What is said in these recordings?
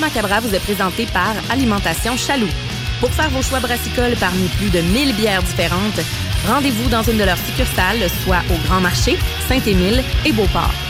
Macabra vous est présenté par Alimentation Chaloux. Pour faire vos choix brassicoles parmi plus de 1000 bières différentes, rendez-vous dans une de leurs succursales, soit au Grand Marché, Saint-Émile et Beauport.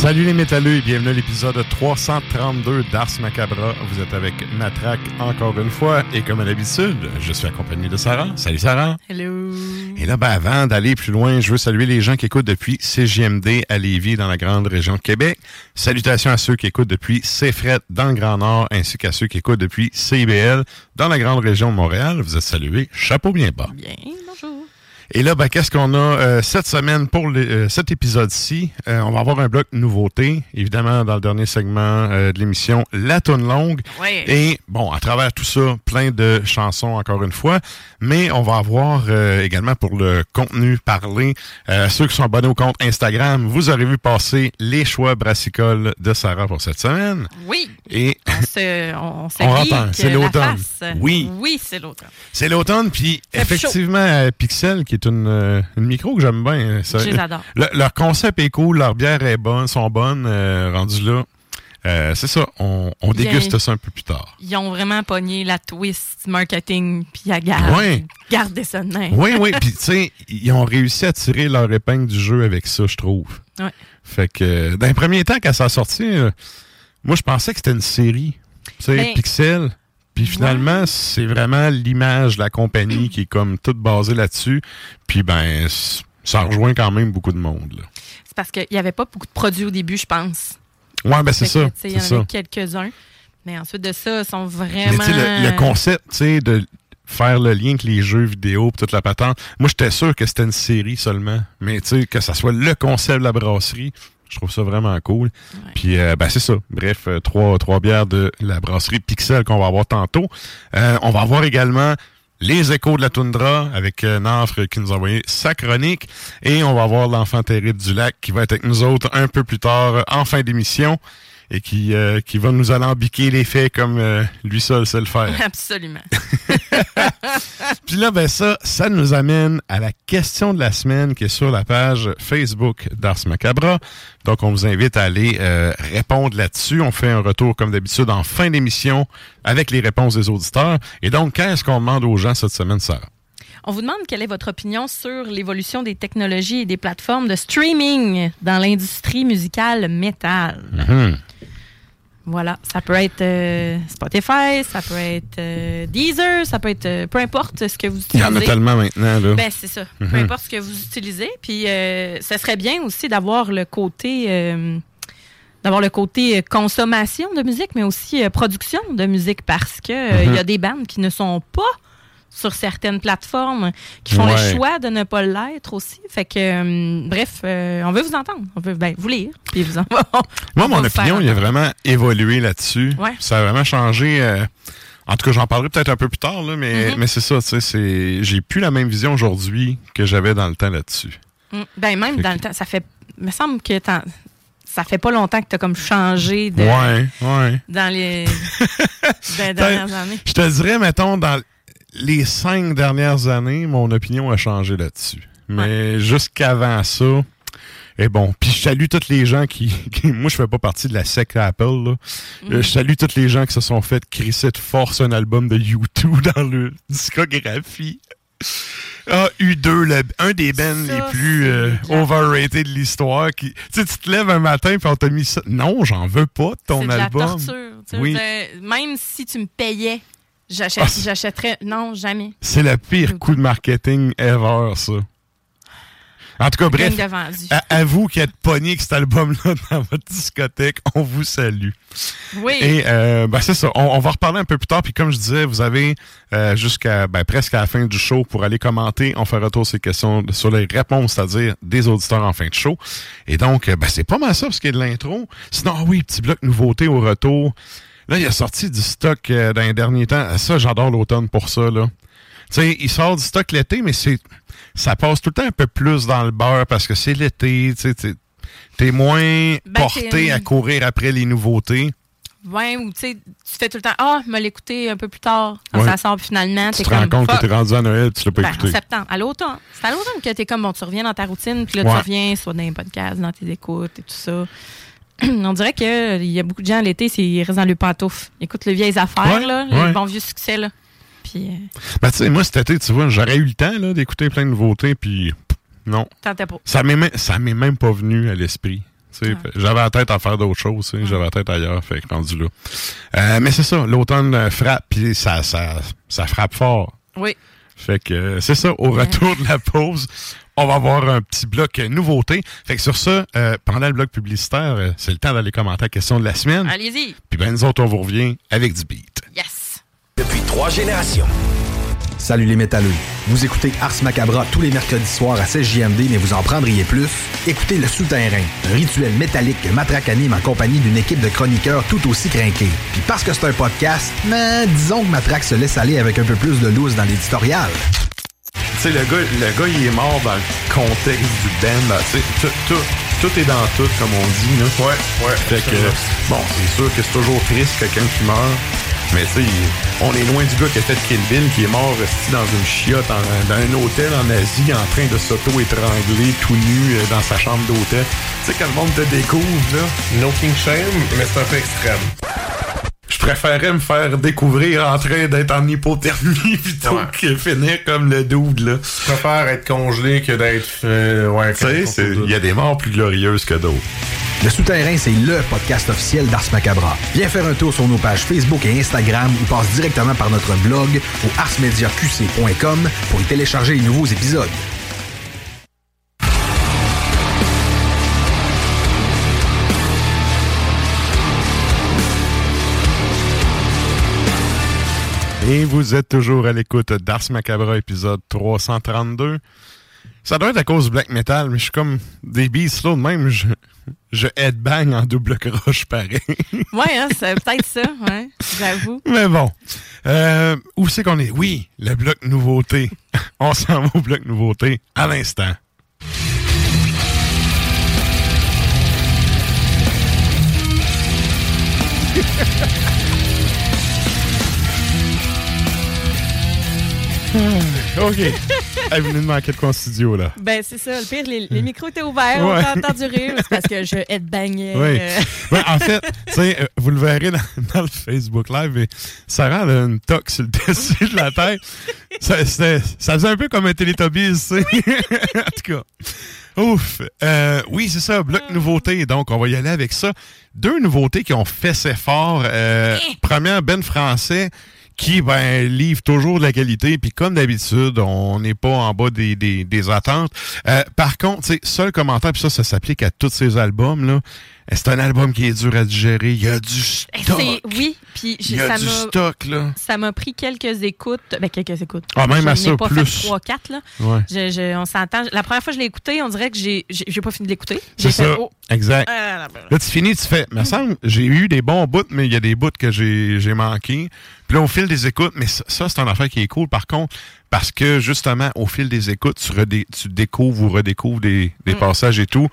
Salut les métalleux et bienvenue à l'épisode 332 d'Ars Macabra. Vous êtes avec Matraque encore une fois et comme à l'habitude, je suis accompagné de Sarah. Salut Sarah. Hello. Et là, ben, avant d'aller plus loin, je veux saluer les gens qui écoutent depuis CGMD à Lévis dans la grande région de Québec. Salutations à ceux qui écoutent depuis CFRET dans le Grand Nord ainsi qu'à ceux qui écoutent depuis CIBL dans la grande région de Montréal. Vous êtes salués. Chapeau bien bas. Bien. Et là, ben, qu'est-ce qu'on a euh, cette semaine pour le- euh, cet épisode-ci? Euh, on va avoir un bloc nouveauté, évidemment, dans le dernier segment euh, de l'émission, La Toune longue. Ouais. Et bon, à travers tout ça, plein de chansons encore une fois. Mais on va avoir euh, également pour le contenu parlé, euh, ceux qui sont abonnés au compte Instagram, vous aurez vu passer les choix brassicoles de Sarah pour cette semaine. Oui. Et On se, on, se c'est la l'automne. Oui. Oui, c'est l'automne. c'est l'automne, puis effectivement, Pixel, qui est une, euh, une micro que j'aime bien. euh, ça- Je les adore. Le- leur concept est cool, leur bière est bonne, sont bonnes, euh, rendu là. Euh, c'est ça, on, on déguste ça un peu plus tard. Ils ont vraiment pogné la twist marketing, puis à garde. Ouais. Gardez ça de même. Oui, oui, puis tu sais, ils ont réussi à tirer leur épingle du jeu avec ça, je trouve. Ouais. Fait que, d'un premier temps, quand ça a sorti, moi, je pensais que c'était une série. Tu sais, Ben, Pixel. Puis finalement, c'est vraiment l'image de la compagnie qui est comme toute basée là-dessus. Puis ben, ça rejoint quand même beaucoup de monde. C'est parce qu'il n'y avait pas beaucoup de produits au début, je pense. Ouais, ben c'est ça. Il y en avait quelques-uns. Mais ensuite de ça, ils sont Mais vraiment. tu sais, le, le concept, tu sais, de faire le lien avec les jeux vidéo pis toute la patente, moi, j'étais sûr que c'était une série seulement. Mais tu sais, que ça soit le concept de la brasserie, je trouve ça vraiment cool. Puis, euh, ben, c'est ça. Bref, euh, trois, trois bières de la brasserie Pixel qu'on va avoir tantôt. Euh, on va avoir également les échos de la toundra avec euh, Nafre qui nous a envoyé sa chronique. Et on va avoir l'enfant terrible du lac qui va être avec nous autres un peu plus tard en fin d'émission. Et qui, euh, qui va nous alambiquer les faits comme euh, lui seul sait le faire. Absolument. Puis là, ben ça, ça nous amène à la question de la semaine qui est sur la page Facebook d'Ars Macabra. Donc, on vous invite à aller euh, répondre là-dessus. On fait un retour, comme d'habitude, en fin d'émission avec les réponses des auditeurs. Et donc, qu'est-ce qu'on demande aux gens cette semaine, Sarah? On vous demande quelle est votre opinion sur l'évolution des technologies et des plateformes de streaming dans l'industrie musicale métal. Mhm. Voilà, ça peut être euh, Spotify, ça peut être euh, Deezer, ça peut être euh, peu importe ce que vous Il y utilisez. en a tellement maintenant, là. Ben, c'est ça. Peu Mhm. importe ce que vous utilisez. Puis, euh, ça serait bien aussi d'avoir le côté. d'avoir le côté consommation de musique, mais aussi production de musique parce que il y a des bandes qui ne sont pas sur certaines plateformes, qui font Ouais. le choix de ne pas l'être aussi. Fait que, euh, bref, euh, on veut vous entendre. On veut ben, vous lire. Puis vous en Moi, on mon opinion, il a vraiment évolué là-dessus. Ouais. Ça a vraiment changé. euh, en tout cas, j'en parlerai peut-être un peu plus tard, là, mais, Mhm. mais c'est ça, tu sais, c'est- j'ai plus la même vision aujourd'hui que j'avais dans le temps là-dessus. Mm. Ben, même Fait dans que- le temps, ça fait. Il me semble que ça fait pas longtemps que tu as comme changé de, Ouais, ouais. dans les des dernières années. Je te dirais, mettons, dans les cinq dernières années, mon opinion a changé là-dessus. Mais jusqu'avant ça, et bon, puis je salue tous les gens qui, qui- moi je fais pas partie de la secte Apple, là. Euh, je salue tous les gens qui se sont fait crisser de force un album de U2 dans le discographie. Ah, U2, le- un des bands Ça, les plus c'est euh, overrated de l'histoire. Qui, tu sais, tu te lèves un matin puis on t'a mis ça. Non, j'en veux pas de ton C'est de album. la torture. tu sais, Oui. de- même si tu me payais, Ah, j'achèterais. Non, jamais. C'est le pire coup de marketing ever, ça. En tout cas, bref, à, à vous qui êtes pogné avec cet album-là dans votre discothèque, on vous salue. oui. Et euh, ben, c'est ça, on, on va reparler un peu plus tard. Puis comme je disais, vous avez euh, jusqu'à ben, presque à la fin du show pour aller commenter. On fait retour sur ces questions, sur les réponses, c'est-à-dire des auditeurs en fin de show. Et donc, euh, ben, c'est pas mal ça parce qu'il y a de l'intro. Sinon, ah oui, petit bloc nouveauté au retour. Là, il a sorti du stock euh, dans les derniers temps. Ça, j'adore l'automne pour ça, là. Tu sais, il sort du stock l'été, mais c'est ça passe tout le temps un peu plus dans le beurre parce que c'est l'été, tu sais, t'es- moins porté à courir après les nouveautés. Ouais, ou tu sais, tu fais tout le temps, ah, me l'écouter un peu plus tard, quand Ouais. ça sort, puis finalement, Tu te rends compte que t'es rendu à Noël tu l'as pas Ben, en écouté. septembre, à l'automne. C'est à l'automne que t'es comme, bon, tu reviens dans ta routine, puis là, Ouais. tu reviens soit dans les podcasts, dans tes écoutes et tout ça. On dirait qu'il y a beaucoup de gens l'été, c'est- ils restent dans le pantoufle. Ils écoutent les vieilles affaires, Ouais, là, ouais. les bons vieux succès, là. Puis, euh, Ben, tu sais, moi, cet été, tu vois, j'aurais eu le temps là, d'écouter plein de nouveautés, puis non. pas. Ça m'est même, ça m'est même pas venu à l'esprit. Ouais. J'avais la tête à faire d'autres choses, j'avais la tête ailleurs, fait rendu là. Euh, mais c'est ça, l'automne euh, frappe, puis ça, ça, ça frappe fort. Oui. Fait que c'est ça, au retour de la pause, on va avoir un petit bloc euh, nouveauté. Fait que sur ça, euh, pendant le bloc publicitaire, euh, c'est le temps d'aller commenter la question de la semaine. Allez-y. Puis ben nous autres, on vous revient avec du beat. Yes. Depuis trois générations. Salut les métalleux. Vous écoutez Ars Macabra tous les mercredis soirs à 16JMD, mais vous en prendriez plus? Écoutez Le Souterrain, un rituel métallique que Matraque anime en compagnie d'une équipe de chroniqueurs tout aussi crinqués. Puis parce que c'est un podcast, mais disons que Matraque se laisse aller avec un peu plus de loose dans l'éditorial. Tu sais, le gars, le gars, il est mort dans le contexte du band. là. Tu sais, tout, tout, tout est dans tout, comme on dit. Là. Ouais, ouais. Fait que, bon, c'est sûr que c'est toujours triste quelqu'un qui meurt. Mais tu sais, on est loin du gars qui a fait Kill Bill, qui est mort resté dans une chiotte, en- dans un hôtel en Asie, en train de s'auto-étrangler tout nu euh, dans sa chambre d'hôtel. Tu sais, quand le monde te découvre, là, No King Shame, mais c'est un peu extrême. Je préférais me faire découvrir en train d'être en hypothermie plutôt Ouais. que finir comme le dude, là. Je préfère être congelé que d'être. euh, ouais, Tu sais, c'est- il y a des morts plus glorieuses que d'autres. Le Souterrain, c'est LE podcast officiel d'Ars Macabra. Viens faire un tour sur nos pages Facebook et Instagram ou passe directement par notre blog au arsmediaqc.com pour y télécharger les nouveaux épisodes. Et vous êtes toujours à l'écoute d'Ars Macabra, épisode 332. Ça doit être à cause du black metal, mais je suis comme des beats slow de même, je, je headbang en double croche pareil. Ouais, hein, c'est peut-être ça, ouais. J'avoue. mais bon. Euh, où c'est qu'on est? Oui, le bloc nouveauté. On s'en va au bloc nouveauté à l'instant. OK. Elle venait de manquer de quoi en studio, là? Ben, c'est ça. Le pire, les, les micros étaient ouverts. Ouais. On t'a entendu rire. C'est parce que je headbangais. Oui. euh, Ouais, en fait, tu sais, euh, vous le verrez dans, dans le Facebook Live, mais Sarah elle a une toque sur le dessus de la tête. Ça, faisait un peu comme un Télétobies, tu sais. en tout cas. Ouf. Euh, oui, c'est ça, bloc nouveauté. Donc, on va y aller avec ça. Deux nouveautés qui ont fait ses forts. Euh, première, Ben Français qui ben, livre toujours de la qualité. Puis comme d'habitude, on n'est pas en bas des, des, des attentes. Euh, par contre, tu sais, seul commentaire, puis ça, ça s'applique à tous ces albums, là. C'est un album qui est dur à digérer. Il y a du stock. Oui, puis Il y a ça du m'a stock, là. ça m'a pris quelques écoutes. Ben, quelques écoutes. Ah, même à ça, pas plus. fait 3-4, là. Ouais. Je- je- on s'entend. La première fois que je l'ai écouté, on dirait que j'ai j'ai pas fini de l'écouter. C'est fait, ça. oh. Exact. Ah, Là, tu finis, tu fais. Me semble, j'ai eu des bons bouts, mais il y a des bouts que j'ai j'ai manqués. Puis là, au fil des écoutes, mais ça, ça, c'est un affaire qui est cool, par contre, parce que justement, au fil des écoutes, tu, redé- tu découvres ou redécouvres des, des passages et tout.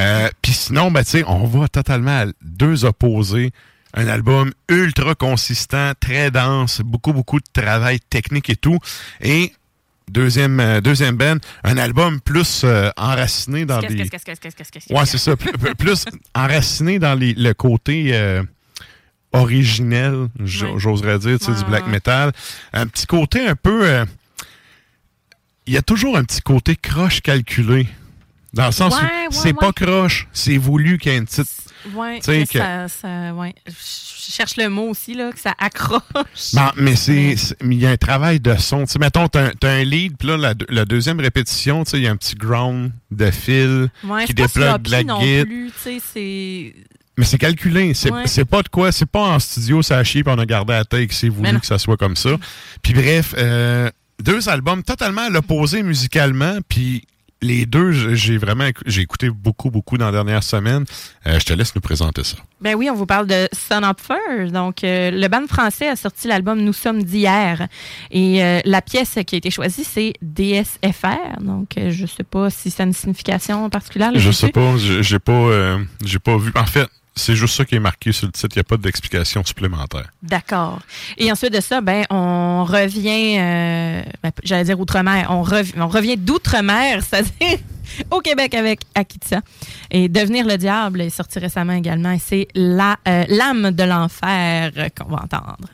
Euh, Puis sinon, ben, tu sais, on va totalement à deux opposés. Un album ultra consistant, très dense, beaucoup, beaucoup de travail technique et tout. Et deuxième, euh, deuxième band, un album plus euh, enraciné dans Qu'est-ce, les... Ouais, c'est ça. Plus, plus enraciné dans les- le côté euh, originel, j'oserais dire, tu sais, du black metal. Un petit côté un peu... euh, Il y a toujours un petit côté croche calculé. Dans le sens Ouais, où ouais, c'est ouais. pas croche, c'est voulu qu'il y ait une petite... Tu mais que- ça, ça, ouais. Je cherche le mot aussi, là, que ça accroche. Non, mais c'est, Mais- c'est- il y a un travail de son. Tu sais, mettons, t'as un, t'as un lead, puis là, la, deux- la deuxième répétition, tu sais, il y a un petit ground de fil qui déploie de la non guide. plus, tu c'est... Mais c'est calculé. C'est Ouais. pas de quoi. C'est pas en studio, ça a chier, puis on a gardé la tête, c'est voulu que ça soit comme ça. Puis bref, euh, deux albums totalement à l'opposé musicalement, puis les deux, j'ai vraiment j'ai écouté beaucoup, beaucoup dans la dernière semaine. Euh, je te laisse nous présenter ça. Ben oui, on vous parle de Son Up First. Donc, euh, le band français a sorti l'album Nous sommes d'hier. Et euh, la pièce qui a été choisie, c'est DSFR. Donc, je sais pas si ça a une signification particulière. là, Je sais pas, j'ai pas, j'ai pas vu. En fait, c'est juste ça qui est marqué sur le titre. Il n'y a pas d'explication supplémentaire. D'accord. Et ensuite de ça, ben, on revient, euh, ben, j'allais dire outre-mer, on, rev- on revient d'outre-mer, c'est-à-dire au Québec avec Akitsa. Et Devenir le diable est sorti récemment également. C'est euh, l'âme de l'enfer qu'on va entendre.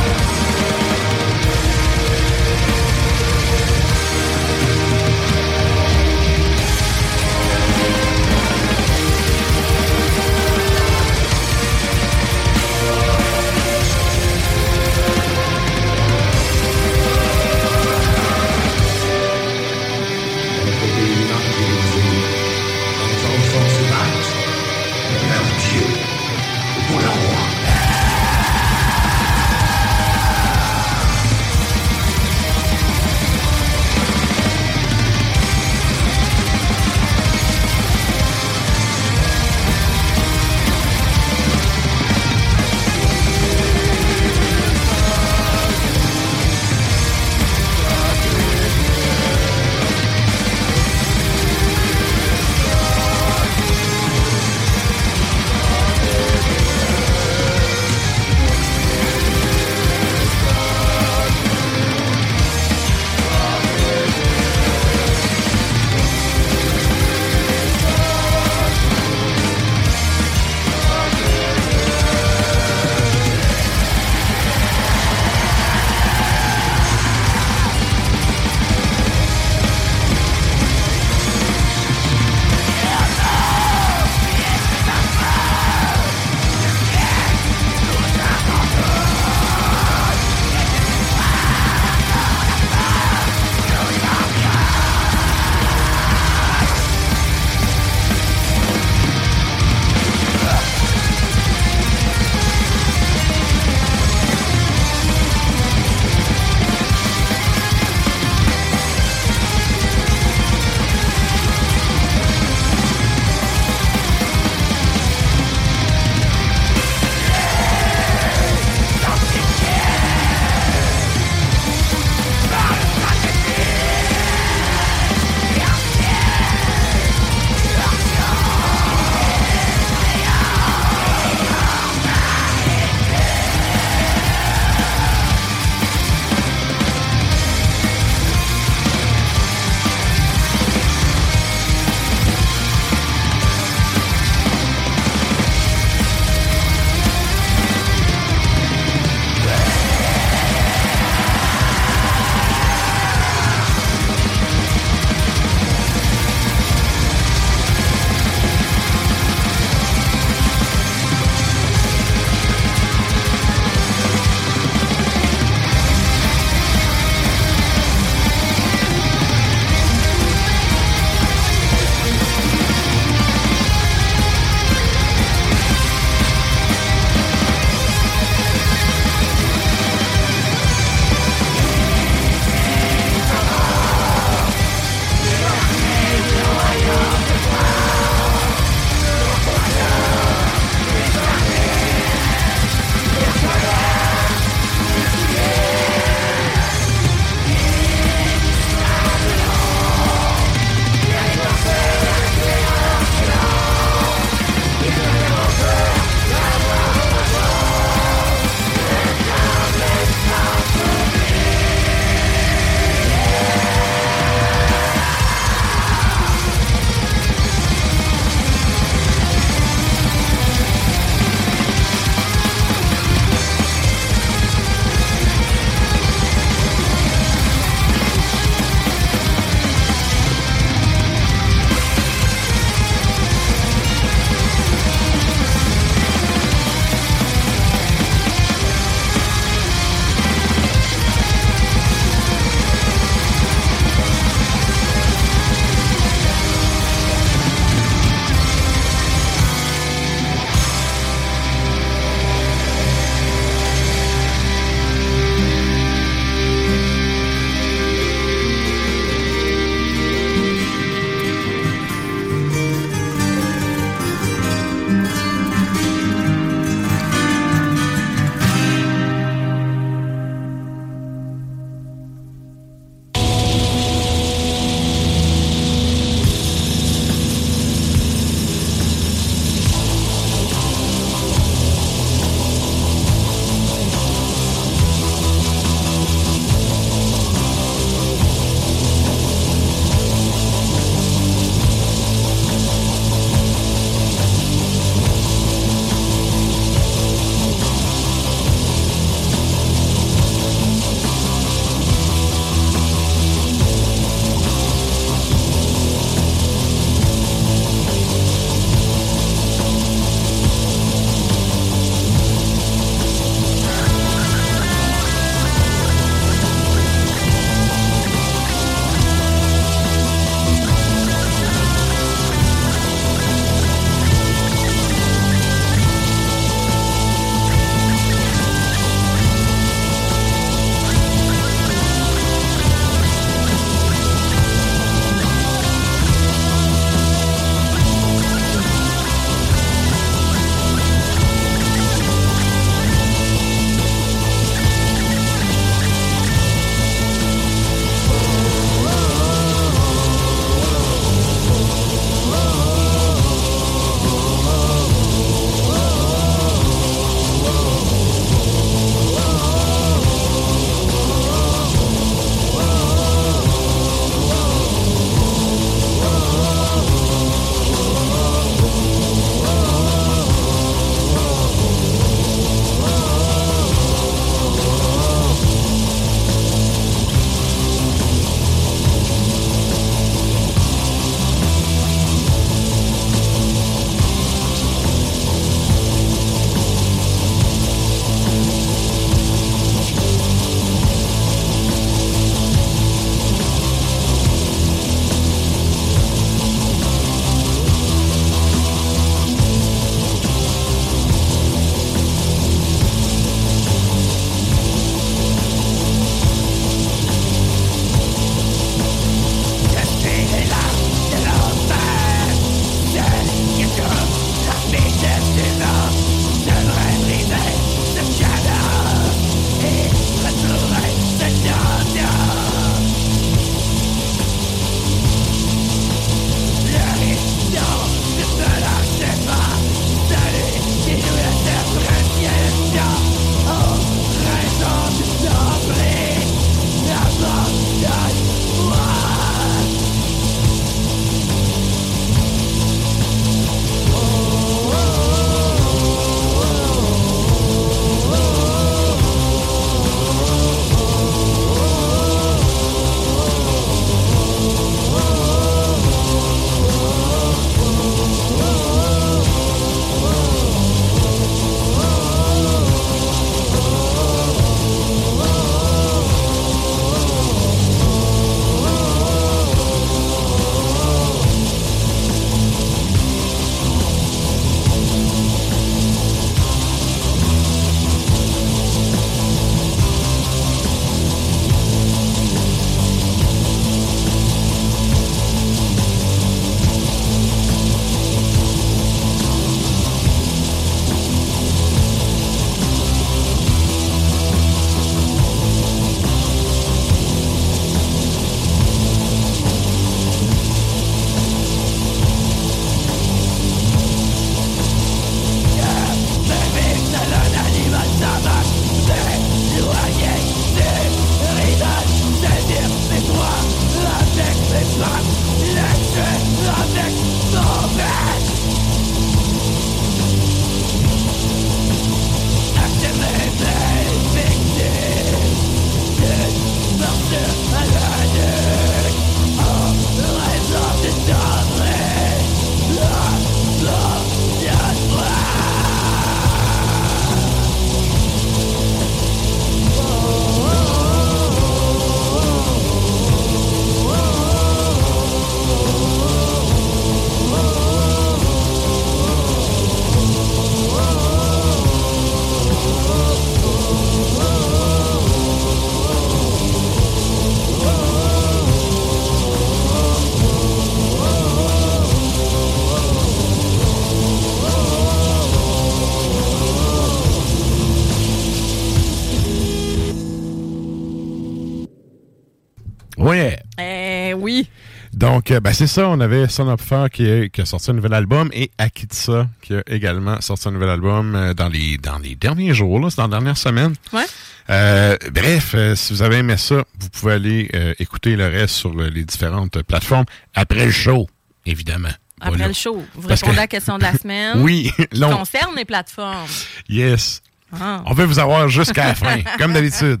Donc, euh, ben, c'est ça. On avait Son of qui, a- qui a sorti un nouvel album et Akitsa qui a également sorti un nouvel album euh, dans les dans les derniers jours, là, c'est dans la dernière semaine. Ouais. Euh, bref, euh, si vous avez aimé ça, vous pouvez aller euh, écouter le reste sur le- les différentes plateformes après le show, évidemment. Après le show, vous répondez que- à la question de la semaine. Oui, long. concerne les plateformes. Yes. Ah. On veut vous avoir jusqu'à la fin, comme d'habitude.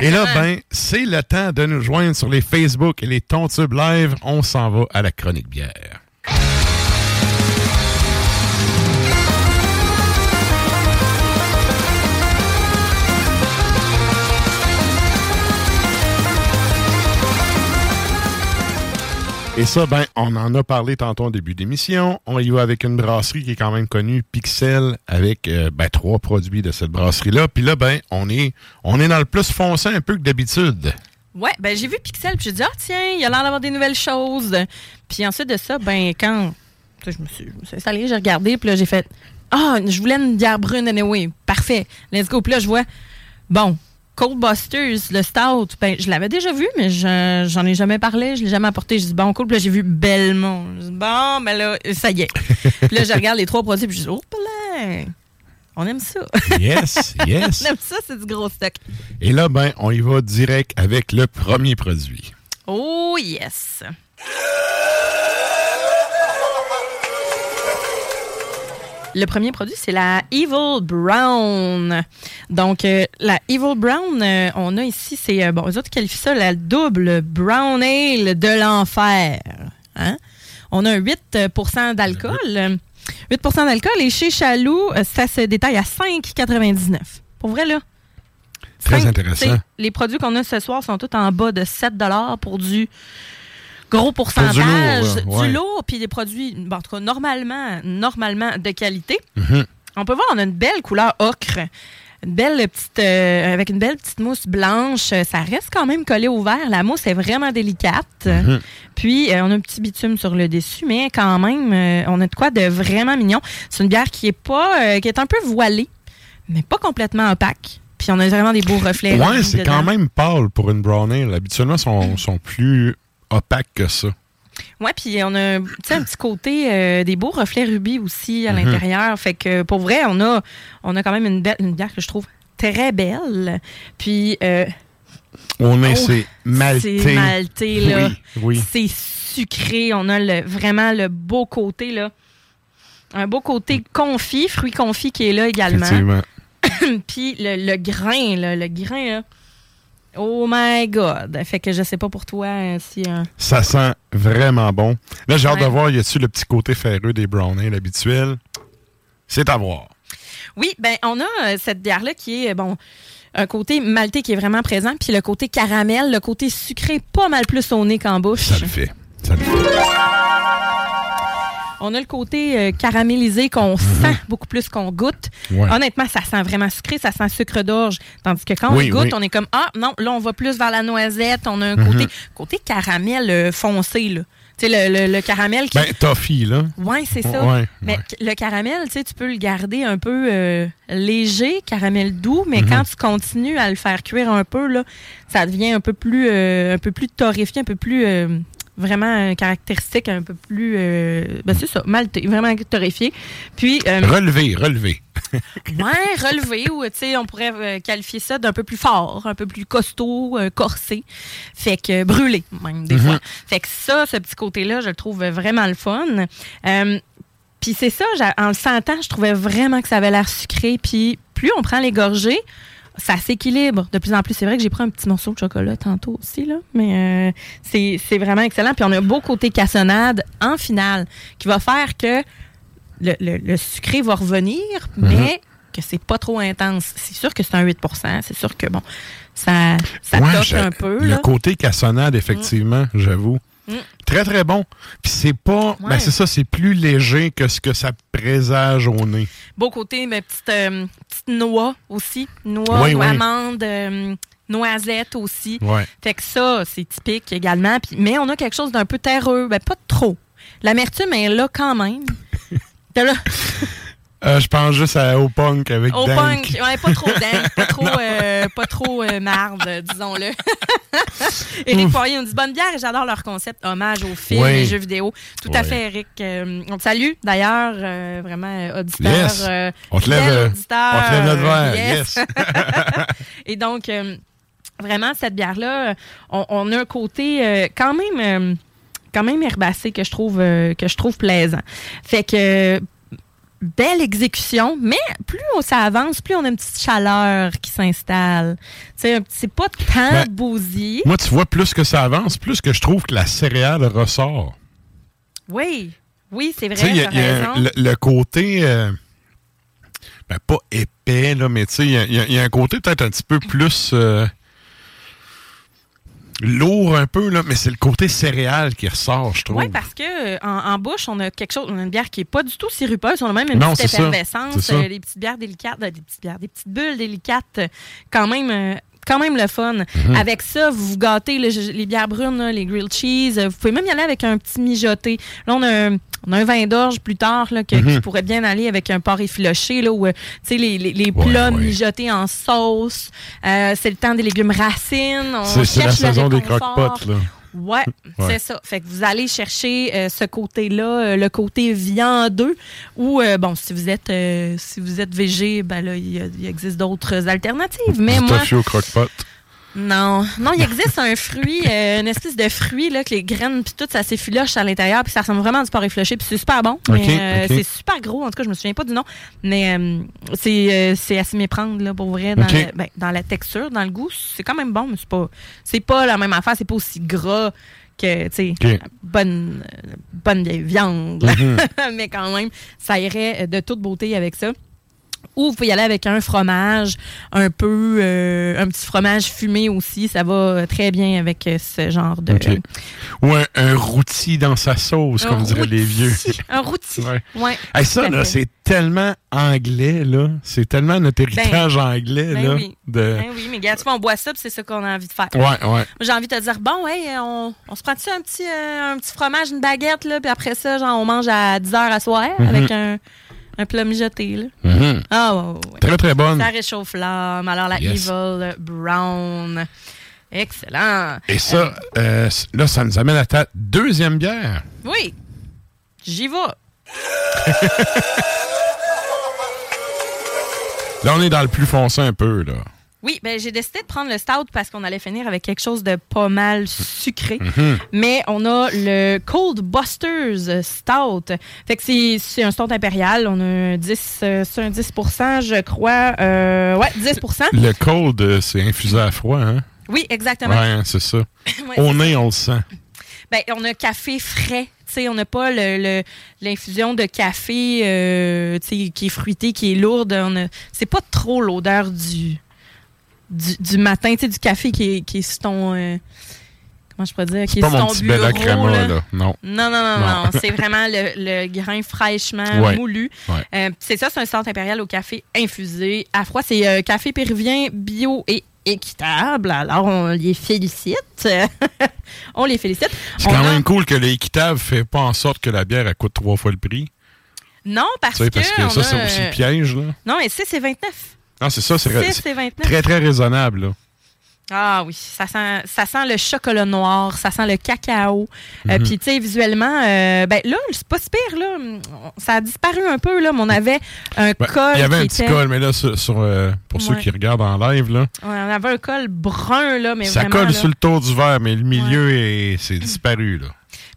Et là, ben, c'est le temps de nous joindre sur les Facebook et les Tontubes Live. On s'en va à la chronique bière. Et ça, ben, on en a parlé tantôt en début d'émission. On y va avec une brasserie qui est quand même connue, Pixel, avec euh, ben, trois produits de cette brasserie-là. Puis là, ben, on est, on est dans le plus foncé un peu que d'habitude. Ouais, ben j'ai vu Pixel, puis j'ai dit, ah tiens, il a l'air d'avoir des nouvelles choses. Puis ensuite de ça, ben quand je me suis, je installée, j'ai regardé, puis là j'ai fait, ah, je voulais une bière brune anyway. Parfait, let's go. Puis là, je vois, bon, Cold Busters, le stout, ben je l'avais déjà vu, mais je- j'en ai jamais parlé, je l'ai jamais apporté. J'ai dit, bon, cool, puis là j'ai vu Belmont. J'ai dit, bon, ben là, ça y est. puis là, je regarde les trois produits, puis je dis, oh, là, on aime ça. Yes, yes. on aime ça, c'est du gros stock. Et là, ben, on y va direct avec le premier produit. Oh yes. Le premier produit, c'est la Evil Brown. Donc, euh, la Evil Brown, euh, on a ici, c'est, euh, bon, eux autres qualifient ça la double Brown Ale de l'enfer. Hein? On a un 8% d'alcool. Euh, 8% d'alcool et chez Chaloux, ça se détaille à 5,99. Pour vrai, là. Très intéressant. Les produits qu'on a ce soir sont tous en bas de 7 pour du gros pourcentage. lourd, du ouais. lourd, puis des produits, bon, en tout cas, normalement, normalement de qualité. Mhm. On peut voir, on a une belle couleur ocre. Une belle petite, euh, avec une belle petite mousse blanche. Euh, Ça reste quand même collé au verre. La mousse est vraiment délicate. Mhm. Puis, euh, on a un petit bitume sur le dessus, mais quand même, euh, on a de quoi de vraiment mignon. C'est une bière qui est pas, qui est un peu voilée, mais pas complètement opaque. Puis, on a vraiment des beaux reflets. Ouais, c'est quand même pâle pour une brown ale. Habituellement, sont, sont plus opaques que ça. Ouais, puis on a un petit côté euh, des beaux reflets rubis aussi à Mhm. l'intérieur. Fait que pour vrai, on a, on a quand même une, belle, une bière que je trouve très belle. Puis euh, On est, Oh, c'est maltais. c'est maltais, là. Oui, oui. c'est sucré. On a le, vraiment le beau côté, là. Un beau côté confit, fruits confits qui est là également. Puis le, le grain, là, le grain, là. Oh my God! Fait que je sais pas pour toi euh, si... euh, Ça sent vraiment bon. Là, j'ai hâte Ouais. de voir, y a-tu le petit côté ferreux des brown ale habituels? C'est à voir. Oui, ben on a euh, cette bière-là qui est, bon, un côté maltais qui est vraiment présent, puis le côté caramel, le côté sucré pas mal plus au nez qu'en bouche. Ça le fait. Ça le fait. On a le côté euh, caramélisé qu'on sent beaucoup plus qu'on goûte. Mhm. Ouais. Honnêtement, ça sent vraiment sucré, ça sent sucre d'orge. Tandis que quand Oui, on goûte, oui. on est comme, ah non, là, on va plus vers la noisette. On a un Mhm. côté, côté caramel euh, foncé, là. Tu sais, le, le- le caramel qui... Ben, toffee, là. Ouais, c'est ça. Ouais, mais le caramel, tu sais, tu peux le garder un peu euh, léger, caramel doux, Mhm. mais quand tu continues à le faire cuire un peu, là, ça devient un peu plus, euh, un peu plus torréfié, un peu plus euh, vraiment caractéristique, un peu plus, euh, ben c'est ça, maltais, vraiment torréfié. Puis, euh, Relevé, relevé. ouais, relevé, ou tu sais, on pourrait euh, qualifier ça d'un peu plus fort, un peu plus costaud, euh, corsé. Fait que brûlé, même, des Mhm. fois. Fait que ça, ce petit côté-là, je le trouve vraiment le fun. Puis c'est ça, en le sentant, je trouvais vraiment que ça avait l'air sucré. Puis plus on prend les gorgées, ça s'équilibre de plus en plus. C'est vrai que j'ai pris un petit morceau de chocolat tantôt aussi, là, mais euh, c'est vraiment excellent. Puis on a un beau côté cassonade en finale qui va faire que le, le- le sucré va revenir, mais que c'est pas trop intense. C'est sûr que c'est un 8 c'est sûr que, bon, ça, ça Ouais, un peu. Le là. côté cassonade, effectivement, j'avoue. Mm. Très, très bon. Puis c'est pas... Ouais. Ben, c'est ça, c'est plus léger que ce que ça présage au nez. Beau côté, mais petite, euh, petite noix aussi. Noix, Oui, oui. amande, euh, noisette aussi. Ouais. Fait que ça, c'est typique également. Puis- mais on a quelque chose d'un peu terreux. Ben, pas trop. L'amertume est là quand même. Là. Euh, je pense juste à, au punk avec Au Dank. punk, ouais, pas trop dank, pas trop, euh, pas trop euh, marde, disons-le. Éric Poirier nous dit bonne bière et j'adore leur concept hommage aux films Oui. et jeux vidéo. Tout à fait, Eric. On te salue d'ailleurs, vraiment auditeur. Yes. On te lève, auditeur, on te lève notre verre. yes. Yes. et donc, vraiment, cette bière-là, on, on a un côté quand même. quand même herbacé que je trouve euh, que je trouve plaisant. Fait que belle exécution, mais plus on- ça avance, plus on a une petite chaleur qui s'installe. C'est pas tant Ben, bousillé. Moi, tu vois, plus que ça avance, plus que je trouve que la céréale ressort. Oui, oui, c'est vrai, y a- y a le, le côté, euh, ben, pas épais, là, mais tu sais, il y a- il y, a- il y a un côté peut-être un petit peu plus euh, lourd un peu, là, mais c'est le côté céréale qui ressort, je trouve. Oui, parce que euh, en, en bouche, on a quelque chose, on a une bière qui est pas du tout sirupeuse, on a même une Non, petite effervescence, euh, des petites bières délicates, euh, des petites bières, des petites bulles délicates, quand même. euh, quand même le fun. Mhm. Avec ça, vous vous gâtez les bières brunes, là, les grilled cheese. euh, Vous pouvez même y aller avec un petit mijoté. Là, on a un, on a un vin d'orge plus tard là, que- Mhm. qui pourrait bien aller avec un porc effiloché, là, où euh, tu sais, les, les, les plats ouais. mijotés en sauce. Euh, c'est le temps des légumes racines. C'est la saison des croque-potes, là. Ouais, Ouais. c'est ça. Fait que vous allez chercher euh, ce côté-là, euh, le côté viandeux, ou euh, bon, si vous êtes euh, si vous êtes végé, ben là, il y a- il existe d'autres alternatives. Mais moi, au croque-pot. Non, non, il existe un fruit, euh, une espèce de fruit là que les graines puis tout ça s'effiloche à l'intérieur puis ça ressemble vraiment à du porc effiloché puis c'est super bon. mais, euh. C'est super gros. En tout cas, je me souviens pas du nom, mais euh, c'est euh, c'est à s'y méprendre là pour vrai dans, le- ben, dans la texture, dans le goût, c'est quand même bon, mais c'est pas c'est pas la même affaire, c'est pas aussi gras que tu sais bonne bonne vieille viande, Mhm. mais quand même ça irait de toute beauté avec ça. Ou vous pouvez y aller avec un fromage, un peu, euh, un petit fromage fumé aussi. Ça va euh, très bien avec euh, ce genre de. Ou un, un rôti dans sa sauce, comme diraient les vieux. Un rôti. Ouais. Ouais. Hey, ça, là, c'est tellement anglais, là. C'est tellement notre héritage anglais, ben là. oui. De... Ben oui, mais gars, tu vois, on boit ça, puis c'est ça qu'on a envie de faire. Ouais, ouais. J'ai envie de te dire, bon, hey, on, on se prend-tu un petit, euh, un petit fromage, une baguette, là, puis après ça, genre, on mange à 10 h à soir Mhm. avec un, un plat mijoté, là. Mhm. Ah, ouais, ouais, ouais. Très, très bonne. Ça réchauffe l'âme. Alors, la Yes. Evil Brown. Excellent. Et ça, euh, là, ça nous amène à ta deuxième bière. Oui, j'y vais. Là, on est dans le plus foncé un peu, là. Oui, ben j'ai décidé de prendre le stout parce qu'on allait finir avec quelque chose de pas mal sucré. Mhm. Mais on a le Cold Busters Stout. Fait que c'est- un stout impérial. On a un 10, euh, c'est un 10 je crois. Euh, ouais, 10 Le cold, euh, c'est infusé à froid, hein? Oui, exactement. Ouais, hein, c'est ça. Ouais, c'est nez, on le sent. Ben, on a café frais. Tu sais, on n'a pas le- le- l'infusion de café euh, qui est fruité, qui est lourde. On C'est pas trop l'odeur du, du, du matin, tu sais, du café qui est, qui est sur ton. euh, comment je pourrais dire? Qui C'est est pas sur mon ton petit bureau. Là. là. Non. Non, non, non, Non. non. c'est vraiment le, le grain fraîchement Ouais. moulu. Ouais. Euh, c'est ça, c'est un centre impérial au café infusé à froid. C'est euh, café péruvien bio et équitable. Alors, on les félicite. on les félicite. C'est quand a- même cool que l'équitable fait pas en sorte que la bière elle coûte trois fois le prix. Non, parce Tu sais, que. parce que on ça, c'est aussi euh, le piège, là. Non, mais 6 c'est 29. Non, c'est ça, c'est 6 c'est c'est 29. très, très raisonnable, là. Ah oui, ça sent, ça sent le chocolat noir, ça sent le cacao. Euh, Mhm. Puis, tu sais, visuellement, euh, ben là, c'est pas si pire, là. Ça a disparu un peu, là, mais on avait un Ben, col. Il y avait un petit était- col, mais là, sur, sur, euh, pour ceux Ouais. qui regardent en live, là, Ouais, on avait un col brun, là, mais ça vraiment. colle là. sur le tour du verre, mais le milieu, est, c'est disparu, là.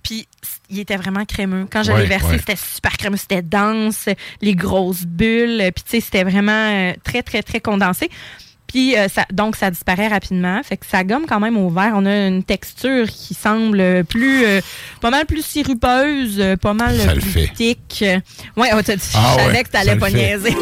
Puis il était vraiment crémeux. Quand je Ouais, l'ai versé, ouais. c'était super crémeux, c'était dense, les grosses bulles. Puis tu sais, c'était vraiment euh, très, très, très condensé. Puis euh, ça, donc, ça disparaît rapidement. Fait que ça gomme quand même au verre. On a une texture qui semble plus, euh, pas mal plus sirupeuse, pas mal Ça plus thick. Ouais, oh, dit- Ah je savais ouais, que t'allais pas niaiser.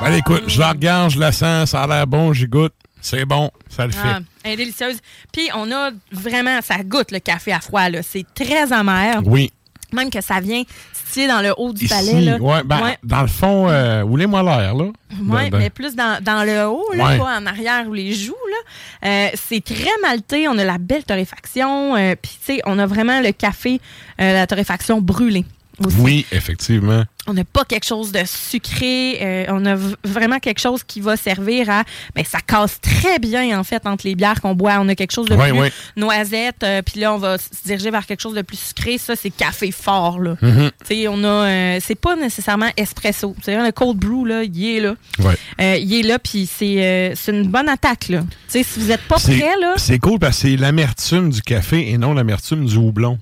Ben, écoute, je la regarde, je la sens, ça a l'air bon, j'y goûte. C'est bon, ça le fait. Ah, elle est délicieuse. Puis on a vraiment, ça goûte le café à froid. là. C'est très amer. Oui. Même que ça vient titiller dans le haut du Ici, palais. Là. ouais, ben, Ouais. dans le fond, euh, roulez-moi l'air, là. Oui, Ben, ben, mais plus dans, dans le haut, là, Ouais. pas en arrière ou les joues. Là. Euh, c'est très maltais. On a la belle torréfaction. euh, Puis, tu sais, on a vraiment le café, euh, la torréfaction brûlée. Aussi. Oui, effectivement. On n'a pas quelque chose de sucré. euh, on a vraiment quelque chose qui va servir à. Ben, ça casse très bien, en fait, entre les bières qu'on boit. On a quelque chose de Ouais, plus ouais. noisette. euh, Puis là, on va se diriger vers quelque chose de plus sucré. Ça, c'est café fort, là. Mhm. Sais, on a. euh, c'est pas nécessairement espresso. C'est le cold brew, là, il est là. Ouais. Il est là, puis c'est une bonne attaque, là. Si vous n'êtes pas prêt, là. C'est cool parce que c'est l'amertume du café et non l'amertume du houblon.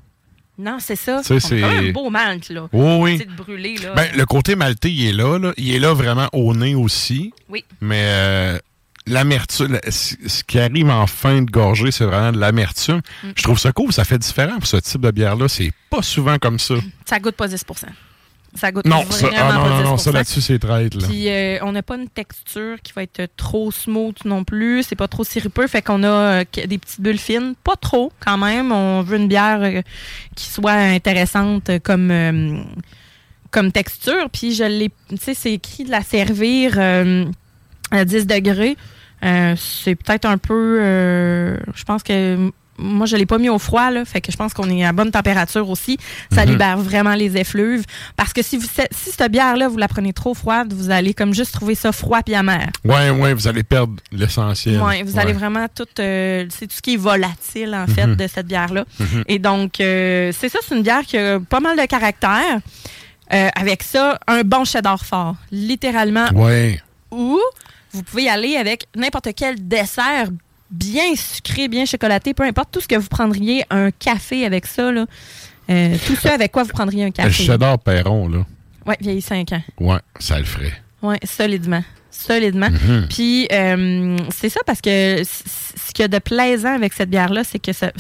Non, c'est ça. Sais, C'est quand c'est- même un beau malt, là. Oui, oui. C'est de brûler, là. Ben, le côté maltais, il est là, là. Il est là vraiment au nez aussi. Oui. Mais euh, l'amertume, la- ce ce qui arrive en fin de gorgée, c'est vraiment de l'amertume. Mm. Je trouve ça cool, ça fait différent pour ce type de bière-là. C'est pas souvent comme ça. Ça goûte pas 10 Ça goûte Non, vraiment ça, ah, pas non, non, 10 non, ça là-dessus, c'est traite, là. Puis euh, on n'a pas une texture qui va être trop smooth non plus. C'est pas trop sirupeux. Fait qu'on a euh, des petites bulles fines. Pas trop, quand même. On veut une bière euh, qui soit intéressante comme, comme texture. Puis je l'ai. Tu sais, c'est écrit de la servir à 10 degrés. C'est peut-être un peu. je pense que. Moi, je l'ai pas mis au froid, là. Fait que je pense qu'on est à bonne température aussi. Ça Mhm. libère vraiment les effluves. Parce que si vous, si cette bière-là, vous la prenez trop froide, vous allez comme juste trouver ça froid puis amer. Ouais, ouais, vous allez perdre l'essentiel. Ouais, vous allez vraiment tout. euh, c'est tout ce qui est volatile, en fait, Mhm. de cette bière-là. Mhm. Et donc, euh, c'est ça, c'est une bière qui a pas mal de caractère. Euh, avec ça, un bon cheddar fort. Littéralement. Ouais. Ou vous pouvez y aller avec n'importe quel dessert bien sucré, bien chocolaté, peu importe tout ce que vous prendriez, un café avec ça. Là. Euh, tout ça avec quoi vous prendriez un Le café? cheddar Perron, là. Ouais, vieilli 5 ans. Ouais, ça le ferait. Oui, solidement. Solidement. Mhm. Puis, euh, c'est ça parce que ce qu'il y a de plaisant avec cette bière-là, c'est que ça.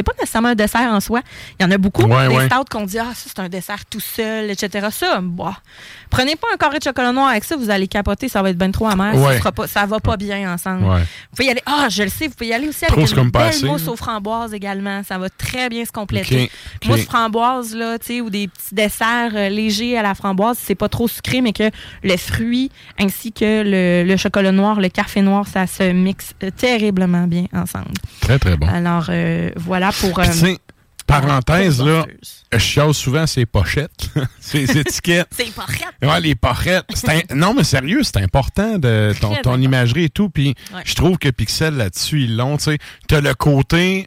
C'est pas nécessairement un dessert en soi. Il y en a beaucoup. Ouais, des ouais. stouts qu'on dit, ah, ça, c'est un dessert tout seul, etc. Ça, bah, prenez pas un carré de chocolat noir avec ça, vous allez capoter, ça va être bien trop amer. Ouais. Ça, sera pas, ça va pas bien ensemble. Vous pouvez y aller. Ah, je le sais, vous pouvez y aller aussi avec une belle mousse aux framboises également. Ça va très bien se compléter. Ok, ok. Mousse framboise, là, tu sais, ou des petits desserts euh, légers à la framboise, c'est pas trop sucré, mais que le fruit ainsi que le, le chocolat noir, le café noir, ça se mixe euh, terriblement bien ensemble. Très, très bon. Alors, euh, voilà pour. Puis, euh, tu sais, parenthèse, là, je chiale souvent ces pochettes, ces étiquettes. C'est pas raide. Ouais, les pochettes. un- Non, mais sérieux, c'est important de ton, imagerie et tout. Puis Ouais. je trouve que Pixel là-dessus, ils l'ont. Tu sais, t'as le côté,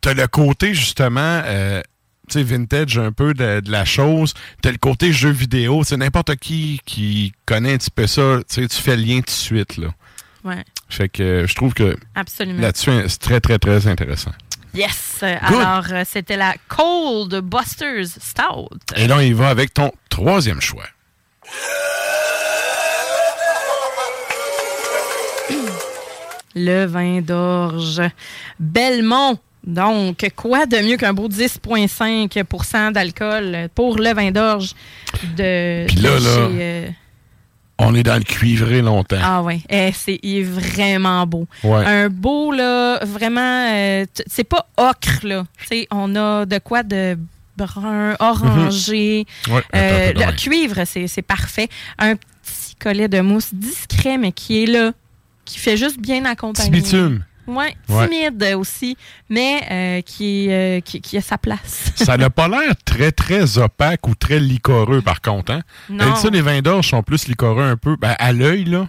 t'as le côté justement, euh, tu sais, vintage un peu de, de la chose. T'as le côté jeu vidéo. C'est n'importe qui qui connaît un petit peu ça. Tu fais le lien tout de suite là. Ouais, Fait que je trouve que là-dessus, c'est très, très, très intéressant. Yes. Good. Alors, euh, c'était la Cold Busters Stout. Et là, il va avec ton troisième choix. Le vin d'orge. Belmont. Donc, quoi de mieux qu'un beau 10,5% d'alcool pour le vin d'orge de, Puis là, de là, chez, euh, On est dans le cuivré longtemps. Ah ouais, Eh, c'est il est vraiment beau. Ouais. Un beau là, vraiment euh, c'est pas ocre là. Tu sais, on a de quoi de brun, orangé. Ouais, Euh, le cuivre, c'est parfait. Un petit collet de mousse discret mais qui est là, qui fait juste bien Petit accompagner. bitume. Ouais. timide aussi, mais euh, qui, euh, qui, qui a sa place. Ça n'a pas l'air très, très opaque ou très licoreux, par contre. Hein? Non. Les vins d'orge sont plus licoreux un peu. Ben, à l'œil, là.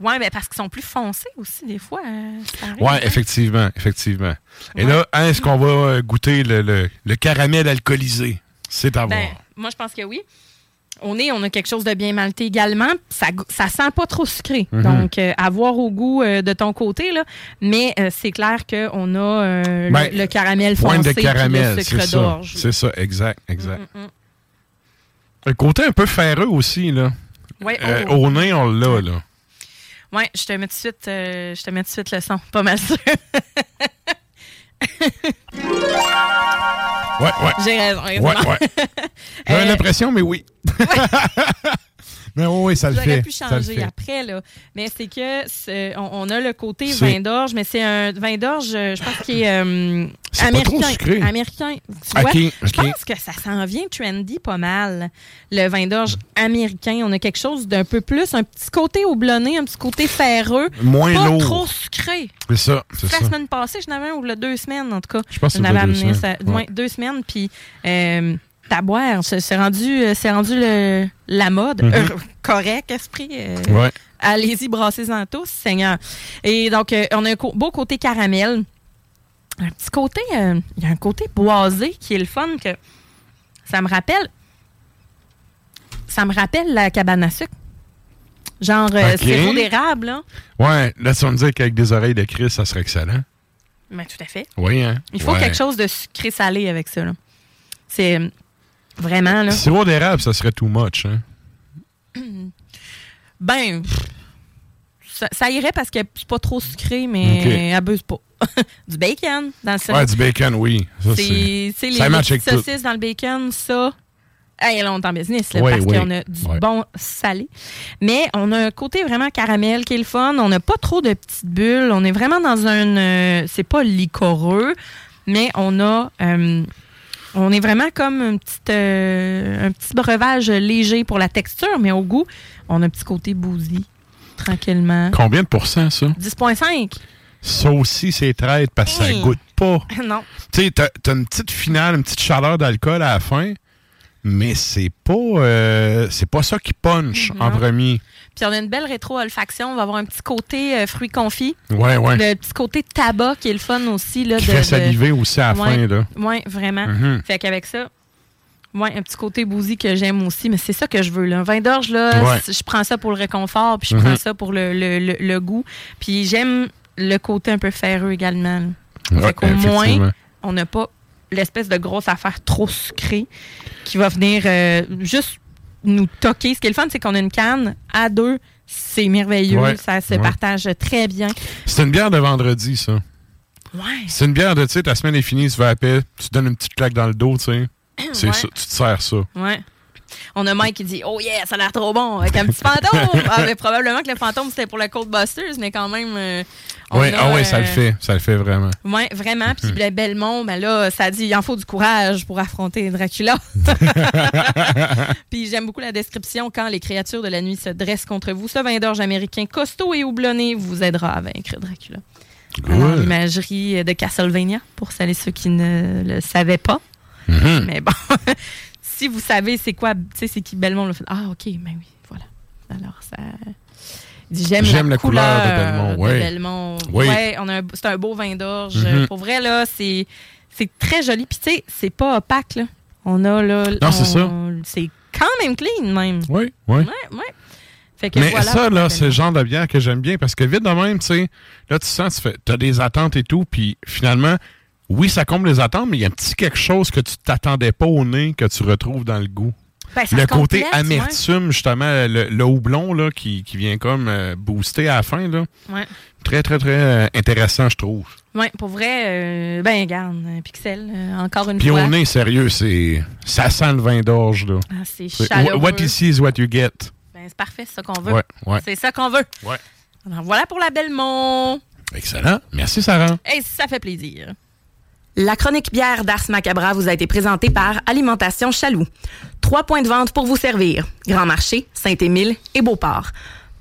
Ouais, mais parce qu'ils sont plus foncés aussi, des fois. euh, Ouais, hein? effectivement, effectivement. Et Ouais. là, hein, est-ce qu'on va goûter le, le- le caramel alcoolisé? C'est à voir. Ben, moi, je pense que oui. Au nez, on a quelque chose de bien malté également. Ça, ça sent pas trop sucré. Mhm. Donc, euh, à voir au goût euh, de ton côté, là. Mais euh, c'est clair qu'on a Ben, le, le caramel foncé de caramel, le c'est sucre ça. d'orge. C'est ça, exact, exact. Mm, mm, mm. Un côté un peu ferreux aussi, là. Ouais, oh. Au nez, on l'a, là. Ouais, je te mets tout de suite, je te mets tout de suite le son. Pas mal sûr. Ouais, ouais. J'ai raison. Ouais, ouais. J'avais Euh, l'impression, mais oui. mais oui, oui, ça le fait. Pu changer fait. après, là. Mais c'est que on, on a le côté vin d'orge, mais c'est un vin d'orge, euh, je pense, qui est euh, C'est pas américain. trop sucré. Américain. Tu vois, Ok, Je pense que ça s'en vient trendy pas mal. Le vin d'orge américain. On a quelque chose d'un peu plus, un petit côté houblonné, un petit côté ferreux. Moins pas lourd. trop sucré. C'est ça, La ça. semaine passée, j'en avais un ou deux semaines, en tout cas. Je pense que deux amené semaines. ça- ouais, deux semaines, puis euh, à boire. C'est c'est rendu, euh, c'est rendu le- la mode. Mhm. Euh, correct, esprit. euh, Ouais. Allez-y, brassez-en tous, Seigneur. Et donc, euh, on a un beau côté caramel. Un petit côté, euh, il y a un côté boisé qui est le fun que ça me rappelle. Ça me rappelle la cabane à sucre. Genre Ok. sirop d'érable, là. Ouais, là, tu vas me dire qu'avec des oreilles de Chris, ça serait excellent. Mais tout à fait. Oui, hein? Il faut Ouais. quelque chose de sucré salé avec ça. là. C'est vraiment là. Sirop d'érable, ça serait too much, hein? Ben, ça, ça irait parce que c'est pas trop sucré, mais Ok. abuse pas. du bacon dans le sirop. Ouais, du bacon, oui. Ça, C'est c'est... les, ça petites avec tout. saucisses dans le bacon, ça. Hey, là, on est en business, là, parce qu'on a du bon salé. Mais on a un côté vraiment caramel qui est le fun. On n'a pas trop de petites bulles. On est vraiment dans un... euh, c'est pas liquoreux, mais on a... euh, on est vraiment comme un petit, euh, un petit breuvage léger pour la texture, mais au goût, on a un petit côté bousy, tranquillement. Combien de pourcents, ça? 10,5. Ça aussi, c'est traite parce que ça goûte pas. non. Tu sais, t'as, t'as une petite finale, une petite chaleur d'alcool à la fin, mais c'est pas, euh, c'est pas ça qui punch en Non. premier. Puis on a une belle rétro-olfaction. On va avoir un petit côté euh, fruits confits. Ouais, ouais. Le petit côté tabac qui est le fun aussi. Là, Qui de, fait de- saliver aussi à la Ouais. fin, là. Oui, vraiment. Mhm. Fait qu'avec ça, ouais, un petit côté bousy que j'aime aussi, mais c'est ça que je veux. Là. Un vin d'orge, là, Ouais. je prends ça pour le réconfort, puis je prends ça pour le, le- le- le goût. Puis j'aime le côté un peu ferreux également. Ouais, fait qu'au moins, on n'a pas l'espèce de grosse affaire trop sucrée qui va venir euh, juste nous toquer. Ce qui est le fun, c'est qu'on a une canne à deux. C'est merveilleux. Ouais, Ça se ouais. partage très bien. C'est une bière de vendredi, ça. Ouais. C'est une bière de, tu sais, ta semaine est finie, tu vas à paix, tu te donnes une petite claque dans le dos, tu sais. C'est Ouais. ça, tu te sers ça. Ouais. On a Mike qui dit Oh yeah, ça a l'air trop bon avec un petit fantôme. ah, mais probablement que le fantôme c'était pour le Cold Busters, mais quand même. euh, on Ouais, a, ah ouais, ça le euh, fait. Ça le fait vraiment. Ouais, vraiment. Puis le Belmont, ben là, ça dit il en faut du courage pour affronter Dracula. Puis j'aime beaucoup la description quand les créatures de la nuit se dressent contre vous. Ce vin d'orge américain costaud et houblonné vous aidera à vaincre Dracula. L'imagerie de Castlevania, pour celles et ceux qui ne le savaient pas. Mhm. Mais bon, si vous savez c'est quoi, tu sais, c'est qui Belmont, le fait Ah, OK, ben oui, voilà. Alors, ça. J'aime la, la couleur de Belmont, ouais. Belmont. Oui. Ouais, c'est un beau vin d'orge. Mhm. Pour vrai, là, c'est très joli. Puis, tu sais, c'est pas opaque, là. On a, là. Non, c'est ça. C'est quand même clean, même. Oui, oui. Ouais, ouais. Fait que Mais voilà ça, là, c'est le genre de bière que j'aime bien parce que vite de même, tu sais, là, tu sens, tu fais, as des attentes et tout, puis finalement, oui, ça comble les attentes, mais il y a un petit quelque chose que tu t'attendais pas au nez que tu retrouves dans le goût. Ben, le côté complète, amertume, justement, le, le houblon, là, qui, qui vient comme euh, booster à la fin, là. Ouais. Très, très, très euh, intéressant, je trouve. Ouais, pour vrai, euh, ben, regarde, un Pixel, euh, encore une Puis fois. au nez, sérieux, c'est ça sent le vin d'orge, là. Ah, c'est chaleureux. What you see is what you get. Ben, c'est parfait, c'est ça qu'on veut. Ouais, ouais. C'est ça qu'on veut. Ouais. Alors, voilà pour la Belmont. Excellent. Merci, Sarah. Et ça fait plaisir. La chronique bière d'Ars Macabra vous a été présentée par Alimentation Chaloux. Trois points de vente pour vous servir. Grand Marché, Saint-Émile et Beauport.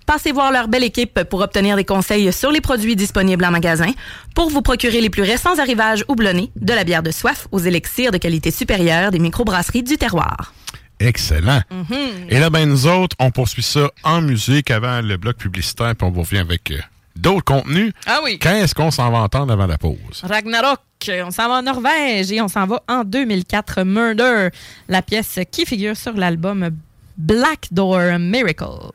Passez voir leur belle équipe pour obtenir des conseils sur les produits disponibles en magasin, pour vous procurer les plus récents arrivages houblonnés, de la bière de soif aux élixirs de qualité supérieure des microbrasseries du terroir. Excellent. Mhm. Et là, ben, nous autres, on poursuit ça en musique avant le bloc publicitaire, puis on vous revient avec euh, d'autres contenus. Ah oui. Quand est-ce qu'on s'en va entendre avant la pause? Ragnarok, on s'en va en Norvège et on s'en va en 2004, Murder, la pièce qui figure sur l'album Black Door Miracle.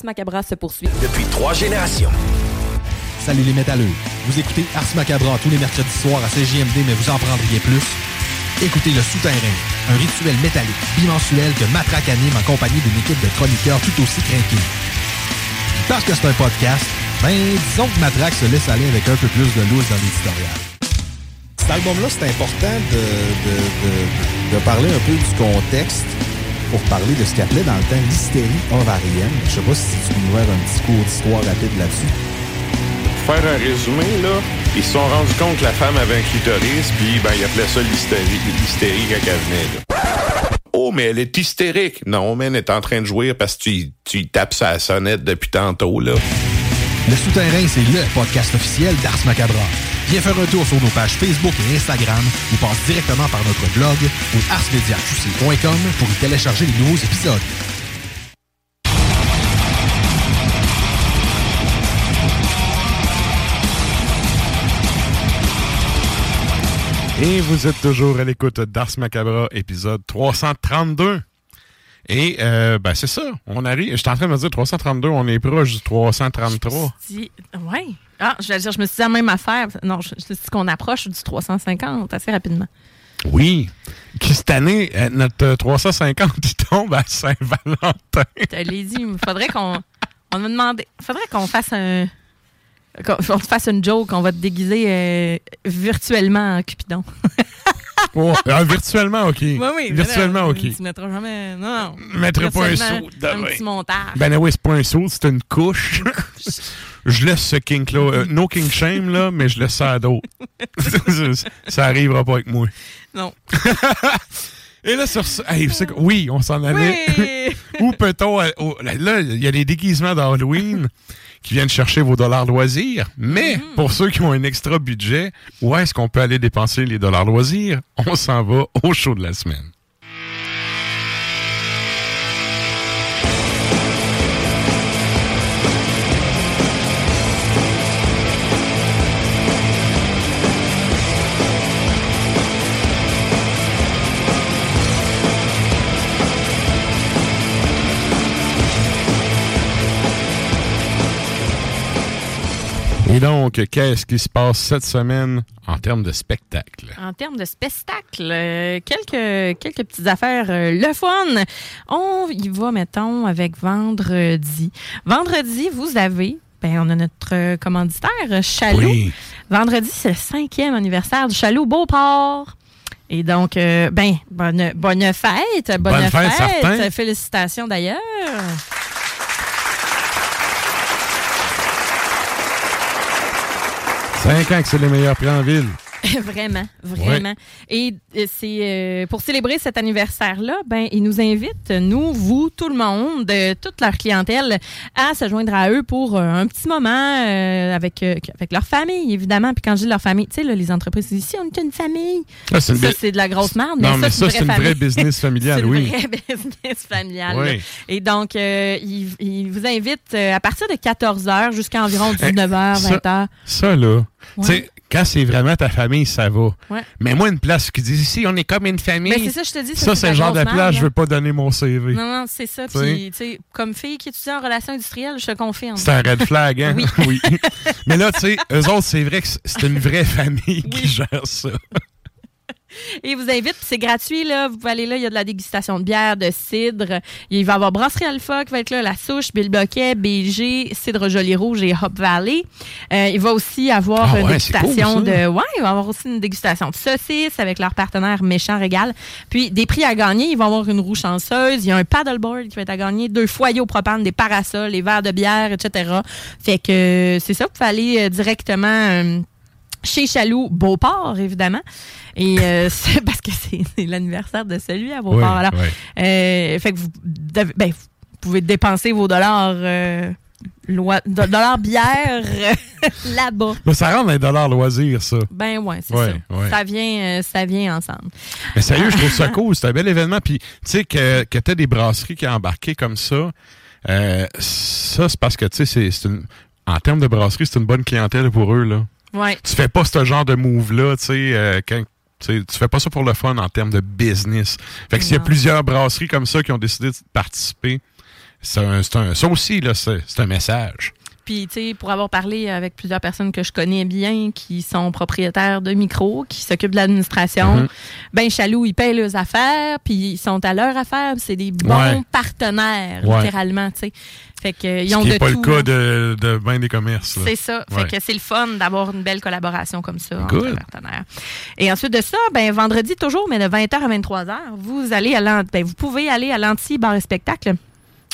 Ars Macabra se poursuit. Depuis trois générations. Salut les métalleux. Vous écoutez Ars Macabra tous les mercredis soirs à CJMD, mais vous en prendriez plus? Écoutez Le Souterrain, un rituel métallique bimensuel que Matraque anime en compagnie d'une équipe de chroniqueurs tout aussi craqués. Puis parce que c'est un podcast, ben disons que Matraque se laisse aller avec un peu plus de loose dans l'éditorial. Cet album-là, c'est important de, de, de, de parler un peu du contexte pour parler de ce qu'il appelait dans le temps l'hystérie ovarienne. Je sais pas si tu peux nous faire un petit cours d'histoire rapide là-dessus. Pour faire un résumé, là, ils se sont rendus compte que la femme avait un clitoris, puis ben, ils appelaient ça l'hystérie, l'hystérie quand elle venait. Là. Oh, mais elle est hystérique. Non, mais elle est en train de jouer parce que tu, tu tapes sa sonnette depuis tantôt, là. Le Souterrain, c'est le podcast officiel d'Ars Macabra. Viens faire un tour sur nos pages Facebook et Instagram ou passe directement par notre blog ou arsmediaqc.com pour y télécharger les nouveaux épisodes. Et vous êtes toujours à l'écoute d'Ars Macabra, épisode 332. Et euh, ben c'est ça, on arrive. Je suis en train de me dire 332, on est proche du 333. Si, ouais. Ah, je vais dire, je me suis dit la même affaire. Non, je, je dis qu'on approche du 350 assez rapidement. Oui. Cette année, euh, notre euh, 350, il tombe à Saint-Valentin. Je te l'ai dit, il faudrait qu'on. On m'a demandé. faudrait qu'on fasse un. Qu'on qu'on te fasse une joke, on va te déguiser euh, virtuellement en Cupidon. Oh, ah, virtuellement, OK. Oui, oui. Virtuellement, OK. Tu mettras jamais. Non, non. Mettrai pas un saut Un demain. petit montage. Ben oui, c'est pas un saut, c'est une couche. je laisse ce kink-là. euh, no king shame, là, mais je laisse ça à d'autres. ça arrivera pas avec moi. Non. Et là, sur ça, hey, oui, on s'en allait. Oui! Où peut-on. oh, là, là, il y a des déguisements d'Halloween qui viennent chercher vos dollars loisirs. Mais Mm-hmm. pour ceux qui ont un extra budget, où est-ce qu'on peut aller dépenser les dollars loisirs? On s'en va au show de la semaine. Et donc, qu'est-ce qui se passe cette semaine en termes de spectacle? En termes de spectacle, euh, quelques, quelques petites affaires. euh, le fun! On y va, mettons, avec vendredi. Vendredi, vous avez, ben, on a notre euh, commanditaire, Chaloux. Oui. Vendredi, c'est le cinquième anniversaire du Chaloux Beauport. Et donc, euh, ben, bonne, bonne fête, bonne, Bonne fête. Félicitations d'ailleurs. Cinq ans que c'est les meilleurs prix en ville. vraiment, vraiment. Et euh, c'est euh, pour célébrer cet anniversaire-là, ben ils nous invitent, nous, vous, tout le monde, euh, toute leur clientèle, à se joindre à eux pour euh, un petit moment avec avec leur famille, évidemment. Puis quand je dis leur famille, tu sais, les entreprises disent ici on est une famille. Ah, c'est ça c'est de la grosse merde. Non, mais mais ça, ça, c'est une vraie business familiale, c'est une oui. vraie business familiale. Oui. Et donc, ils, ils vous invitent à partir de 14 h jusqu'à environ 19 h, ça- 20 h. Ça, là, Ouais. tu sais, quand c'est vraiment ta famille, ça va. Ouais. Mais moi, une place qui dit ici, on est comme une famille. Ben, c'est ça, je te dis. ça, c'est de le genre de place, je veux pas donner mon CV. Non, non, c'est ça. Puis, comme fille qui étudie en relations industrielles, je te confirme. C'est un red flag, hein? Oui. Mais là, tu sais, eux autres, c'est vrai que c'est une vraie famille qui gère ça. Et ils vous invite, puis c'est gratuit, là. Vous pouvez aller là, il y a de la dégustation de bière, de cidre. Il va y avoir Brasserie Alpha qui va être là, La Souche, Bill Boquet, BG, Cidre Joli Rouge et Hop Valley. Euh, il va aussi avoir Ah une ouais, dégustation cool, de. Ouais, il va y avoir aussi une dégustation de saucisses avec leur partenaire Méchant Régal. Puis des prix à gagner, il va y avoir une roue chanceuse, il y a un paddleboard qui va être à gagner, deux foyers au propane, des parasols, des verres de bière, etc. Fait que euh, c'est ça, vous pouvez aller euh, directement. Chez Chaloux, Beauport, évidemment. Et euh, c'est parce que c'est l'anniversaire de celui à Beauport. Alors, euh, fait que vous, devez- ben, vous pouvez dépenser vos dollars, euh, loi- do- dollars bière euh, là-bas. Mais ça rentre dans les dollars loisirs, ça. Ben ouais, c'est Ouais, ça. ouais. Ça vient, ça vient ensemble. Mais sérieux, je trouve ça cool. C'est un bel événement. Puis, tu sais, que, que tu des brasseries qui ont embarqué comme ça, ça, c'est parce que, tu sais, c'est- c'est une- en termes de brasserie, c'est une bonne clientèle pour eux, là. Ouais. Tu fais pas ce genre de move-là, tu sais, euh, quand. tu fais pas ça pour le fun en termes de business. Fait que s'il y a plusieurs brasseries comme ça qui ont décidé de participer, c'est un- ça aussi, là, c'est un message. Puis, tu sais, pour avoir parlé avec plusieurs personnes que je connais bien, qui sont propriétaires de micros, qui s'occupent de l'administration, Mhm. ben Chaloux, ils payent leurs affaires, puis ils sont à leur affaire, puis c'est des bons Ouais. partenaires, Ouais. littéralement, tu sais. Fait que, Ce qui de pas tout. le cas de, de bien des commerces. C'est ça. Ouais. Fait que c'est le fun d'avoir une belle collaboration comme ça entre Good. partenaires. Et ensuite de ça, ben vendredi toujours, mais de 20h à 23h, vous allez à ben, vous pouvez aller à l'anti bar et spectacle.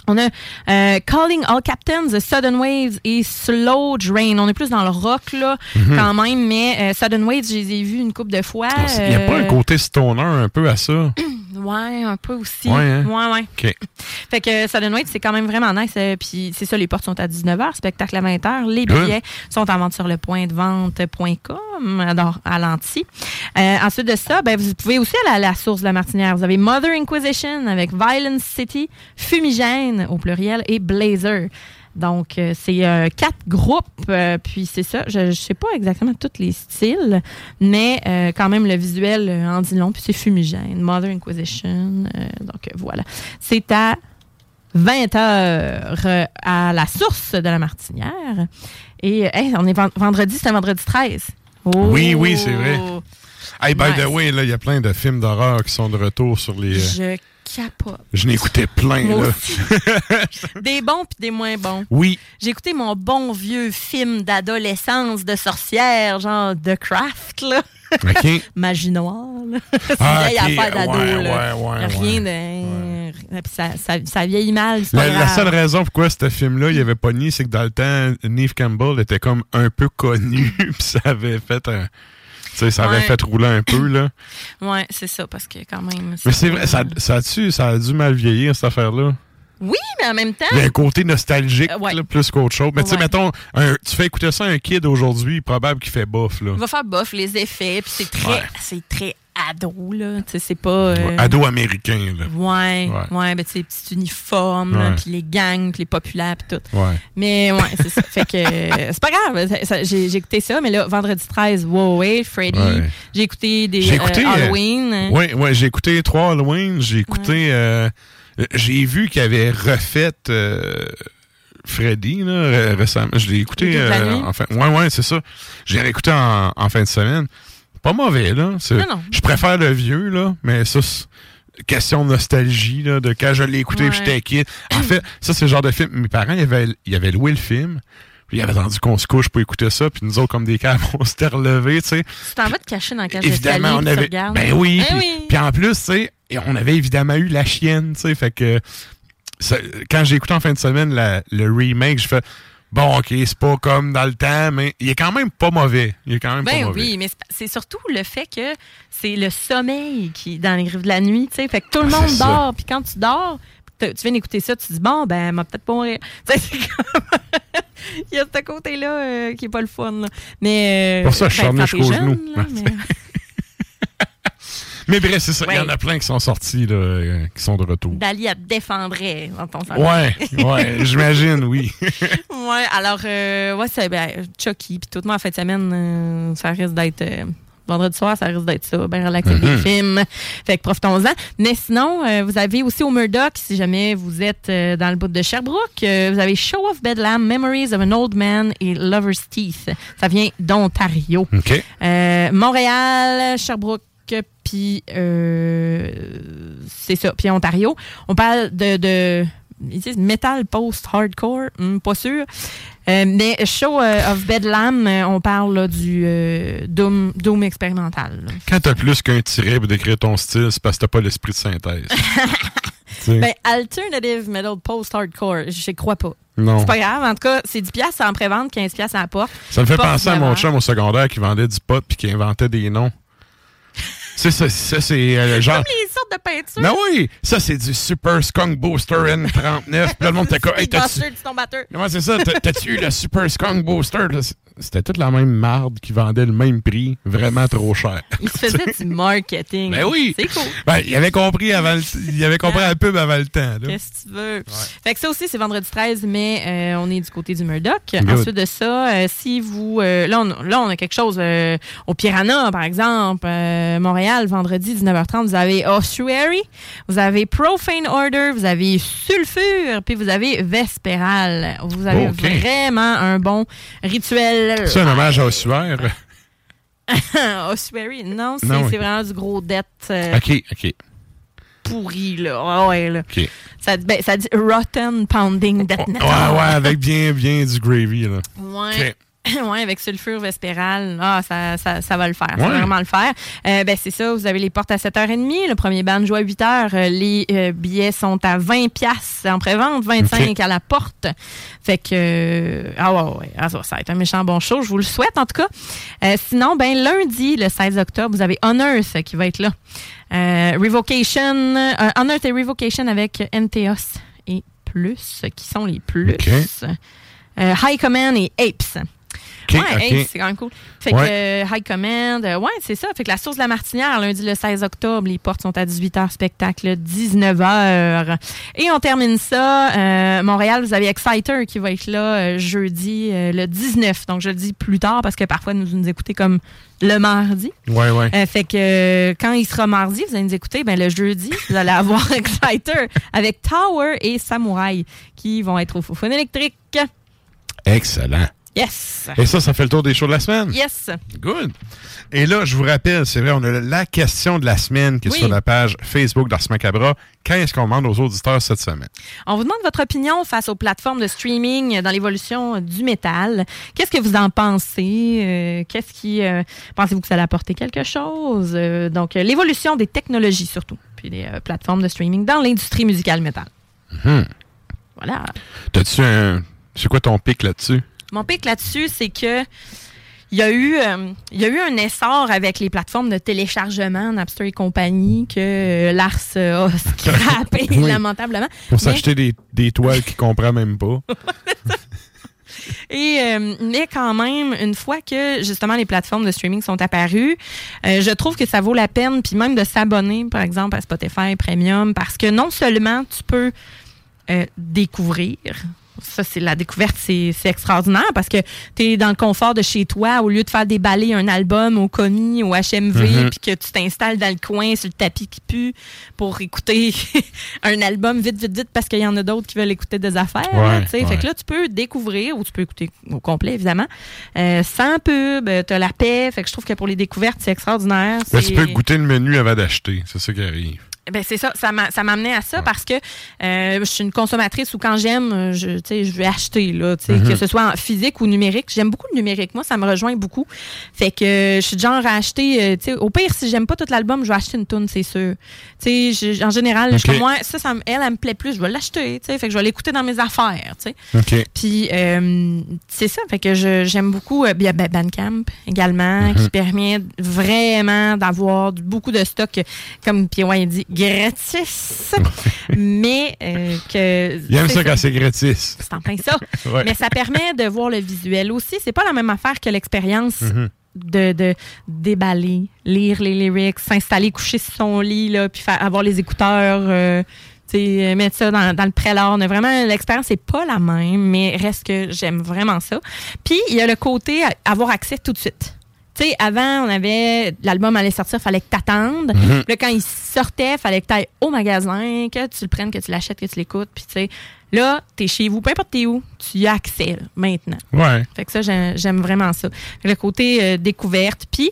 On a euh, Calling All Captains, Sudden Waves et Slow Drain. On est plus dans le rock, là, Mhm. quand même, mais euh, Sudden Waves, je les ai vus une couple de fois. Il n'y a pas un euh, côté stoner un peu à ça? Ouais, un peu aussi. Ouais, hein? ouais, ouais. OK. Fait que Wait, c'est quand même vraiment nice. euh, Puis c'est ça, les portes sont à 19h, spectacle à 20h. Les Good. billets sont en vente sur le point de vente.com à, à l'anti. Euh, ensuite de ça, ben, vous pouvez aussi aller à la source de la Martinière. Vous avez Mother Inquisition avec Violence City, Fumigène au pluriel et Blazer. Donc, euh, c'est euh, quatre groupes, euh, puis c'est ça. Je ne sais pas exactement tous les styles, mais euh, quand même, le visuel en dit long, puis c'est fumigène. Mother Inquisition. donc, voilà. C'est à 20h à la source de la Martinière. Et, hey, on est ven- vendredi, c'est un vendredi 13. Oh! Oui, oui, c'est vrai. Hey, by Nice. the way, là, il y a plein de films d'horreur qui sont de retour sur les. Je capote. Je écouté plein, Moi là. aussi. des bons puis des moins bons. Oui. J'ai écouté mon bon vieux film d'adolescence de sorcière, genre The Craft, là. Magie noire, là. C'est Ah, une vieille affaire d'ado, Ouais, là. ouais, ouais, Rien de... Ça, ça, ça vieillit mal, La, seule raison pourquoi ce film-là, il avait pas nié, c'est que dans le temps, Neve Campbell était comme un peu connu, puis ça avait fait un. Tu sais, ça avait Ouais. fait rouler un peu, là. Ouais, c'est ça, parce que quand même... Mais c'est vrai, ça, ça, a-tu- ça a dû mal vieillir, cette affaire-là? Oui, mais en même temps... Il y a un côté nostalgique, Euh, ouais. là, plus qu'autre chose. Mais tu sais, Ouais. mettons, un- tu fais écouter ça à un kid aujourd'hui, probable qu'il fait bof, là. Il va faire bof les effets, puis c'est très, c'est très ado, là. Tu sais, c'est pas... euh, Ado américain, là. Ouais, Ouais. ouais, ben, tu sais, les petits uniformes, là, Ouais. puis les gangs, puis les populaires, puis tout. Ouais. Mais ouais, c'est ça. Fait que euh, c'est pas grave. J'ai écouté ça, mais là, vendredi 13, wow, ouais, Freddy. Ouais. J'ai écouté des écouté euh, euh, Halloween. ouais, ouais, j'ai écouté trois Halloween. J'ai écouté. j'ai vu qu'il avait refait Freddy là, ré- récemment. Je l'ai écouté. Euh, en fin, ouais, ouais, c'est ça. J'ai réécouté en, en fin de semaine. Pas mauvais là. Je préfère le vieux là, mais ça. c'est Question de nostalgie, là, de quand je l'ai écouté, Ouais. j'étais kid. En fait, ça, c'est le genre de film. Mes parents, ils avaient, ils avaient loué le film, puis ils avaient attendu qu'on se couche pour écouter ça, puis nous autres, comme des câbles, on s'était relevés, tu sais. Tu t'en vas te cacher dans la cage Évidemment, on avait. Ben oui. Ben puis, oui. puis en plus, tu sais, on avait évidemment eu la chienne, tu sais. Fait que ça- quand j'ai écouté en fin de semaine la- le remake, j'ai fait bon, ok, c'est pas comme dans le temps, mais il est quand même pas mauvais. Il est quand même pas Ben mauvais. oui, mais c'est- surtout le fait que c'est le sommeil qui dans les griffes de la nuit, tu sais. Fait que tout le Ah, monde dort, puis quand tu dors, tu viens d'écouter ça, tu dis bon, ben, m'a peut-être pas mourir. Tu sais, c'est comme. Il y a ce côté-là euh, qui est pas le fun. là. Mais. euh, Pour ça, je suis ben, jusqu'aux genoux. là, mais- Mais bref, c'est ça. Il y en a plein qui sont sortis, là, euh, qui sont de retour. Dali, défendrait dans ton salon. Ouais, ouais, j'imagine, oui. Ouais, alors, euh, ouais, c'est ben, Chucky, puis tout le monde en fin de semaine, euh, ça risque d'être. euh, vendredi soir, ça risque d'être ça, ben relax avec Mhm. des films. Fait que profitons-en. Mais sinon, euh, vous avez aussi au Murdoch, si jamais vous êtes euh, dans le bout de Sherbrooke, euh, vous avez Show of Bedlam, Memories of an Old Man et Lover's Teeth. Ça vient d'Ontario. OK. Euh, Montréal, Sherbrooke, puis euh, c'est ça, puis Ontario. On parle de, de ils disent metal post-hardcore, Hmm, pas sûr. Euh, mais Show euh, of Bedlam, on parle là, du euh, Doom, Doom expérimental. là. Quand t'as plus qu'un tiret pour décrire ton style, c'est parce que t'as pas l'esprit de synthèse. Ben, alternative metal post-hardcore, je crois pas. non. C'est pas grave. En tout cas, c'est 10$ piastres en prévente, 15$ piastres à la porte. Ça me fait penser à mon chum au secondaire qui vendait du pot puis qui inventait des noms. C'est ça, ça c'est euh, genre. Comme les sortes de peintures. Ben oui, ça c'est du Super Skunk Booster N39. Puis le monde comme, hey. Comment c'est ça? T'as- T'as-tu eu le Super Skunk Booster? C'était toute la même marde qui vendait le même prix, vraiment trop cher. Il se faisait du marketing. Ben oui. C'est cool. Ben, il avait compris avant le, il avait compris la pub avant le temps. Qu'est-ce que tu veux? Fait que ça aussi, c'est vendredi 13, mais euh, on est du côté du Murdoch. Good. Ensuite de ça, euh, si vous. euh, là, on, là, on a quelque chose au Piranha, par exemple, Montréal. Montréal, vendredi 19h30, vous avez Ossuary, vous avez Profane Order, vous avez Sulfure, puis vous avez Vespéral. Vous avez vraiment un bon rituel. C'est un hommage à Ossuaire? Ossuary, non, c'est oui. vraiment du gros dette euh, OK, OK. pourri, là. Ah ouais, là. OK. Ça, ben, ça dit Rotten Pounding Death Ouais, Metal. ouais, avec bien, bien du gravy, là. Ouais. Ouais, avec sulfure vespéral, ah, ça, ça, ça va le faire. Ça va vraiment le faire. Euh, ben, c'est ça, vous avez les portes à 7h30. Le premier band joue à 8h. Euh, Les euh, billets sont à 20 piastres en pré-vente, 25 Ok. à la porte. Fait que, euh, ah ouais, ouais, ah, ça, ça va être un méchant bon show. Je vous le souhaite, en tout cas. Euh, sinon, ben, lundi, le 16 octobre, vous avez Unearth qui va être là. Euh, Revocation, euh, Unearth et Revocation avec NTOS et Plus, qui sont les plus. Euh, High Command et Apes. Ouais, c'est quand même cool. Fait que euh, High Command, euh, ouais, c'est ça. Fait que la source de la Martinière, lundi le 16 octobre, les portes sont à 18h, spectacle 19h. Et on termine ça. euh, Montréal, vous avez Exciter qui va être là jeudi le 19. Donc je le dis plus tard parce que parfois nous nous écoutez comme le mardi. Ouais, ouais. Fait que quand il sera mardi, vous allez nous écouter, ben, le jeudi, vous allez avoir Exciter avec Tower et Samouraï qui vont être au Fofone électrique. Excellent. Yes! Et ça, ça fait le tour des shows de la semaine? Yes! Good. Et là, je vous rappelle, c'est vrai, on a la question de la semaine qui est Oui. sur la page Facebook d'Ars Macabra. Quand est-ce qu'on demande aux auditeurs cette semaine? On vous demande votre opinion face aux plateformes de streaming dans l'évolution du métal. Qu'est-ce que vous en pensez? Euh, Qu'est-ce qui... euh, Pensez-vous que ça allait apporter quelque chose? Euh, donc, l'évolution des technologies surtout, puis des plateformes de streaming dans l'industrie musicale métal. Mhm. Voilà. T'as-tu un. C'est quoi ton pic là-dessus? Mon pic là-dessus, c'est que il y, a eu, euh, il y a eu un essor avec les plateformes de téléchargement, Napster et compagnie, que euh, Lars euh, a scrappé Oui. lamentablement. Pour Mais- s'acheter des, des toiles qu'il comprend même pas. Et, euh, mais quand même, une fois que justement les plateformes de streaming sont apparues, je trouve que ça vaut la peine, puis même de s'abonner, par exemple, à Spotify Premium, parce que non seulement tu peux découvrir, ça, c'est la découverte, c'est extraordinaire parce que tu es dans le confort de chez toi au lieu de faire déballer un album au commis, au HMV, puis que tu t'installes dans le coin sur le tapis qui pue pour écouter un album vite, vite, vite parce qu'il y en a d'autres qui veulent écouter des affaires. Ouais, ouais. Fait que là, tu peux découvrir ou tu peux écouter au complet, évidemment, euh, sans pub, tu as la paix. Fait que je trouve que pour les découvertes, c'est extraordinaire. Ben, tu peux goûter le menu avant d'acheter. C'est ça qui arrive. Ben c'est ça, ça m'a ça m'a amené à ça parce que euh, je suis une consommatrice où quand j'aime, je, tu sais, je vais acheter, là, tu sais, Mhm. que ce soit en physique ou numérique. J'aime beaucoup le numérique. Moi, ça me rejoint beaucoup. Fait que euh, je suis genre à acheter, euh, tu sais, au pire, si j'aime pas tout l'album, je vais acheter une tune, c'est sûr. Tu sais, je- en général, je suis Ok. comme, moi, ça, ça elle, elle me plaît plus, je vais l'acheter, tu sais. Fait que je vais l'écouter dans mes affaires, tu sais. OK. Puis euh, c'est ça, fait que je- j'aime beaucoup euh, ben, Bandcamp également, Mhm. qui permet vraiment d'avoir beaucoup de stock, comme PY dit, gratis. mais euh, que. Il aime ça quand c'est gratis. C'est en plein ça. Ouais. Mais ça permet de voir le visuel aussi. C'est pas la même affaire que l'expérience Mhm. de, de déballer, lire les lyrics, s'installer, coucher sur son lit, là, puis faire, avoir les écouteurs, euh, euh, mettre ça dans, dans le prélat. Vraiment, l'expérience n'est pas la même, mais reste que j'aime vraiment ça. Puis, il y a le côté avoir accès tout de suite. Tu sais, avant, on avait l'album allait sortir, fallait que t'attendes. Mhm. Là, quand il sortait, fallait que tu ailles au magasin, que tu le prennes, que tu l'achètes, que tu l'écoutes. Puis, tu sais, là, t'es chez vous, peu importe t'es où, tu y as accès là, maintenant. Ouais. Fait que ça, j'aime vraiment ça. Le côté euh, découverte. Puis,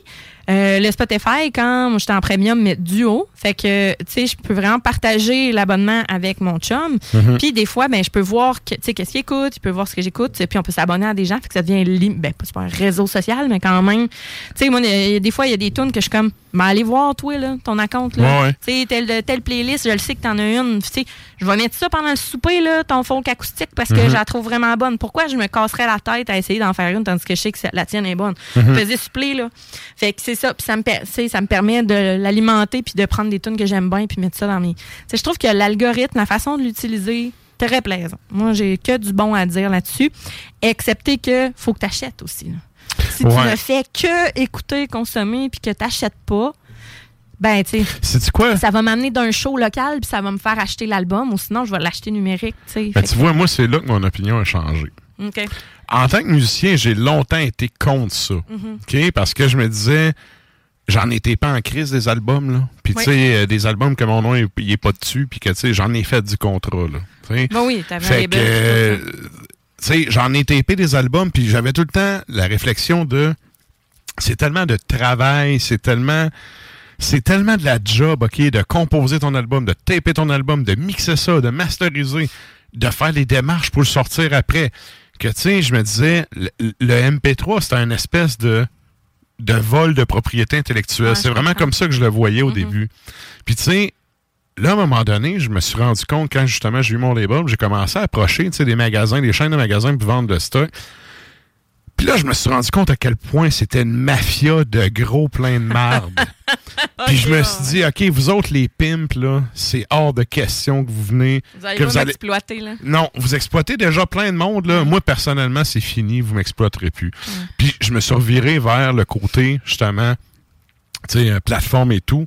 euh, le Spotify, quand j'étais en premium, mais duo, fait que, tu sais, je peux vraiment partager l'abonnement avec mon chum. Mhm. Puis, des fois, ben, je peux voir, tu sais, qu'est-ce qu'il écoute, il peut voir ce que j'écoute, puis on peut s'abonner à des gens, fait que ça devient, ben, c'est pas un réseau social, mais quand même, tu sais, moi, il y a des fois, il y a des tunes que je suis comme, ben, allez voir, toi, là, ton compte, là. Ouais. Tu sais, telle, telle playlist, je le sais que t'en as une, tu sais, je vais mettre ça pendant le souper, là, ton folk acoustique, parce que Mhm. je la trouve vraiment bonne. Pourquoi je me casserais la tête à essayer d'en faire une, tandis que je sais que la tienne est bonne? Mhm. Faisais supplé, là. Fait que c'est ça, puis ça me, ça me permet de l'alimenter, puis de prendre des tunes que j'aime bien, puis mettre ça dans mes... Je trouve que l'algorithme, la façon de l'utiliser, très plaisant. Moi, j'ai que du bon à dire là-dessus, excepté que faut que tu achètes aussi. là. Si tu ne fais que écouter, consommer, puis que tu n'achètes pas, ben, tu sais, quoi? ça va m'amener d'un show local, puis ça va me faire acheter l'album, ou sinon, je vais l'acheter numérique, tu sais. Ben, tu vois, moi, c'est là que mon opinion a changé. OK. En tant que musicien, j'ai longtemps été contre ça. Mhm. OK? Parce que je me disais, j'en étais pas en crise des albums, là. Puis, Oui. tu sais, euh, des albums que mon nom il est pas dessus, puis que, tu sais, j'en ai fait du contrat, là. Bon, oui, t'avais Fait que, euh, tu sais, j'en ai tapé des albums, puis j'avais tout le temps la réflexion de c'est tellement de travail, c'est tellement c'est tellement de la job, OK, de composer ton album, de taper ton album, de mixer ça, de masteriser, de faire les démarches pour le sortir après. Que, tu sais, je me disais, le, le MP3, c'était une espèce de de vol de propriété intellectuelle. C'est vraiment comme ça que je le voyais au Mhm. début. Puis, tu sais, là, à un moment donné, je me suis rendu compte, quand justement j'ai eu mon label, j'ai commencé à approcher tu sais, des magasins, des chaînes de magasins pour vendre de stock. Puis là, je me suis rendu compte à quel point c'était une mafia de gros plein de marde. Puis je me suis dit, OK, vous autres, les pimps, là, c'est hors de question que vous venez. Vous allez que vous allez... là. Non, vous exploitez déjà plein de monde. Là. Moi, personnellement, c'est fini. Vous m'exploiterez plus. Puis je me suis reviré vers le côté, justement, tu sais, euh, plateforme et tout,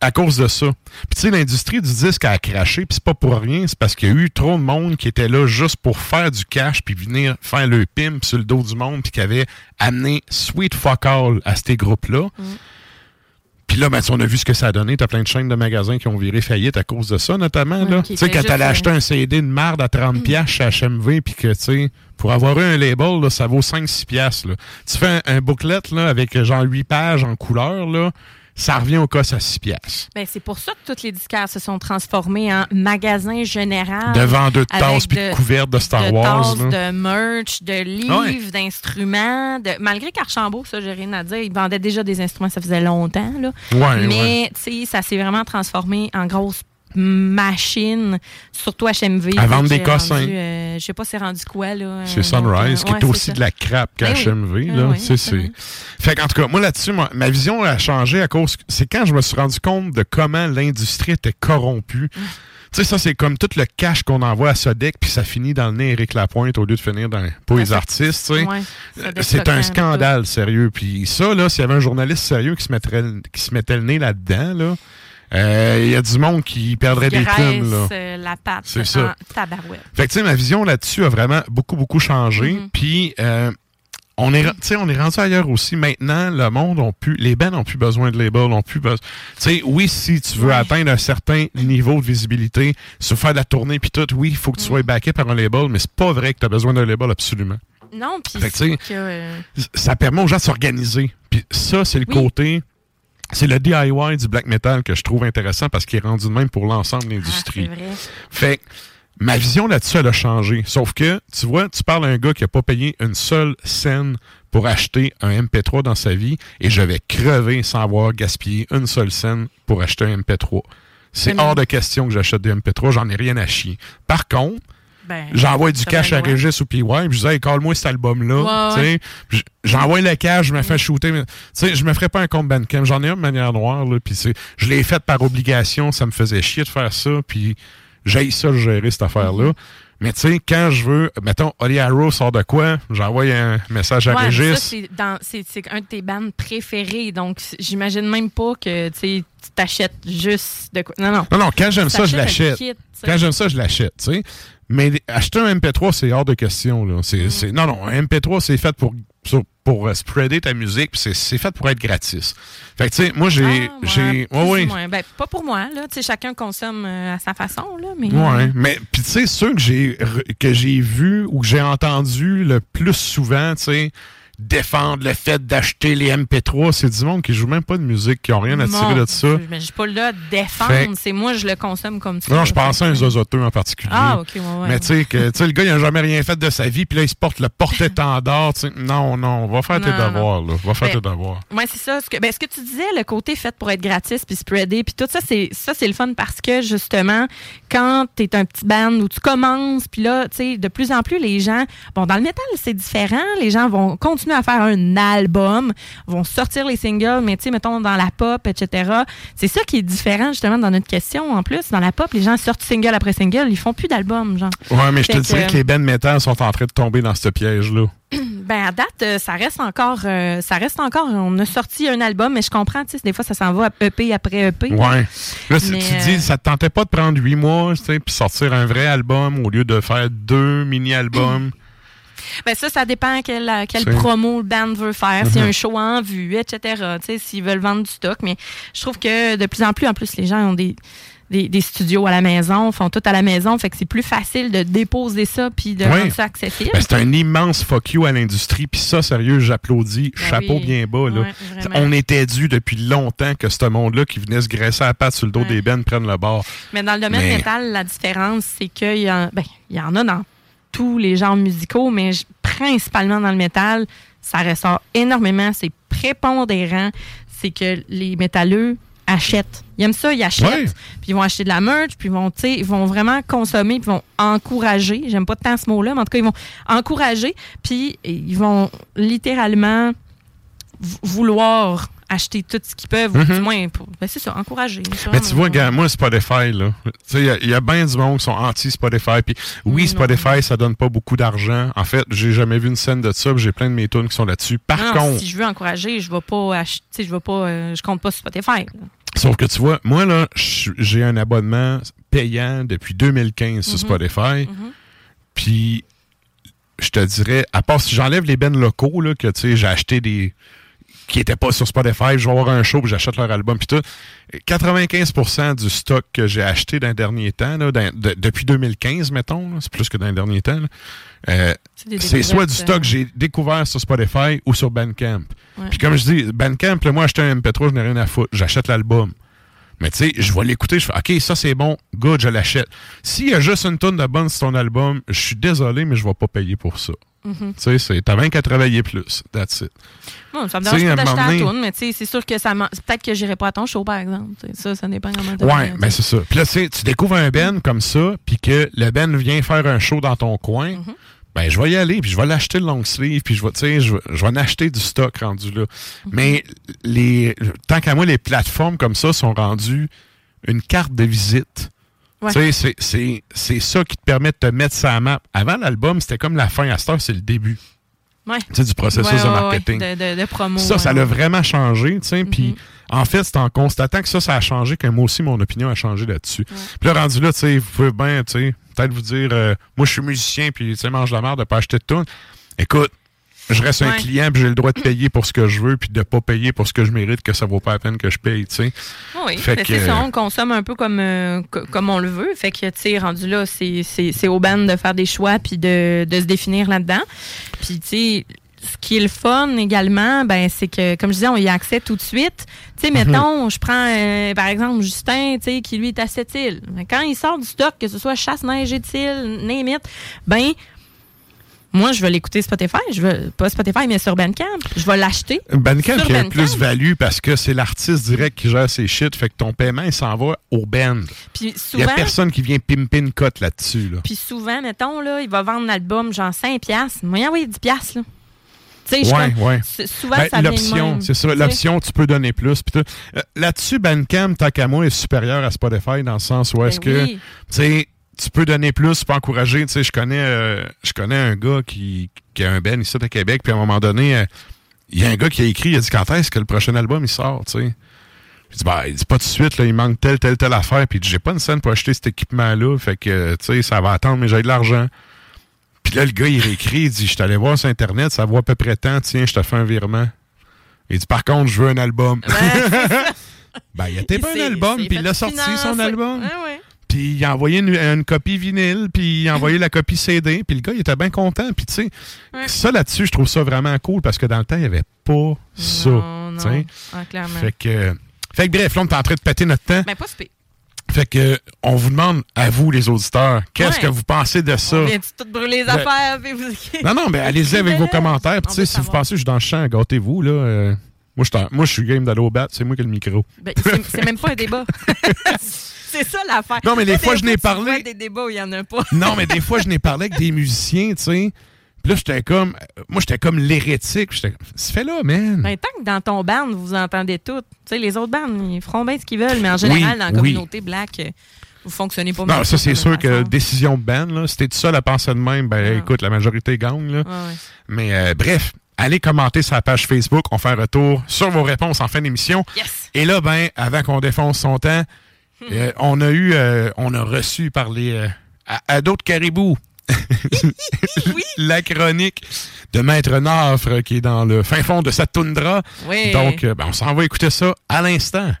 à cause de ça. Puis tu sais, l'industrie du disque a craché, puis c'est pas pour rien, c'est parce qu'il y a eu trop de monde qui était là juste pour faire du cash, puis venir faire le pimp sur le dos du monde, puis qui avait amené Sweet Fuck All à ces groupes-là. Puis là, ben, on a vu ce que ça a donné. T'as plein de chaînes de magasins qui ont viré faillite à cause de ça, notamment. Ouais, Tu sais, quand t'allais acheter euh, un CD de marde à 30$ piastres chez HMV, puis que, tu sais, pour avoir eu un label, là, ça vaut 5-6$. piastres, là. Tu fais un, un booklet là, avec euh, genre 8 pages en couleur, là, ça revient au cost à 6$. piastres. Ben, c'est pour ça que tous les disquaires se sont transformés en magasins général. De vendeurs de tasses puis de couvertes de Star de Wars, tasses, de merch, de livres, Ouais. d'instruments. De... Malgré qu'Archambault, ça, j'ai rien à dire, ils vendaient déjà des instruments, ça faisait longtemps. Là. Ouais, Mais, tu sais, ça s'est vraiment transformé en grosse machine, surtout HMV. À vendre des cossins. euh, Je sais pas c'est rendu quoi, là. C'est euh, Sunrise, donc, qui euh, est aussi de la crappe Ben oui. qu'HMV. Ah là. oui, c'est. Fait qu'en tout cas, moi là-dessus, ma vision a changé à cause. C'est quand je me suis rendu compte de comment l'industrie était corrompue. Mm. Tu sais, ça, c'est comme tout le cash qu'on envoie à Sodec, puis ça finit dans le nez Éric Lapointe au lieu de finir dans, pour les artistes. Ouais, doit C'est un scandale, sérieux. Puis ça, là, s'il y avait un journaliste sérieux qui se mettrait, qui se mettait le nez là-dedans, là, euh, il y a du monde qui perdrait des plumes, là. euh, la patte C'est ça. tabarouette. Fait que, tu sais, ma vision là-dessus a vraiment beaucoup, beaucoup changé. Mhm. Puis, euh, on est, tu sais, on est rendu ailleurs aussi. Maintenant, le monde ont plus, les bands n'ont plus besoin de labels, ont plus besoin. Tu sais, oui, si tu veux atteindre un certain niveau de visibilité, se faire de la tournée puis tout, oui, il faut que tu Mm. sois backé par un label, mais c'est pas vrai que tu as besoin d'un label absolument. Non, puis que, que, euh, Ça permet aux gens de s'organiser. Puis ça, c'est le Oui. côté. C'est le DIY du black metal que je trouve intéressant parce qu'il est rendu de même pour l'ensemble de ah, l'industrie. vrai. Fait que ma vision là-dessus, elle a changé. Sauf que, tu vois, tu parles à un gars qui a pas payé une seule scène pour acheter un MP3 dans sa vie et je vais crever sans avoir gaspillé une seule scène pour acheter un MP3. C'est hors de question que j'achète des MP3, j'en ai rien à chier. Par contre, Ben, j'envoie du cash à. Régis ou PY, je dis, hey, call-moi cet album-là. Ouais, tu sais. J- J'envoie le cash, je me fais shooter. mais, Tu sais, je me ferais pas un compte Bandcamp. J'en ai un de manière noire, là, je l'ai fait par obligation, ça me faisait chier de faire ça, puis j'ai ça gérer cette affaire-là. Mais tu sais, quand je veux, mettons, Holly Arrow sort de quoi, j'envoie un message à Ouais, ça, Régis. c'est un de tes bandes préférées. Donc, j'imagine même pas que tu t'achètes juste de quoi. Non, non. Non, non, quand j'aime ça, je l'achète. Quand j'aime ça, je l'achète, tu sais. Mais acheter un MP3, c'est hors de question, là. Mm. non, non, un MP3, c'est fait pour, pour, pour, euh, spreader ta musique, puis c'est, fait pour être gratis. Fait que, tu sais, moi, j'ai, Ah, ouais. Ben, pas pour moi, là. Tu sais, chacun consomme euh, à sa façon, là. Mais, Ouais, mais puis tu sais ceux que j'ai re- que j'ai vu ou que j'ai entendu le plus souvent, tu sais, défendre le fait d'acheter les MP3, c'est du monde qui joue même pas de musique, qui ont rien à tirer de ça. Je suis pas là défendre. C'est moi, je le consomme comme ça. Non, je pensais à un zozoteux en particulier. Ah, ok, ouais, ouais. Mais tu sais, que le gars, il a jamais rien fait de sa vie, puis là, il se porte le porte-étendard. Non, non, va faire tes Non, devoirs, là. Va faire Ben, tes devoirs. Oui, c'est ça. Ce que, ben, ce que tu disais, le côté fait pour être gratis puis spreader, puis tout ça, c'est ça, c'est le fun parce que justement, quand tu es un petit band où tu commences, puis là, tu sais, de plus en plus, les gens, bon, dans le métal, c'est différent. Les gens vont continuer à faire un album, vont sortir les singles, mais tu sais, mettons dans la pop, etc. C'est ça qui est différent justement dans notre question. En plus, dans la pop, les gens sortent single après single, ils font plus d'album, genre. Ouais, mais je te dirais que- que les bands métal sont en train de tomber dans ce piège-là. Ben à date, euh, ça reste encore, euh, ça reste encore. On a sorti un album, mais je comprends, tu sais, des fois ça s'en va à EP après EP. Ouais. Là, si Mais, tu euh, dis, ça te tentait pas de prendre huit mois, tu sais, puis sortir un vrai album au lieu de faire deux mini-albums. Ben ça, ça dépend quelle, quelle promo le band veut faire, s'il y a Mhm. un show en vue, etc. Tu sais, S'ils veulent vendre du stock. Mais je trouve que de plus en plus, en plus, les gens ont des, des, des studios à la maison, font tout à la maison. Fait que c'est plus facile de déposer ça puis de rendre ça accessible. Ben, c'est un immense fuck you à l'industrie. Puis ça, sérieux, j'applaudis. Ben Chapeau oui. bien bas. Là. On était dû depuis longtemps que ce monde-là qui venait se graisser à la patte sur le dos des bennes prenne le bord. Mais dans le domaine Mais- métal, la différence, c'est qu'il y, en- ben, y en a dans tous les genres musicaux, mais principalement dans le métal, ça ressort énormément. C'est prépondérant. C'est que les métalleux achètent. Ils aiment ça, ils achètent. Ouais. Puis ils vont acheter de la merch, puis ils vont, ils vont vraiment consommer, puis ils vont encourager. J'aime pas tant ce mot-là, mais en tout cas, ils vont encourager, puis ils vont littéralement vou- vouloir acheter tout ce qu'ils peuvent, ou Mhm. du moins, pour- ben, c'est ça, encourager. Mais tu vois, gars, moi, Spotify, là, tu sais, il y a- y a, bien du monde qui sont anti-Spotify. Puis oui, Non. Spotify, ça donne pas beaucoup d'argent. En fait, j'ai jamais vu une scène de ça. J'ai plein de mes tunes qui sont là-dessus. Par Non, contre, si je veux encourager, je vais pas acheter, je vais pas, euh, je compte pas sur Spotify. là. sauf que tu vois, moi, là, j'ai un abonnement payant depuis 2015 sur Mhm. Spotify. Mhm. Puis, je te dirais, à part si j'enlève les bennes locaux, là, que tu sais, j'ai acheté des. Qui n'étaient pas sur Spotify, je vais avoir un show, puis j'achète leur album, puis tout. 95% du stock que j'ai acheté dans les derniers temps, là, dans- de- depuis 2015, mettons, c'est plus que dans les derniers temps, euh, C'est soit du stock euh, que j'ai découvert sur Spotify ou sur Bandcamp. Ouais. Puis comme je dis, Bandcamp, là, moi, acheter un MP3, je n'ai rien à foutre. J'achète l'album. Mais tu sais, je vais l'écouter, je fais OK, ça c'est bon, good, je l'achète. S'il y a juste une tonne de bonne sur ton album, je suis désolé, mais je vais pas payer pour ça. Mhm. Tu sais, t'as bien qu'à travailler plus. That's it. Bon, ça me dérange à pas un d'acheter donné- toune, mais tu sais, c'est sûr que ça peut-être que j'irai pas à ton show, par exemple. Ça, ça dépend comment t'as Ouais, fait, ben c'est ça. Puis là, tu sais, tu découvres un Ben comme ça, puis que le Ben vient faire un show dans ton coin, Mhm. ben je vais y aller, puis je vais l'acheter le long sleeve, puis je vais, tu sais, je vais, je vais en acheter du stock rendu là. Mhm. Mais les, tant qu'à moi, les plateformes comme ça sont rendues une carte de visite. Ouais. Tu sais, c'est- ça qui te permet de te mettre la map. Avant l'album, c'était comme la fin. À cette heure, c'est le début Ouais. tu sais, du processus Ouais, de marketing. de, de- de promo. Ça, ça l'a vraiment changé, tu sais. Puis, Mhm. en fait, c'est en constatant que ça, ça a changé que moi aussi, mon opinion a changé là-dessus. Puis là, rendu là, tu sais, vous pouvez bien, tu sais, peut-être vous dire, euh, moi, je suis musicien, puis, tu sais, mange la merde de pas acheter de tout. Écoute, je reste un client, puis j'ai le droit de payer pour ce que je veux, puis de pas payer pour ce que je mérite, que ça vaut pas la peine que je paye, tu sais. Oui, Fait mais que- c'est ça, on consomme un peu comme, euh, co- comme on le veut. Fait que, tu sais, rendu là, c'est aux bandes de faire des choix puis de, de se définir là-dedans. Puis, tu sais, ce qui est le fun également, ben c'est que, comme je disais, on y a accès tout de suite. Tu sais, Mhm. mettons, je prends, euh, par exemple, Justin, tu sais, qui lui est à cette île. Quand il sort du stock, que ce soit chasse, neige, île, name it, ben... Moi, je vais l'écouter Spotify. Je veux, pas Spotify, mais sur Bandcamp. Je vais l'acheter. Bandcamp qui a un Bandcamp. plus-value parce que c'est l'artiste direct qui gère ses shit, fait que ton paiement, il s'en va au band. Puis Il y souvent... a personne qui vient pimper une cote là-dessus, là. Puis souvent, mettons, là, il va vendre l'album genre 5 piastres. Moi, il envoie 10 piastres, là. Tu sais, je Ouais, ouais. Souvent, Ben, ça l'option, c'est ça. L'option, tu peux donner plus. Euh, Là-dessus, Bandcamp, moi, est supérieur à Spotify dans le sens où est-ce Ben que, oui. tu sais, tu peux donner plus, tu peux encourager. Tu sais, je connais, euh, je connais un gars qui, qui a un Ben ici à Québec, puis à un moment donné, euh, il y a un gars qui a écrit, il a dit quand est-ce que le prochain album il sort, tu sais? Il dit, bah, il dit pas tout de suite, là, il manque telle, telle, telle affaire. Puis j'ai pas une scène pour acheter cet équipement-là. Fait que, tu sais, ça va attendre, mais j'ai de l'argent. Puis là, le gars, il réécrit, il dit, je suis allé voir sur Internet, ça vaut à peu près tant, tiens, je te fais un virement. Il dit, par contre, je veux un album. ben, il a tapé C'est- un album, puis il a sorti son album. Ouais. Puis il a envoyé une, une copie vinyle, puis il a envoyé la copie CD, puis le gars, il était bien content. Puis tu sais, Ouais. ça là-dessus, je trouve ça vraiment cool, parce que dans le temps, il n'y avait pas ça. Non. Ah, clairement. Fait que, fait que bref, là, on est en train de péter notre temps. Ben, pas super. Fait que, on vous demande, à vous, les auditeurs, qu'est-ce Ouais. que vous pensez de ça? On vient tout brûler les Ben- affaires. puis vous... Non, non, mais allez-y avec vos commentaires. Puis, si vous pensez que je suis dans le champ, gâtez-vous, là. euh, moi, je suis en- moi, je suis game d'aller au bat, c'est moi qui ai le micro. Ben, c'est même pas un débat. c'est ça l'affaire. Non, mais des fois, je n'ai parlé- vois des débats où il y en a pas. Non, mais des fois, je n'ai parlé avec des musiciens, tu sais. Puis là, j'étais comme. Moi, j'étais comme l'hérétique. J'étais. C'est fait là, man. Ben, tant que dans ton band, vous entendez tout. Tu sais, les autres bands, ils feront bien ce qu'ils veulent, mais en général, Oui, dans la oui. communauté black, euh, vous fonctionnez pas non, ça, c'est sûr que décision de band, là. Si t'es tout seul à penser de même, ben, Ouais. écoute, la majorité gagne, là. Ouais. Mais euh, bref, allez commenter sur la page Facebook. On fait un retour sur vos réponses en fin d'émission. Yes! Et là, ben, avant qu'on défonce son temps, Hmm. euh, on a eu, euh, on a reçu par les, euh, à, à d'autres caribous, la chronique de Maître Nafre qui est dans le fin fond de sa toundra. Oui. Donc, ben, on s'en va écouter ça à l'instant.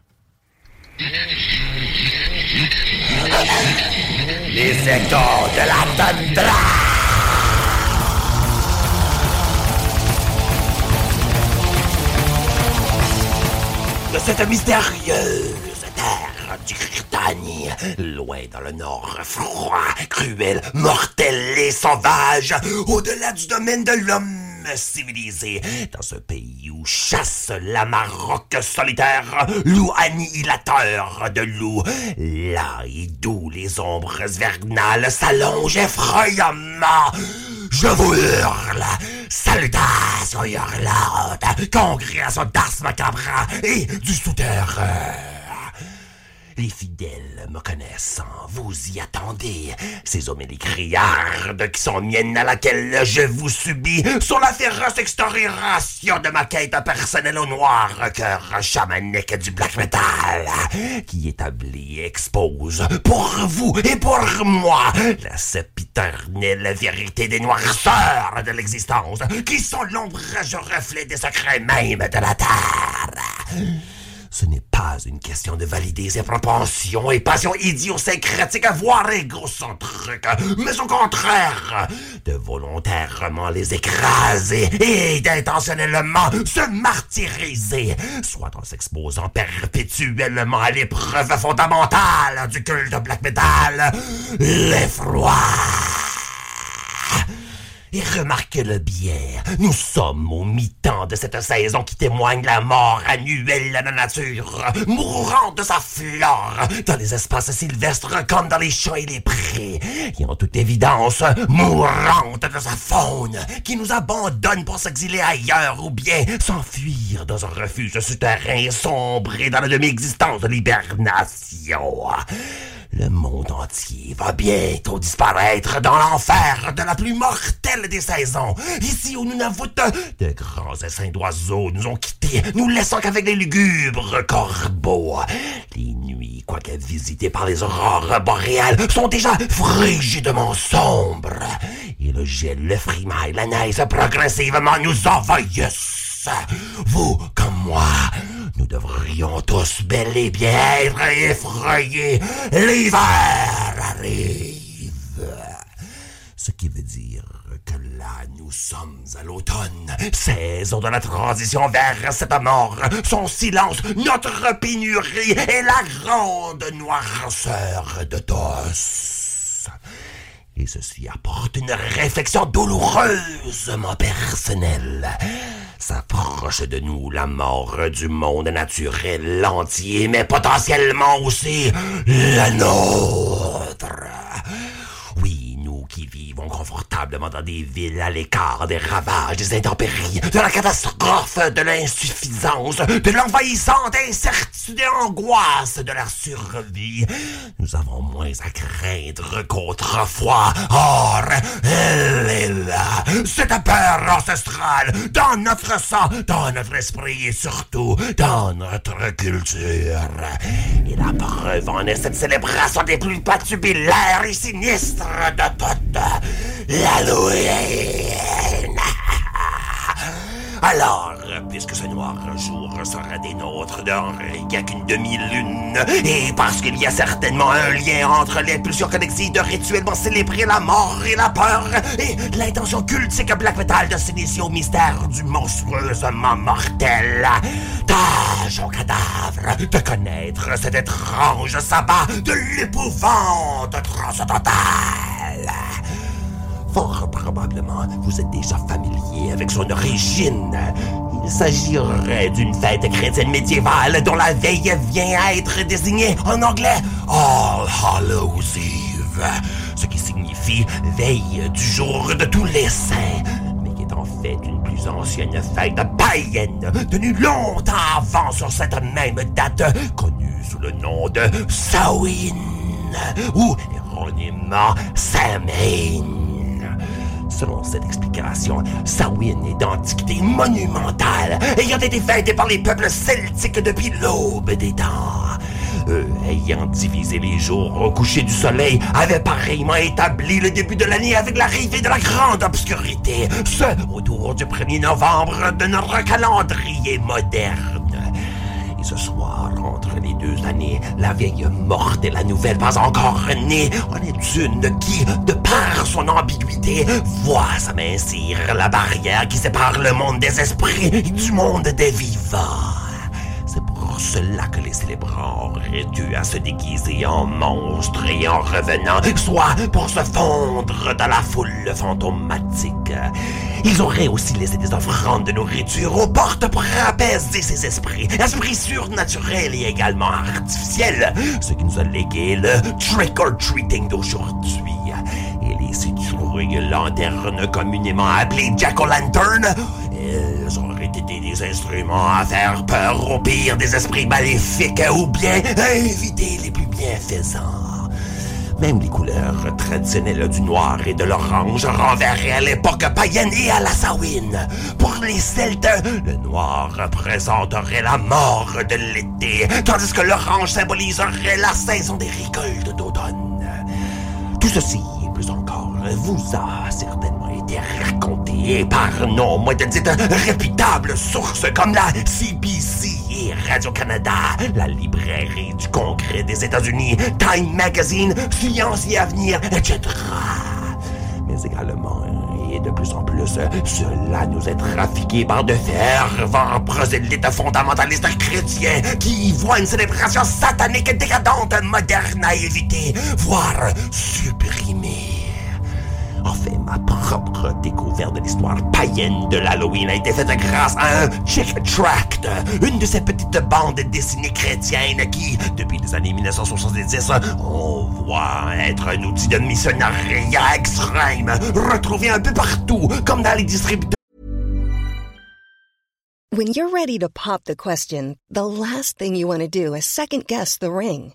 Les de la tundra. De cette mystérieuse terre du Britannie, loin dans le nord, froid, cruel, mortel et sauvage, au-delà du domaine de l'homme civilisé, dans ce pays où chasse la maroque solitaire, loup annihilateur de loups, là et d'où les ombres vernales s'allongent effrayamment. Je vous hurle, salutations hurlantes, congrégation d'Ars Macabra et du souterrain. Les fidèles me connaissent, vous y attendez. Ces hommes et les criardes qui sont miennes à laquelle je vous subis sur la féroce extorsion de ma quête personnelle au noir cœur chamanique du black metal qui établit et expose pour vous et pour moi la sempiternelle vérité des noirceurs de l'existence qui sont l'ombrage reflet des secrets même de la terre. Ce n'est pas une question de valider ses propensions et passions idiosyncratiques à voir égocentriques, mais au contraire, de volontairement les écraser et d'intentionnellement se martyriser, soit en s'exposant perpétuellement à l'épreuve fondamentale du culte black metal, l'effroi. Et remarquez-le bien, nous sommes au mi-temps de cette saison qui témoigne la mort annuelle de la nature, mourant de sa flore, dans les espaces sylvestres comme dans les champs et les prés, et en toute évidence, mourante de sa faune, qui nous abandonne pour s'exiler ailleurs ou bien s'enfuir dans un refuge souterrain et sombrer dans la demi-existence de l'hibernation. Le monde entier va bientôt disparaître dans l'enfer de la plus mortelle des saisons. Ici où nous n'avons de grands essaims d'oiseaux nous ont quittés, nous laissant qu'avec les lugubres corbeaux. Les nuits, quoique visitées par les aurores boréales, sont déjà frigidement sombres. Et le gel, le frimaille, la neige progressivement nous envahissent. Vous, comme moi, nous devrions tous bel et bien être effrayés. L'hiver arrive. Ce qui veut dire que là, nous sommes à l'automne, saison de la transition vers cette mort. Son silence, notre pénurie et la grande noirceur de tous. Et ceci apporte une réflexion douloureusement personnelle. S'approche de nous la mort du monde naturel entier, mais potentiellement aussi la nôtre. Qui vivons confortablement dans des villes à l'écart des ravages, des intempéries, de la catastrophe, de l'insuffisance, de l'envahissante incertitude et angoisse de la survie, nous avons moins à craindre qu'autrefois. Or, elle est là, cette peur ancestrale, dans notre sang, dans notre esprit et surtout dans notre culture. Et la preuve en est cette célébration des plus patubulaires et sinistres de toutes, l'Halloween. Alors, puisque ce noir jour sera des nôtres d'un rien qu'une demi-lune, et parce qu'il y a certainement un lien entre l'impulsion collective de rituellement célébrer la mort et la peur, et l'intention cultique black metal de s'initier au mystère du monstrueusement mortel, tâche au cadavre de connaître cet étrange sabbat de l'épouvante transcendantale. Probablement, vous êtes déjà familier avec son origine. Il s'agirait d'une fête chrétienne médiévale dont la veille vient à être désignée en anglais All Hallows Eve, ce qui signifie veille du jour de tous les saints, mais qui est en fait une plus ancienne fête païenne tenue longtemps avant sur cette même date, connue sous le nom de Samhain ou erronément Samhain. Selon cette explication, Samhain est d'antiquité monumentale, ayant été fêtée par les peuples celtiques depuis l'aube des temps. eux, ayant divisé les jours au coucher du soleil, avaient pareillement établi le début de l'année avec l'arrivée de la grande obscurité, ce autour du 1er novembre de notre calendrier moderne. Ce soir, entre les deux années, la vieille morte et la nouvelle pas encore née en est une qui, de par son ambiguïté, voit s'amincir la barrière qui sépare le monde des esprits du monde des vivants. Cela que les célébrants auraient dû à se déguiser en monstres et en revenant, soit pour se fondre dans la foule fantomatique. Ils auraient aussi laissé des offrandes de nourriture aux portes pour apaiser ces esprits, esprits surnaturels et également artificiels, ce qui nous a légué le trick-or-treating d'aujourd'hui. Et les citrouilles lanternes communément appelées jack-o'-lantern, elles auraient été des instruments à faire peur au pire des esprits maléfiques ou bien à éviter les plus bienfaisants. Même les couleurs traditionnelles du noir et de l'orange renverraient à l'époque païenne et à la Samhain. Pour les Celtes, le noir représenterait la mort de l'été, tandis que l'orange symboliserait la saison des récoltes d'automne. Tout ceci vous a certainement été raconté par non moins de dites réputables sources comme la CBC et Radio-Canada, la librairie du Congrès des États-Unis, Time Magazine, Science et Avenir, etc. Mais également, et de plus en plus, cela nous est trafiqué par de fervents prosélytes fondamentalistes chrétiens qui y voient une célébration satanique décadente moderne à éviter, voire supprimer. Enfin, ma propre découverte de l'histoire païenne de l'Halloween a été faite grâce à un Chick Tract, une de ces petites bandes dessinées chrétiennes qui, depuis les années 1970, on voit être un outil de missionnariat extrême, retrouvé un peu partout, comme dans les distributeurs. When you're ready to pop the question, the last thing you want to do is second guess the ring.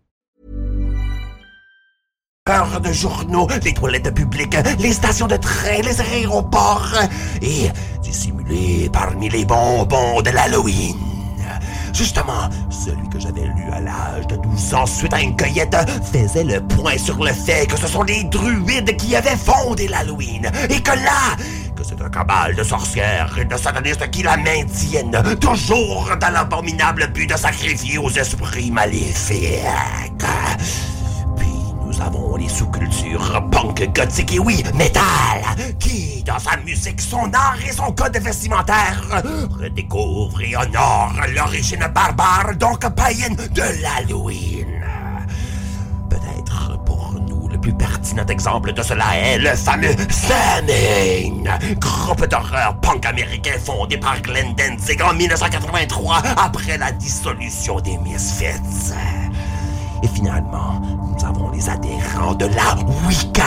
De journaux, les toilettes publiques, les stations de train, les aéroports et dissimulé parmi les bonbons de l'Halloween. Justement, celui que j'avais lu à l'âge de 12 ans suite à une cueillette faisait le point sur le fait que ce sont des druides qui avaient fondé l'Halloween et que là, que c'est un cabal de sorcières et de satanistes qui la maintiennent, toujours dans l'abominable but de sacrifier aux esprits maléfiques. Avons les sous-cultures punk, gothique et oui, métal, qui, dans sa musique, son art et son code vestimentaire, redécouvre et honore l'origine barbare, donc païenne, de l'Halloween. Peut-être pour nous le plus pertinent exemple de cela est le fameux Samhain, groupe d'horreur punk américain fondé par Glenn Danzig en 1983 après la dissolution des Misfits. Et finalement, nous avons les adhérents de la Wicca,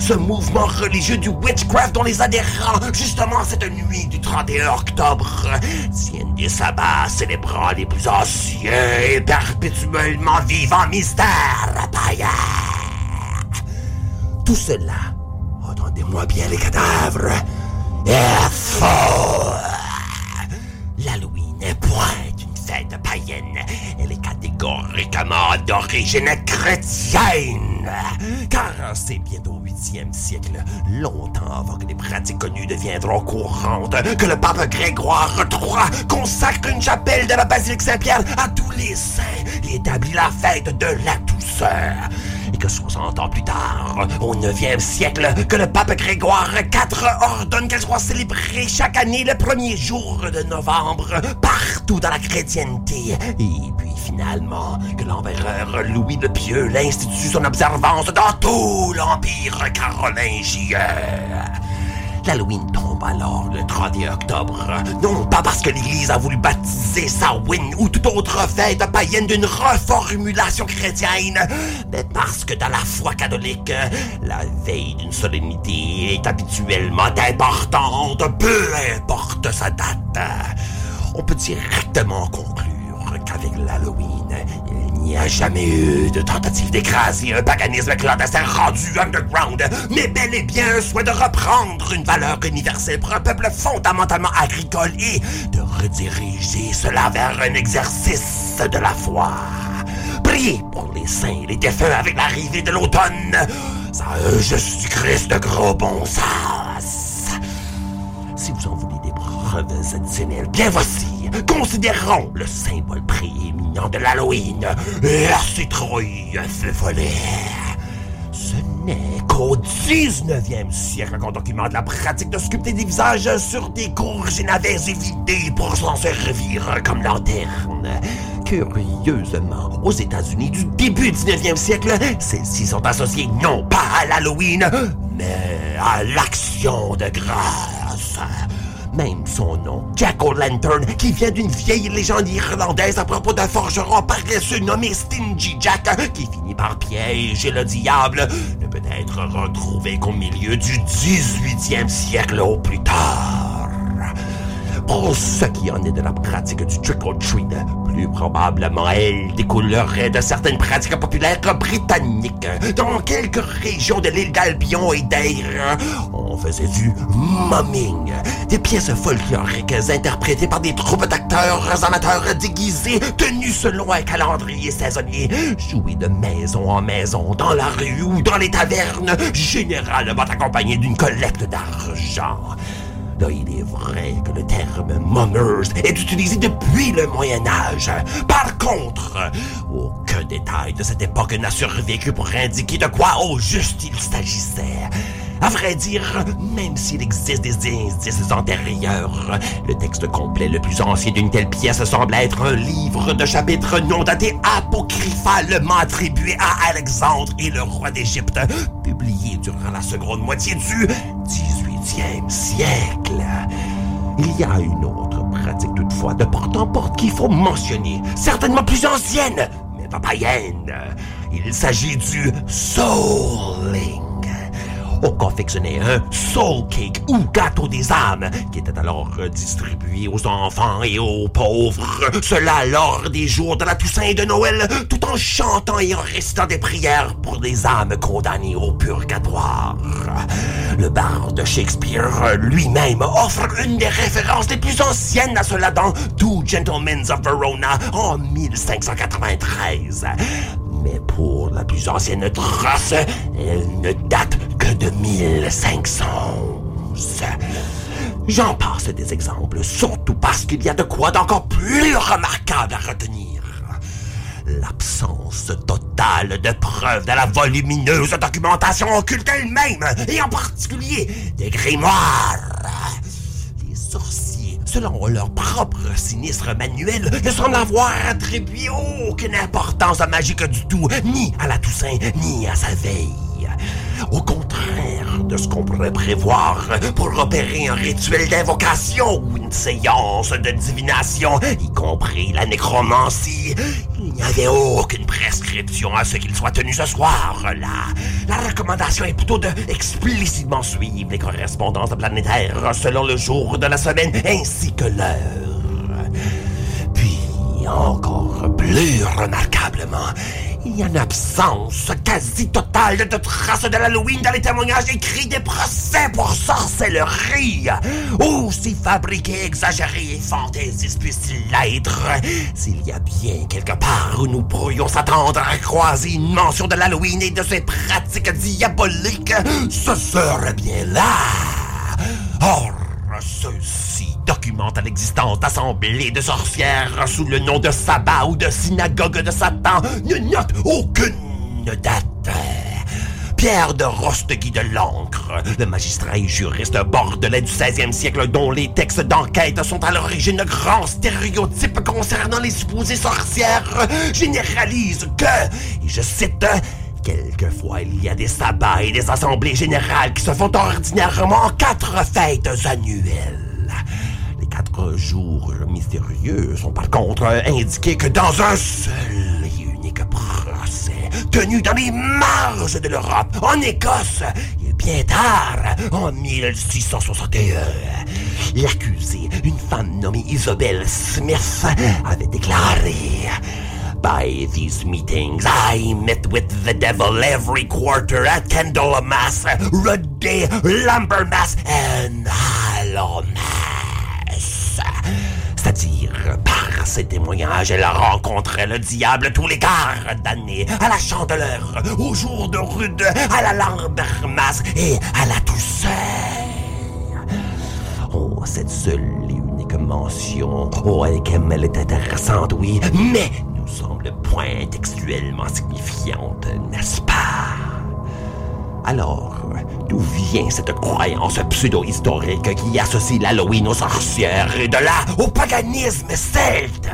ce mouvement religieux du witchcraft dont les adhérents, justement cette nuit du 31 octobre, tiennent des sabbats célébrant les plus anciens et perpétuellement vivants mystères païens. Tout cela, entendez-moi bien les cadavres, est faux. L'Halloween est point fête païenne. Elle est catégoriquement d'origine chrétienne. Car c'est bientôt au 8e siècle, longtemps avant que des pratiques connues deviendront courantes, que le pape Grégoire III consacre une chapelle de la basilique Saint-Pierre à tous les saints et établit la fête de la douceur. Et que 60 ans plus tard, au 9e siècle, que le pape Grégoire IV ordonne qu'elle soit célébrée chaque année le premier jour de novembre, partout dans la chrétienté. Et puis finalement, que l'empereur Louis le Pieux l'institue son observance dans tout l'Empire carolingien. L'Halloween tombe alors le 31 octobre, non pas parce que l'Église a voulu baptiser Samhain ou toute autre fête païenne d'une reformulation chrétienne, mais parce que dans la foi catholique, la veille d'une solennité est habituellement importante, peu importe sa date. On peut directement conclure qu'avec l'Halloween, n'y a jamais eu de tentative d'écraser un paganisme clandestin rendu underground, mais bel et bien un souhait de reprendre une valeur universelle pour un peuple fondamentalement agricole et de rediriger cela vers un exercice de la foi. Priez pour les saints et les défunts avec l'arrivée de l'automne. Ça a juste du Christ de gros bon sens. Si vous en voulez des preuves additionnelles, bien voici. Considérons le symbole prééminent de l'Halloween, la citrouille feu follet. Ce n'est qu'au 19e siècle qu'on documente la pratique de sculpter des visages sur des courges et navets évidés pour s'en servir comme lanterne. Curieusement, aux États-Unis du début 19e siècle, celles-ci sont associées non pas à l'Halloween, mais à l'action de grâce. Même son nom, Jack O'Lantern, qui vient d'une vieille légende irlandaise à propos d'un forgeron paresseux nommé Stingy Jack, qui finit par piéger le diable, ne peut être retrouvé qu'au milieu du 18e siècle au plus tard. Pour ce qui en est de la pratique du trick-or-treat, plus probablement elle découlerait de certaines pratiques populaires britanniques. Dans quelques régions de l'île d'Albion et d'Ayr, on faisait du mumming, des pièces folkloriques interprétées par des troupes d'acteurs amateurs déguisés, tenus selon un calendrier saisonnier, jouées de maison en maison, dans la rue ou dans les tavernes, généralement accompagnées d'une collecte d'argent. Il est vrai que le terme mummers est utilisé depuis le Moyen Âge. Par contre, aucun détail de cette époque n'a survécu pour indiquer de quoi au juste il s'agissait. À vrai dire, même s'il existe des indices antérieurs, le texte complet le plus ancien d'une telle pièce semble être un livre de chapitres non daté apocryphalement attribué à Alexandre et le roi d'Égypte, publié durant la seconde moitié du 18e siècle. Il y a une autre pratique toutefois de porte en porte qu'il faut mentionner, certainement plus ancienne, mais pas païenne. Il s'agit du souling. On confectionnait un soul cake ou gâteau des âmes qui était alors distribué aux enfants et aux pauvres. Cela lors des jours de la Toussaint et de Noël, tout en chantant et en récitant des prières pour les âmes condamnées au purgatoire. Le barde Shakespeare lui-même offre une des références les plus anciennes à cela dans Two Gentlemen of Verona en 1593 mais pour la plus ancienne trace, ne date que de 1511. J'en passe des exemples, surtout parce qu'il y a de quoi d'encore plus remarquable à retenir. L'absence totale de preuves de la volumineuse documentation occulte elle-même, et en particulier des grimoires. Les sorciers, selon leur propre sinistre manuel, ne semblent avoir attribué aucune importance à magique du tout, ni à la Toussaint, ni à sa veille. Au contraire de ce qu'on pourrait prévoir pour opérer un rituel d'invocation ou une séance de divination, y compris la nécromancie, il n'y avait aucune prescription à ce qu'il soit tenu ce soir. La, la recommandation est plutôt de explicitement suivre les correspondances planétaires selon le jour de la semaine ainsi que l'heure. Puis, encore plus remarquablement, il y a une absence quasi totale de traces de l'Halloween dans les témoignages écrits des procès pour sorcellerie. Aussi fabriqués, exagérés et fantaisistes puissent-ils l'être, s'il y a bien quelque part où nous pourrions s'attendre à croiser une mention de l'Halloween et de ses pratiques diaboliques, ce serait bien là. Or, ceux-ci documentent l'existence d'assemblées de sorcières sous le nom de sabbat ou de synagogue de Satan, ne notent aucune date. Pierre de Rostegui de l'Ancre, le magistrat et juriste bordelais du 16e siècle dont les textes d'enquête sont à l'origine de grands stéréotypes concernant les supposées sorcières, généralise que, et je cite, Quelquefois, il y a des sabbats et des assemblées générales qui se font ordinairement en quatre fêtes annuelles. Les quatre jours mystérieux sont par contre indiqués que dans un seul et unique procès, tenu dans les marges de l'Europe, en Écosse, et bien tard, en 1661. L'accusée, une femme nommée Isabelle Smith, avait déclaré By these meetings, I met with the devil every quarter at Candlemas, Rudday, Lumbermas, and Hallowmas. C'est-à-dire, par ces témoignages, elle rencontrait le diable tous les quarts d'année, à la chandeleur, au jour de rude, à la Lambermas et à la Toussaint. Oh, cette seule et unique mention, oh, elle est intéressante, oui, mais semble point textuellement signifiante, n'est-ce pas? Alors, d'où vient cette croyance pseudo-historique qui associe l'Halloween aux sorcières et de là au paganisme celte?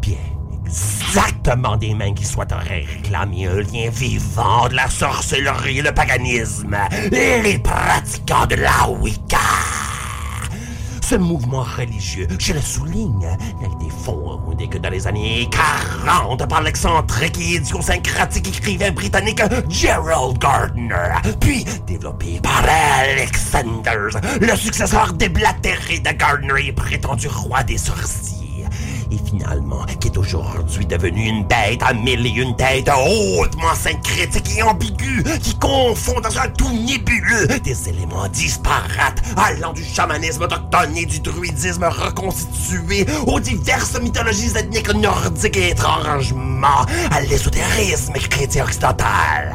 Bien, exactement des mains qui souhaiteraient réclamer un lien vivant de la sorcellerie et le paganisme, et les pratiquants de la Wicca. Ce mouvement religieux, je le souligne, n'a été fondé que dans les années 40 par l'excentrique et idiosyncratique écrivain britannique Gerald Gardner, puis développé par Alexander, le successeur déblatéré de Gardner et prétendu roi des sorciers et finalement, qui est aujourd'hui devenu une bête à mille et une têtes hautement syncrétique et ambiguë, qui confond dans un tout nébuleux des éléments disparates allant du chamanisme autochtone et du druidisme reconstitué aux diverses mythologies ethniques nordiques et étrangement à l'ésotérisme chrétien occidental.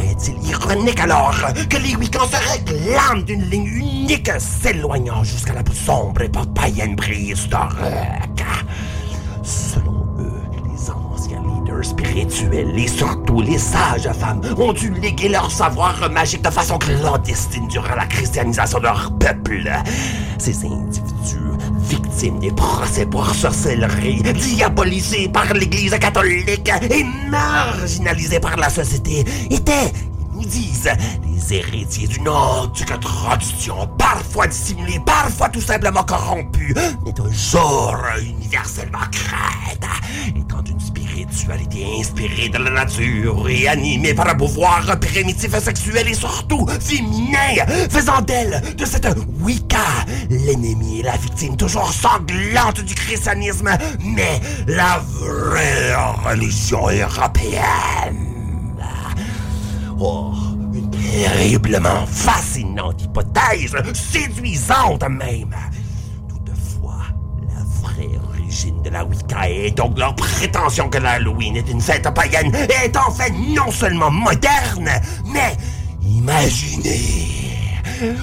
Est-il ironique alors que les Wiccans se réclament d'une ligne unique s'éloignant jusqu'à la plus sombre époque païenne préhistorique? Selon eux, les anciens leaders spirituels et surtout les sages femmes ont dû léguer leur savoir magique de façon clandestine durant la christianisation de leur peuple. Ces individus victimes des procès pour sorcellerie, diabolisés par l'Église catholique et marginalisés par la société, étaient, nous disent, les héritiers d'une antique tradition, parfois dissimulée, parfois tout simplement corrompue, mais toujours universellement crête, étant d'une spiritualité inspirée de la nature et animée par un pouvoir primitif sexuel et surtout féminin, faisant d'elle, de cette Wicca, l'ennemi et la victime toujours sanglante du christianisme, mais la vraie religion européenne. Oh, une terriblement fascinante hypothèse, séduisante même. De la Wicca et donc leur prétention que l'Halloween est une fête païenne est en fait non seulement moderne, mais imaginée.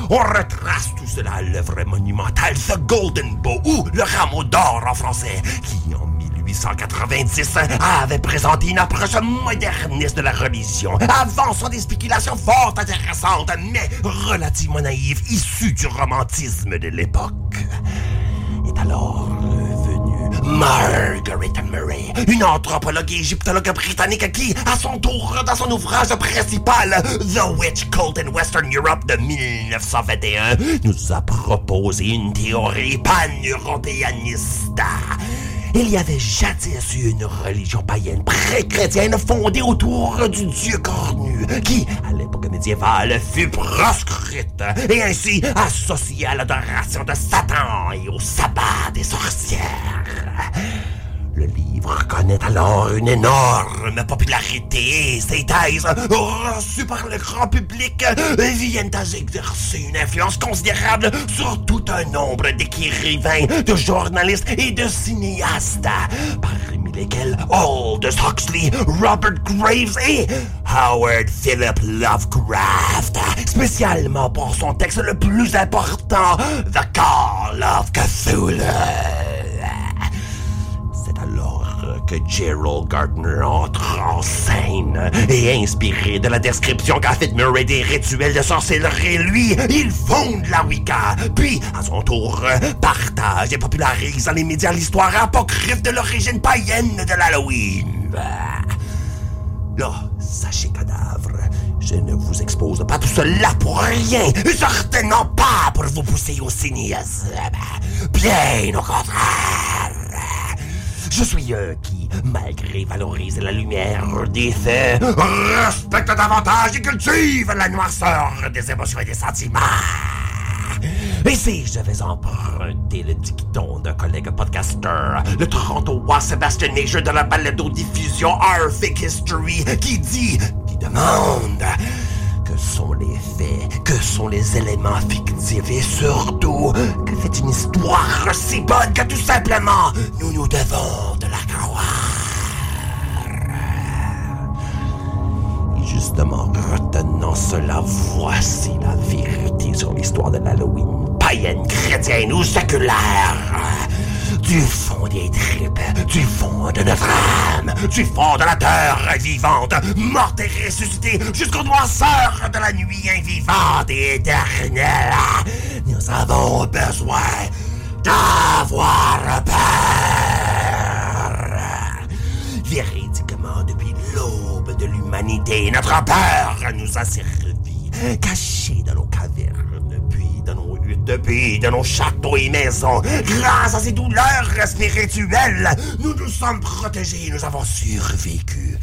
On retrace tout cela à l'œuvre monumentale The Golden Bow, ou Le Rameau d'Or en français, qui en 1890 avait présenté une approche moderniste de la religion, avançant des spéculations fort intéressantes, mais relativement naïves, issues du romantisme de l'époque. Est alors Margaret Murray, une anthropologue et égyptologue britannique qui, à son tour, dans son ouvrage principal, The Witch Cult in Western Europe de 1921, nous a proposé une théorie pan-européaniste. Il y avait jadis une religion païenne pré-chrétienne fondée autour du dieu cornu, qui, à l'époque médiévale, fut proscrite et ainsi associée à l'adoration de Satan et au sabbat des sorcières. Le livre connaît alors une énorme popularité ses thèses, reçues par le grand public, viennent à exercer une influence considérable sur tout un nombre d'écrivains, de journalistes et de cinéastes, parmi lesquels Aldous Huxley, Robert Graves et Howard Philip Lovecraft, spécialement pour son texte le plus important, The Call of Cthulhu. Que Gerald Gardner entre en scène. Et inspiré de la description qu'a faite Murray des rituels de sorcellerie, lui, il fonde la Wicca. Puis, à son tour, partage et popularise dans les médias l'histoire apocryphe de l'origine païenne de l'Halloween. Là, sachez, cadavre, je ne vous expose pas tout cela pour rien, certainement pas pour vous pousser au cynisme. Bien au contraire. Je suis un qui, malgré valoriser la lumière des faits, respecte davantage et cultive la noirceur des émotions et des sentiments. Et si je vais emprunter le dicton d'un collègue podcaster, le Torontois Sébastien Major de la balado-diffusion Fake History, qui dit, qui demande, que sont les faits, que sont les éléments fictifs? Et surtout, que c'est une histoire si bonne que tout simplement, nous nous devons de la croire. Et justement, retenant cela, voici la vérité sur l'histoire de l'Halloween, païenne, chrétienne ou séculaire. Du fond des tripes, du fond de notre âme, du fond de la terre vivante, morte et ressuscitée jusqu'aux noirceurs de la nuit invivante et éternelle. Nous avons besoin d'avoir peur. Véridiquement, depuis l'aube de l'humanité, notre peur nous a servi, cachés dans nos cavernes, depuis dans nos châteaux et maisons. Grâce à ces douleurs spirituelles, nous nous sommes protégés, nous avons survécu.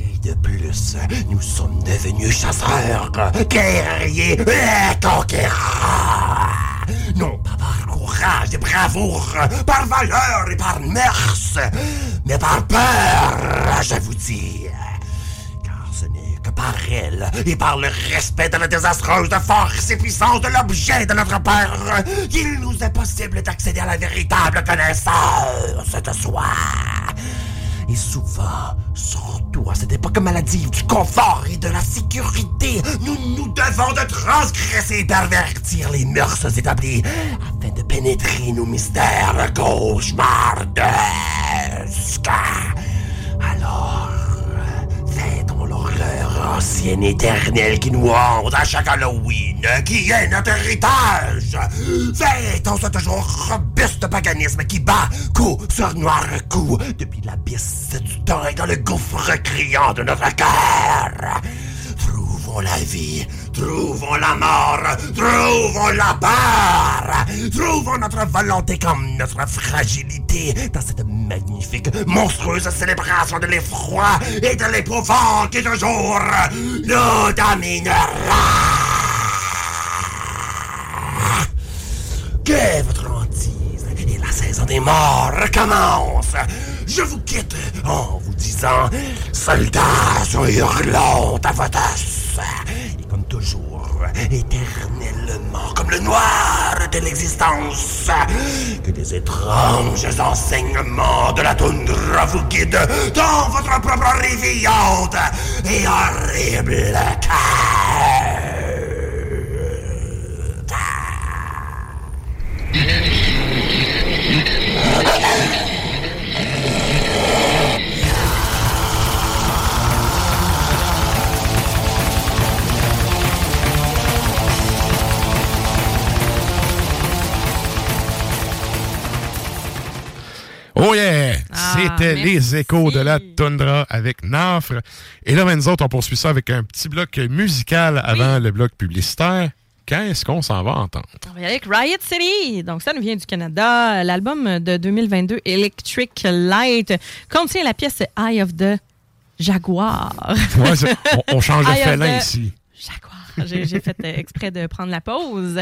Et de plus, nous sommes devenus chasseurs, guerriers et conquérants. Non pas par courage et bravoure, par valeur et par mœurs, mais par peur, je vous dis. Par elle et par le respect de la désastreuse force et puissance de l'objet de notre peur qu'il nous est possible d'accéder à la véritable connaissance de soi. Et souvent, surtout à cette époque maladive du confort et de la sécurité, nous nous devons de transgresser et pervertir les mœurs établies afin de pénétrer nos mystères cauchemardesques. Alors, l'horreur ancienne éternelle qui nous hante à chaque Halloween, qui est notre héritage. Fêtons ce toujours robuste paganisme qui bat coup sur noir coup depuis l'abysse du temps et dans le gouffre criant de notre cœur. Trouvons la vie, trouvons la mort, trouvons la peur, trouvons notre volonté comme notre fragilité dans cette magnifique, monstrueuse célébration de l'effroi et de l'épouvante qui toujours nous dominera. Que votre hantise et la saison des morts commence. Je vous quitte en vous disant salutations hurlantes à votre os. Et comme toujours, éternellement, comme le noir de l'existence, que des étranges enseignements de la toundra vous guident dans votre propre réveillante et horrible quête. Oh yeah! Ah, C'était les échos de la toundra avec Nafre. Et là, ben, nous autres, on poursuit ça avec un petit bloc musical avant le bloc publicitaire. Qu'est-ce qu'on s'en va entendre? On va y aller avec Riot City. Donc, ça nous vient du Canada. L'album de 2022, Electric Light, contient la pièce Eye of the Jaguar. Ouais, on, on change de félin the ici. Jaguar. J'ai fait exprès de prendre la pause.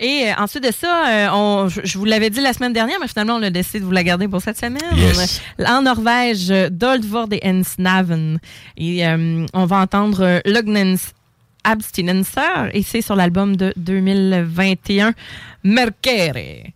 Et euh, ensuite de ça, euh, on- je je vous l'avais dit la semaine dernière, mais finalement, on a décidé de vous la garder pour cette semaine. Yes. En Norvège, Doldvord et Ensnaven. Et euh, on va entendre Lognens Abstinenser, et c'est sur l'album de 2021, Merkere.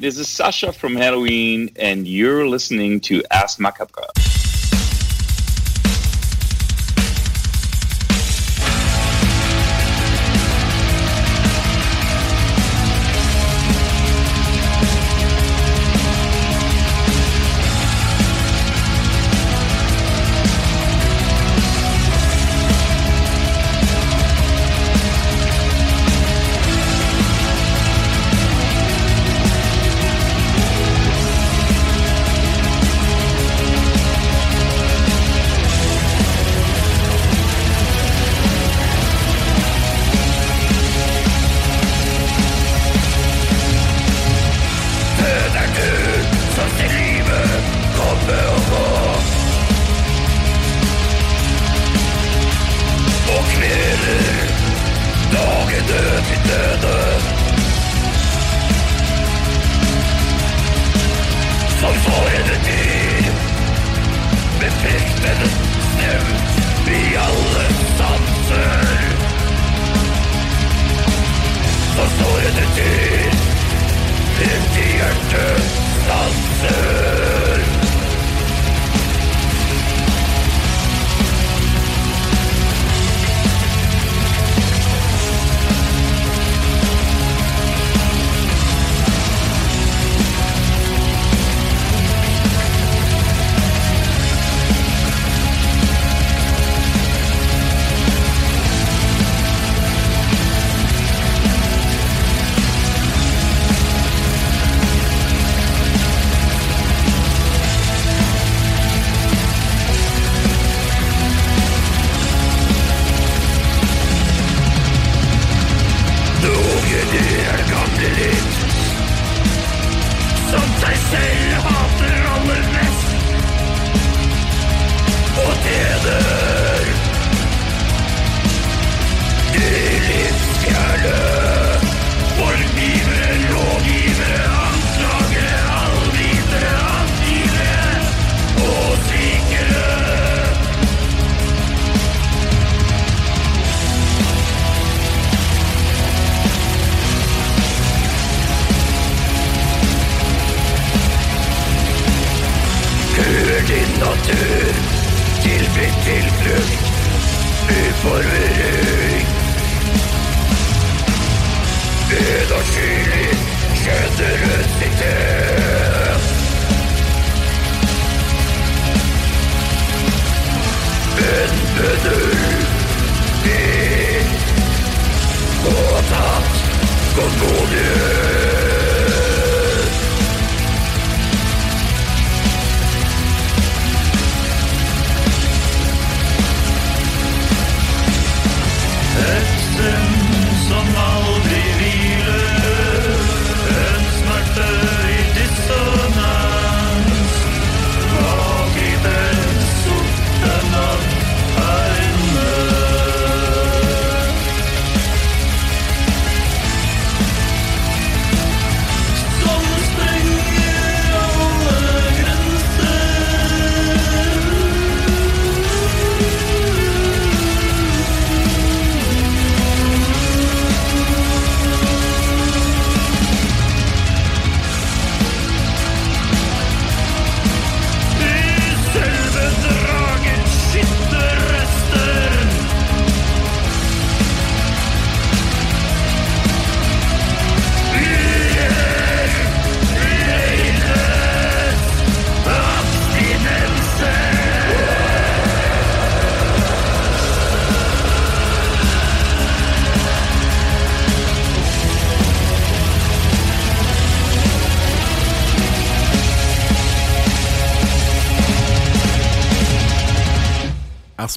This is Sasha from Halloween, and you're listening to Ask Macabre.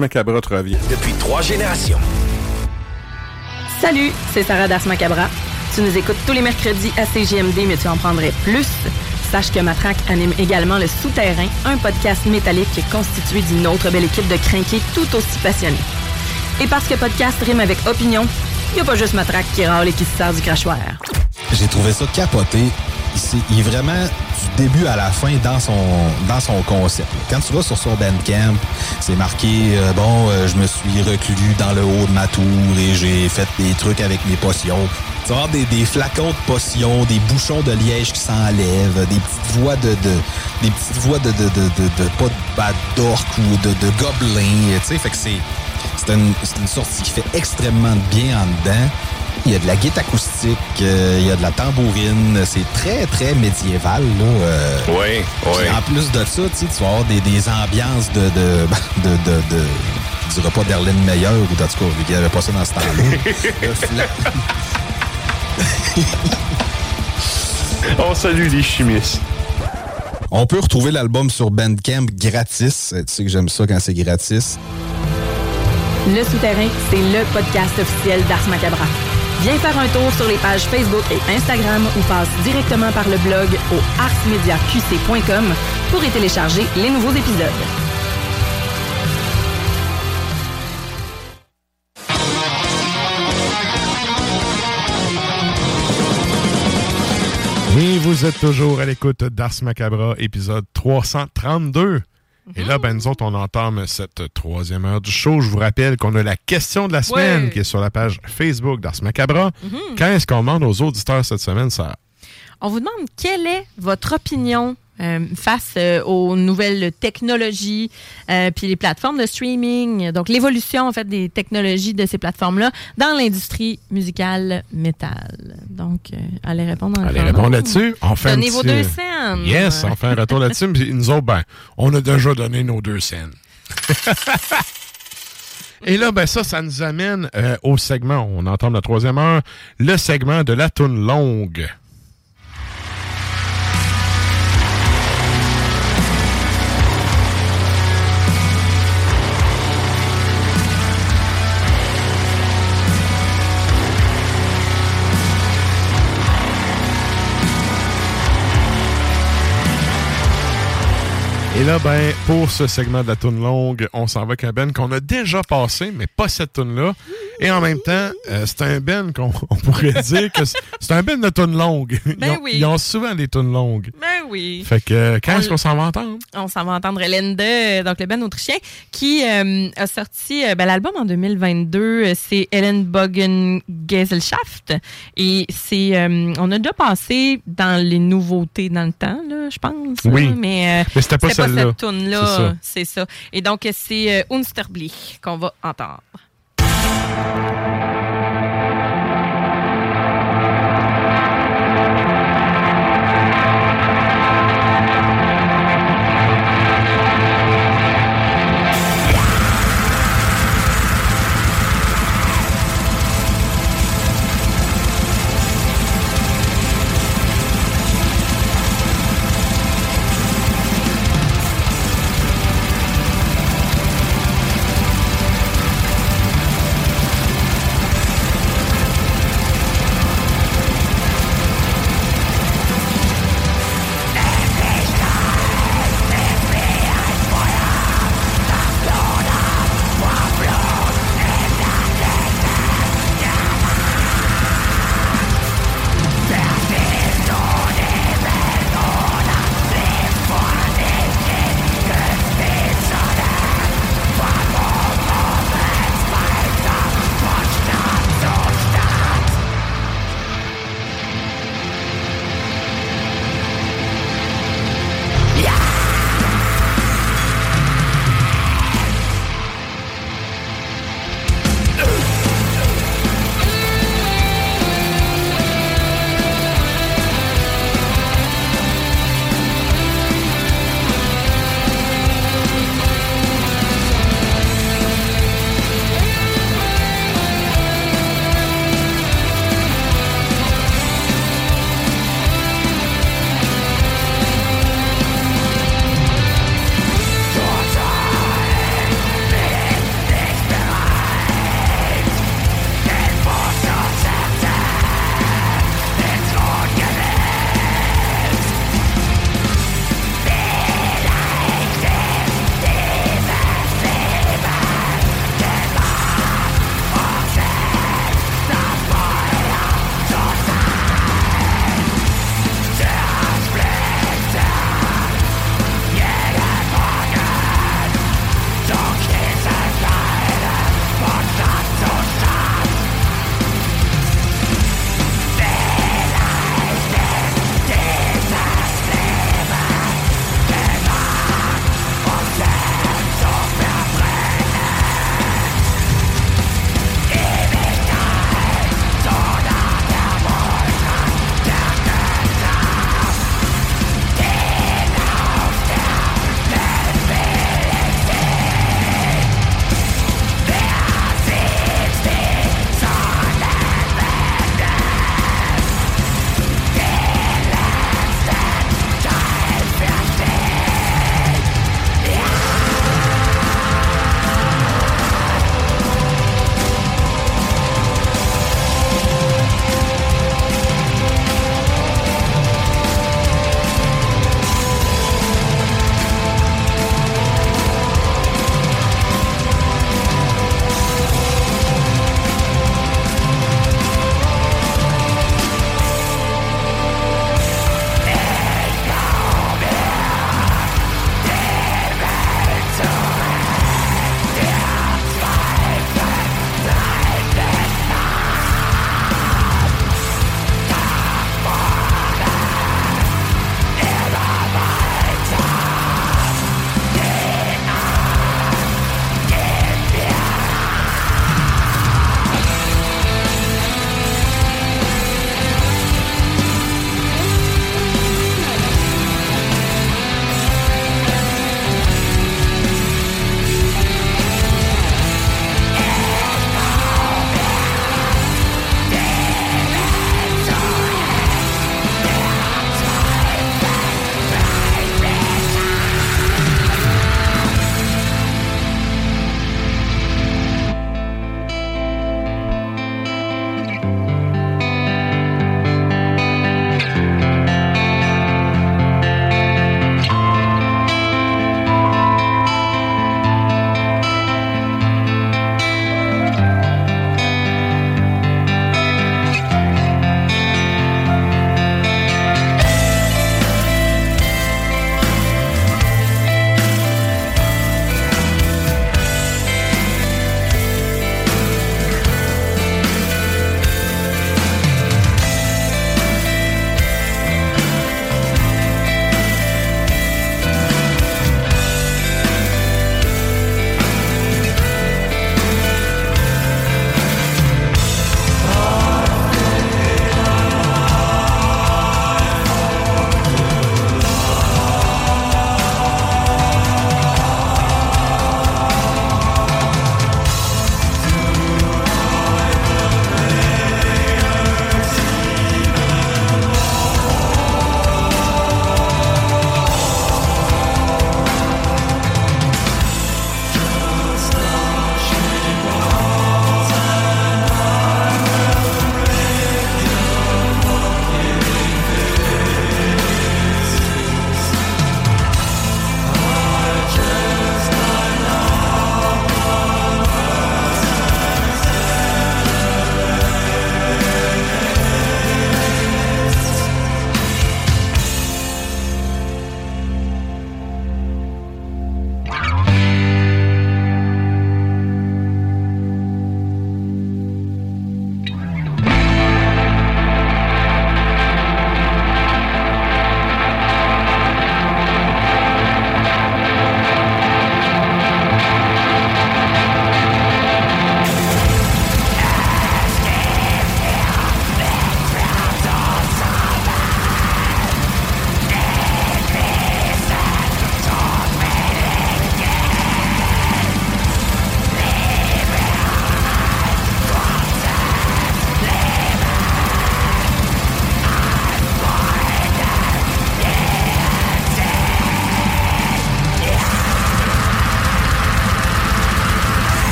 Ars Macabre te revient. Depuis trois générations. Salut, c'est Sarah Das Macabra. Tu nous écoutes tous les mercredis à CGMD, mais tu en prendrais plus. Sache que Matraque anime également Le Souterrain, un podcast métallique constitué d'une autre belle équipe de crinqués tout aussi passionnés. Et parce que podcast rime avec opinion, il n'y a pas juste Matraque qui râle et qui se sert du crachoir. J'ai trouvé ça capoté. C'est- Il est vraiment du début à la fin dans son, dans son concept. Quand tu vas sur son Bandcamp, c'est marqué, euh, bon, euh, je me suis reclus dans le haut de ma tour et j'ai fait des trucs avec mes potions. Tu vas avoir des, flacons de potions, des bouchons de liège qui s'enlèvent, des petites voix de, de des petites voix de, de, de, de, pas de bad d'orc ou de, de gobelin, tu sais, fait que c'est, c'est une, une sortie qui fait extrêmement bien en dedans. Il y a de la guitare acoustique, euh, il y a de la tambourine. C'est très, très médiéval. Là, euh. Oui, oui. En plus de ça, tu vas avoir des, des ambiances de... de, de, de, de je dirais pas d'Erlene Meyer ou en tout cas, vu qu'il n'y avait pas ça dans ce temps-là. On salue les chimistes. On peut retrouver l'album sur Bandcamp gratis. Tu sais que j'aime ça quand c'est gratis. Le Souterrain, c'est le podcast officiel d'Ars Macabra. Viens faire un tour sur les pages Facebook et Instagram ou passe directement par le blog au arsmediaqc.com pour y télécharger les nouveaux épisodes. Oui, vous êtes toujours à l'écoute d'Ars Macabra, épisode 332. Et là, ben, nous autres, on entame cette troisième heure du show. Je vous rappelle qu'on a la question de la semaine Ouais. qui est sur la page Facebook d'Ars Macabra. Quand est-ce qu'on demande aux auditeurs cette semaine, ça? On vous demande quelle est votre opinion euh, face euh, aux nouvelles technologies euh, puis les plateformes de streaming, donc l'évolution en fait des technologies de ces plateformes-là dans l'industrie musicale métal. Donc, euh, allez répondre Allez répondre là-dessus. On fait un Donnez vos deux scènes. Yes, on fait un retour là-dessus. Puis nous autres, ben, on a déjà donné nos deux scènes. Et là, ben ça, ça nous amène euh, au segment, on entend la troisième heure, le segment de la toune longue. Et là, ben, pour ce segment de la toune longue, on s'en va avec un Ben qu'on a déjà passé, mais pas cette toune-là. Et en même temps, euh, c'est un Ben qu'on on pourrait dire que c'est- un Ben de toune longue. Ils, Ben ont, oui. ils ont souvent des tounes longues. Ben oui. Fait que, euh, quand est-ce qu'on s'en va entendre? On s'en va entendre Lende, euh, donc le band autrichien, qui euh, a sorti ben, l'album en 2022. euh, C'est Ellen Bogen Gesellschaft. Et c'est, euh, on a déjà passé dans les nouveautés dans le temps, là, je pense. Oui. là, mais, Mais c'était pas celle-là. cette tune-là. C'est ça. C'est ça. Et donc, c'est euh, Unsterblich qu'on va entendre.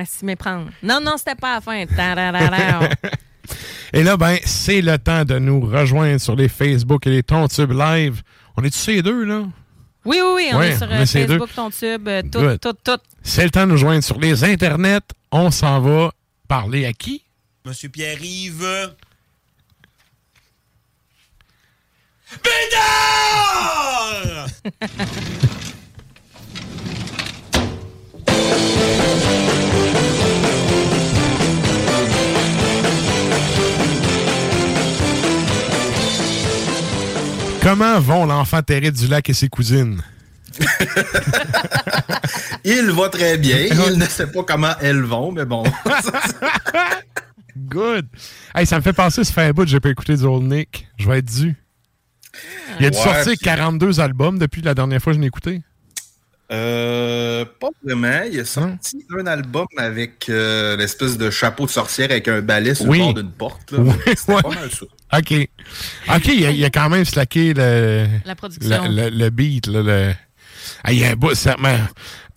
Va s'y méprendre. Non, non, c'était pas la fin. Et là, ben, c'est le temps de nous rejoindre sur les Facebook et les Tontubes Live. On est tous ces deux, là? oui, oui, oui. On Ouais, est sur on euh, Facebook, deux. ton tube, euh, tout, tout, tout. C'est le temps de nous joindre sur les internets. On s'en va parler à qui? Monsieur Pierre-Yves. Bédard! Comment vont l'enfant terrible du lac et ses cousines? Il va très bien. Il ne sait pas comment elles vont, mais bon. Good. Hey, ça me fait penser, ça fait un bout j'ai pas écouté du Old Nick. Je vais être dû. Il a dû Ouais, sortir puis- 42 albums depuis la dernière fois que je l'ai écouté. Euh, pas vraiment. Il a sorti un album avec euh, l'espèce de chapeau de sorcière avec un balai sur Oui. le bord d'une porte. là. Oui, C'était ouais. pas mal ça. OK. OK, il a, il a quand même slacké le, La production. le, le- le beat. Là, le... Hey, il y a un bout, mais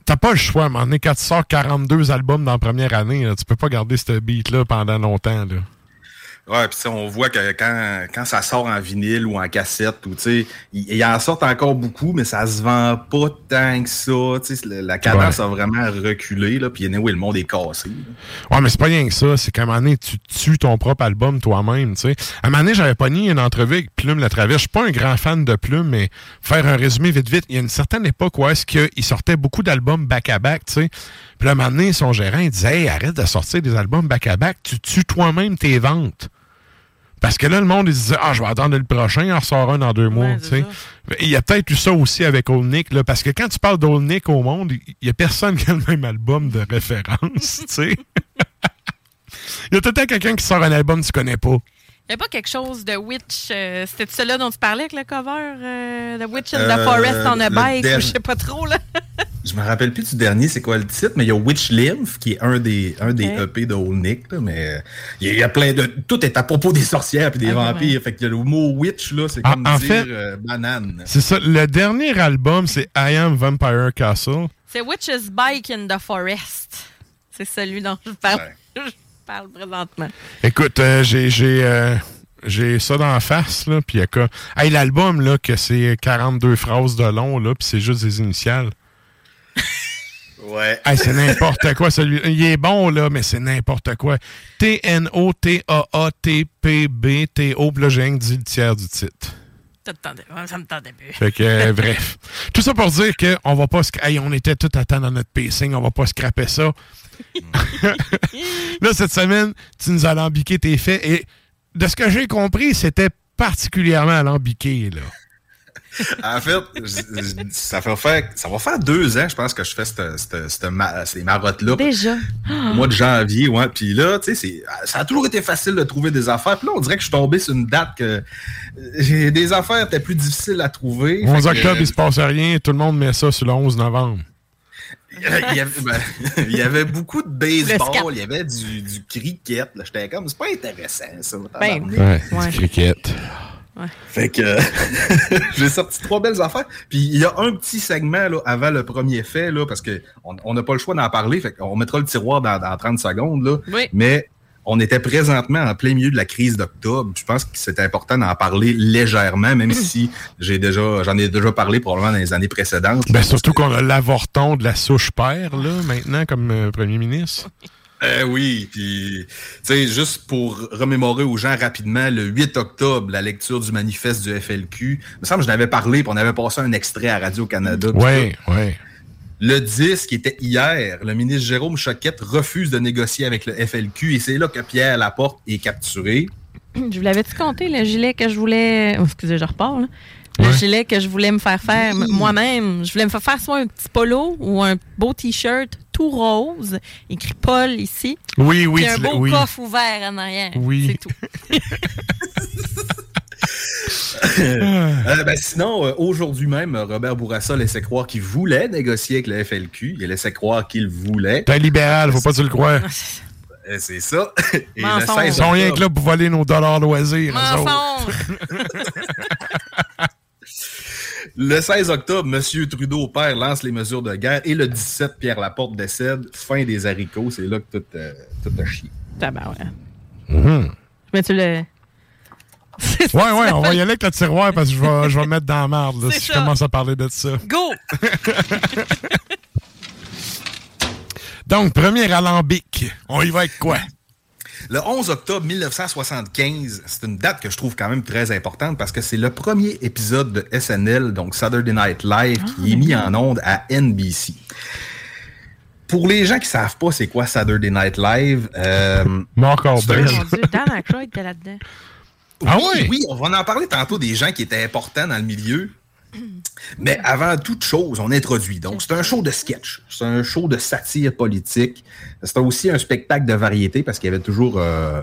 T'as pas le choix, à un moment donné, quand tu sors 42 albums dans la première année, là, tu peux pas garder ce beat-là pendant longtemps. Là. Ouais, puis on voit que quand, quand ça sort en vinyle ou en cassette, ou tu sais, il, il en sort encore beaucoup, mais ça se vend pas tant que ça. Tu sais, la, la cadence a vraiment reculé, là, puis anyway, le monde est cassé. là. Ouais, mais c'est pas rien que ça. C'est qu'à un moment donné, tu tues ton propre album toi-même, tu sais. À un moment donné, j'avais pogné une entrevue avec Plume la Traverse. Je suis pas un grand fan de Plume, mais faire un résumé vite vite, il y a une certaine époque où est-ce qu'il sortait beaucoup d'albums back-à-back, tu sais. Puis là, à un moment donné, son gérant, il disait, hey, arrête de sortir des albums back-à-back, tu tues toi-même tes ventes. Parce que là, le monde, il se disait, ah, je vais attendre le prochain, il en ressort un dans deux mois, tu sais. Il y a peut-être eu ça aussi avec Old Nick, là, parce que quand tu parles d'Old Nick au monde, il y a personne qui a le même album de référence, tu sais. Il y a tout le temps quelqu'un qui sort un album que tu connais pas. Il n'y a pas quelque chose de Witch. euh, C'était celui-là dont tu parlais avec le cover euh, The Witch in the Euh, Forest on a bike ou je sais pas trop là? Je me rappelle plus du dernier, c'est quoi le titre, mais il y a Witch Lymph, qui est un des, un des. EP de Old Nick, là, mais il y, a- il y a plein de. Tout est à propos des sorcières et des Ok, vampires. Fait que le mot witch, là, c'est En- comme en dire fait- euh, banane. C'est ça. Le dernier album, c'est I Am Vampire Castle. C'est Witch's Bike in the Forest. C'est celui dont je parle, je parle présentement. Écoute, euh, j'ai j'ai euh, j'ai ça dans la face, là, puis il y a quoi. Hey, l'album, là, que c'est 42 phrases de long, là, puis c'est juste des initiales. Ouais. Hey, c'est n'importe quoi, celui Il est bon, là, mais c'est n'importe quoi. T-N-O-T-A-A-T-P-B-T-O, puis là, j'ai rien que dit le tiers du titre. Ça me tentait, ça me tentait plus. Fait que, euh, bref. Tout ça pour dire qu'on va pas... Hey, on était tout à temps dans notre pacing, on va pas scraper ça. là, cette semaine, tu nous as alambiqué tes faits et de ce que j'ai compris, c'était particulièrement alambiqué, là. En fait, ça, fait faire, ça va faire deux ans, je pense, que je fais cette, cette, cette ma- ces marottes-là. Déjà? Au mois de janvier, ouais. Puis là, tu sais, ça a toujours été facile de trouver des affaires. Puis là, on dirait que je suis tombé sur une date que j'ai des affaires étaient plus difficiles à trouver. 11 Fait que, octobre, il se passe rien, tout le monde met ça sur le 11 novembre. il y avait, ben, il y avait beaucoup de baseball, il y avait du, du cricket. là. J'étais comme, c'est pas intéressant, ça. Ben, tabarnak. Ouais, du cricket. Fait que j'ai sorti trois belles affaires. Puis il y a un petit segment là, avant le premier fait, là, parce qu'on on n'a pas le choix d'en parler. Fait qu'on mettra le tiroir dans, dans 30 secondes. Là. Oui. Mais on était présentement en plein milieu de la crise d'octobre. Je pense que c'est important d'en parler légèrement, même si j'ai déjà j'en ai déjà parlé probablement dans les années précédentes. Ben, surtout qu'on a l'avorton de la souche père, là, maintenant, comme euh, premier ministre. Euh, oui, puis tu sais, juste pour remémorer aux gens rapidement, le 8 octobre, la lecture du manifeste du FLQ. Il me semble que je n'avais parlé, puis on avait passé un extrait à Radio-Canada. tout. ouais. Le 10, qui était hier, le ministre Jérôme Choquette refuse de négocier avec le FLQ et c'est là que Pierre Laporte est capturé. Je vous l'avais-tu compté, le gilet que je voulais. Oh, excusez, je repars, là. Le gilet que je voulais me faire faire moi-même. Je voulais me faire faire soit un petit polo ou un beau T-shirt tout rose, écrit Paul ici. Oui, oui, Puis un beau oui. coffre ouvert en arrière. Oui. C'est tout. Euh, ben, sinon, euh, aujourd'hui même, euh, Robert Bourassa laissait croire qu'il voulait négocier avec le FLQ. Il laissait croire qu'il voulait. T'es un libéral, faut pas que tu le croire. Euh, C'est ça. Et le Mensonge. 16 Ils sont rien que là pour voler nos dollars loisirs. Le 16 octobre, M. Trudeau, père, lance les mesures de guerre. Et le 17, Pierre Laporte décède. Fin des haricots. C'est là que tout, euh, tout a chié. Tabarouette. Mhm. Mais tu le. Ouais, ouais, on va y aller avec le tiroir parce que je vais, je vais me mettre dans la marde là, si je ça. commence à parler de ça. Go! Donc, premier alambic. On y va avec quoi? Le 11 octobre 1975, c'est une date que je trouve quand même très importante parce que c'est le premier épisode de SNL, donc Saturday Night Live, qui est mis en onde à NBC. Pour les gens qui savent pas c'est quoi Saturday Night Live, euh, Oh c'est un- mon Dieu, Dan Aykroyd était là-dedans. Ah oui, oui, on va en parler tantôt des gens qui étaient importants dans le milieu. Mais avant toute chose, on introduit. Donc, c'est un show de sketch. C'est un show de satire politique. C'est aussi un spectacle de variété parce qu'il y avait toujours euh,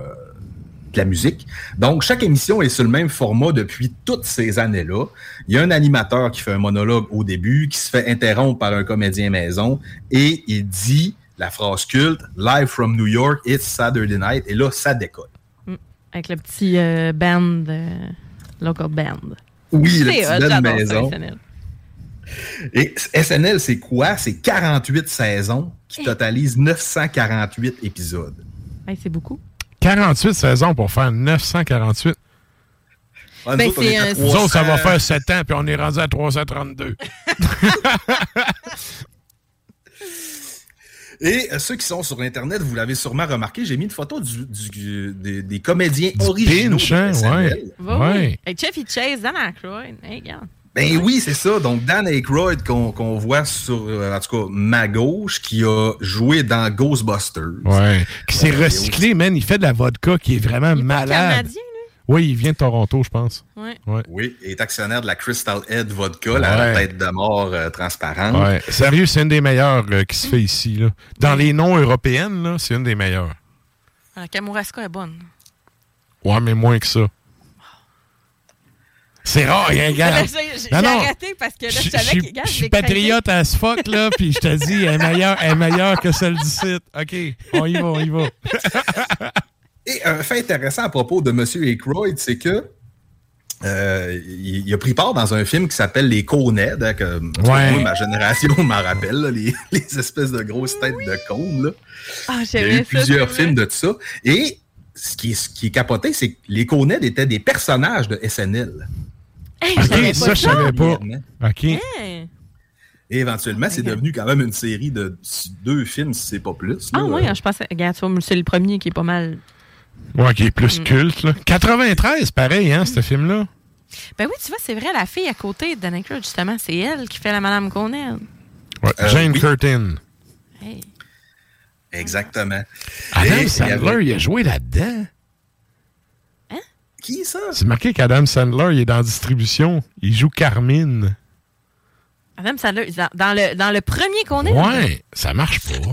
de la musique. Donc, chaque émission est sur le même format depuis toutes ces années-là. Il y a un animateur qui fait un monologue au début, qui se fait interrompre par un comédien maison et il dit la phrase culte Live from New York, it's Saturday night. Et là, ça décolle. Mm. Avec le petit euh, band, euh, local band. Oui, le petit ça, maison. SNL. Et SNL, c'est quoi? C'est 48 saisons qui totalisent 948 épisodes. Hey, c'est beaucoup. 48 saisons pour faire 948. Ah, Ben, nous autres, Nous ça va 300. faire 7 ans, puis on est rendu à 332. Et euh, ceux qui sont sur Internet, vous l'avez sûrement remarqué, j'ai mis une photo du, du- des, des comédiens originaux. pinch, hein, ouais. Ouais. oui. Hey, Chevy Chase, Dan Aykroyd. Hey, regarde. Ben oui, c'est ça. Donc, Dan Aykroyd, qu'on voit sur, euh, en tout cas, ma gauche, qui a joué dans Ghostbusters. Ouais. Qui s'est Ouais, recyclé, man. Il fait de la vodka qui est vraiment malade. Canadien, Oui, il vient de Toronto, je pense. Ouais. Ouais. Oui, il est actionnaire de la Crystal Head Vodka, la tête de mort euh, transparente. Ouais. Sérieux, c'est une des meilleures euh, qui se fait ici. Là. Dans les noms européennes, c'est une des meilleures. La Kamouraska est bonne. Ouais, mais moins que ça. C'est rare, hein, regarde. J'ai j'ai Non, non. arrêté parce que là, je savais regarde, je suis patriote à ce fuck, là, puis je te dis, elle est meilleure, elle est meilleure que celle du site. OK, on y va, on y va. Et un fait intéressant à propos de M. Aykroyd, c'est que euh, il, il a pris part dans un film qui s'appelle Les Coned, hein, que Ouais. moi, ma génération m'en rappelle, là, les, les espèces de grosses têtes de cônes. Ah, Il y a eu ça, plusieurs films de ça. Et ce qui est, ce qui est capoté, c'est que les Coned étaient des personnages de SNL. Hey, OK, ça, je savais pas. OK. Hey. Et éventuellement, c'est devenu quand même une série de deux films, si c'est pas plus. Ah oui, je pensais. Regarde, c'est le premier qui est pas mal. Ouais, qui est plus Mm. culte, là. 93, pareil, hein, ce film-là. Ben oui, tu vois, c'est vrai, la fille à côté de Dan Aykroyd, justement, c'est elle qui fait la Madame Conel. Ouais, Euh, Jane oui. Curtin. Hey. Exactement. Adam Et il y Sandler, avait- il a joué là-dedans. Qui ça? C'est marqué qu'Adam Sandler, il est dans la distribution. Il joue Carmine. Madame Sandler, dans, dans le, dans le premier qu'on est. Ouais, ça marche pas.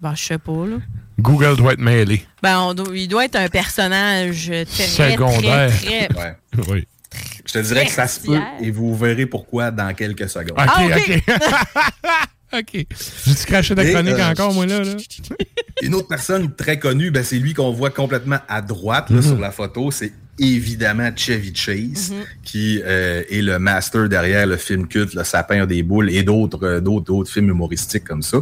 Ben, je sais pas, là. Google doit être mêlé. Ben, on il doit être un personnage très, Secondaire. très, très... Ouais. Oui. Je te dirais que ça se peut et vous verrez pourquoi dans quelques secondes. OK, Ah, OK. OK. J'ai-tu craché de chronique euh, encore, moi, là? là? Une autre personne très connue, ben, c'est lui qu'on voit complètement à droite là, Mhm. sur la photo. C'est évidemment Chevy Chase, Mhm. qui euh, est le master derrière le film culte Le Sapin a des boules et d'autres euh, d'autres d'autres films humoristiques comme ça.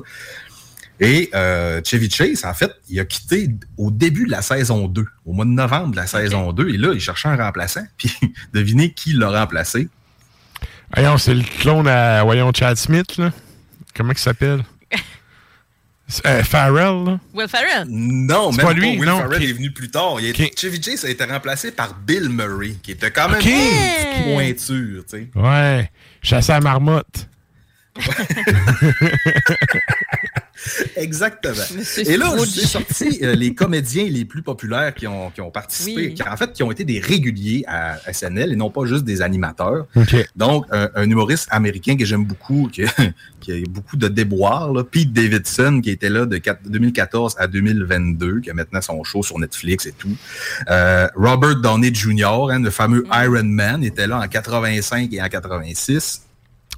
Et euh, Chevy Chase, en fait, il a quitté au début de la saison 2, au mois de novembre de la saison 2, et là, il cherchait un remplaçant. Puis devinez qui l'a remplacé? Voyons, c'est le clone à, voyons, Chad Smith, là. Comment il s'appelle? Euh, Farrell, là. Will Ferrell. Non, même pas pas. lui, Will non. Ferrell Ok. est venu plus tard. Il a- Ok. Chevy Chase a été remplacé par Bill Murray, qui était quand même Ok. une petite pointure, tu sais. Ouais. Chassé à marmotte. Exactement. Monsieur Et là, je Scrooge. vous ai sorti euh, les comédiens les plus populaires qui ont, qui ont participé, Oui. qui, en fait, qui ont été des réguliers à SNL et non pas juste des animateurs. Donc, un, un humoriste américain que j'aime beaucoup, qui, qui a eu beaucoup de déboires, là, Pete Davidson, qui était là de quat- 2014 à 2022, qui a maintenant son show sur Netflix et tout. Euh, Robert Downey Jr., hein, le fameux Mm. Iron Man, était là en 85 et en 86.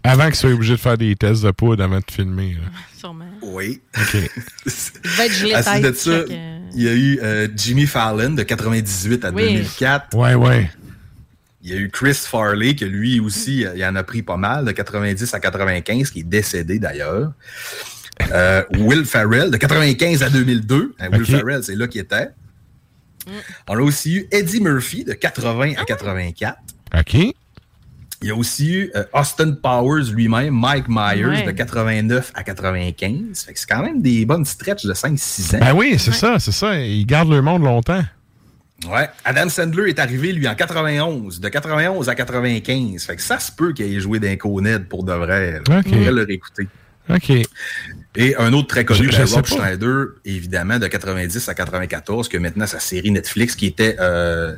Avant qu'il soit obligé de faire des tests de poudre avant de filmer. là. Sûrement. Oui. OK. Il va être gelé À tête de ça, euh, il y a eu euh, Jimmy Fallon de 98 à Oui. 2004. Ouais, ouais. Il y a eu Chris Farley, que lui aussi, il en a pris pas mal, de 90 à 95, qui est décédé d'ailleurs. Euh, Will Farrell, de 95 à 2002. Hein, Will. Farrell, c'est là qu'il était. On a aussi eu Eddie Murphy, de 80 à 84. OK. Il y a aussi eu euh, Austin Powers lui-même, Mike Myers, Ouais. de 89 à 95. Fait que c'est quand même des bonnes stretches de 5-6 ans. Ben oui, c'est ça, c'est ça. Ils gardent le monde longtemps. Ouais. Adam Sandler est arrivé, lui, en 91, de 91 à 95. Fait que ça se peut qu'il ait joué d'un Coned pour de vrai. là. On pourrait le réécouter. OK. Et un autre très connu, je ben, Rob. Schneider, évidemment, de 90 à 94, que maintenant sa série Netflix, qui était euh,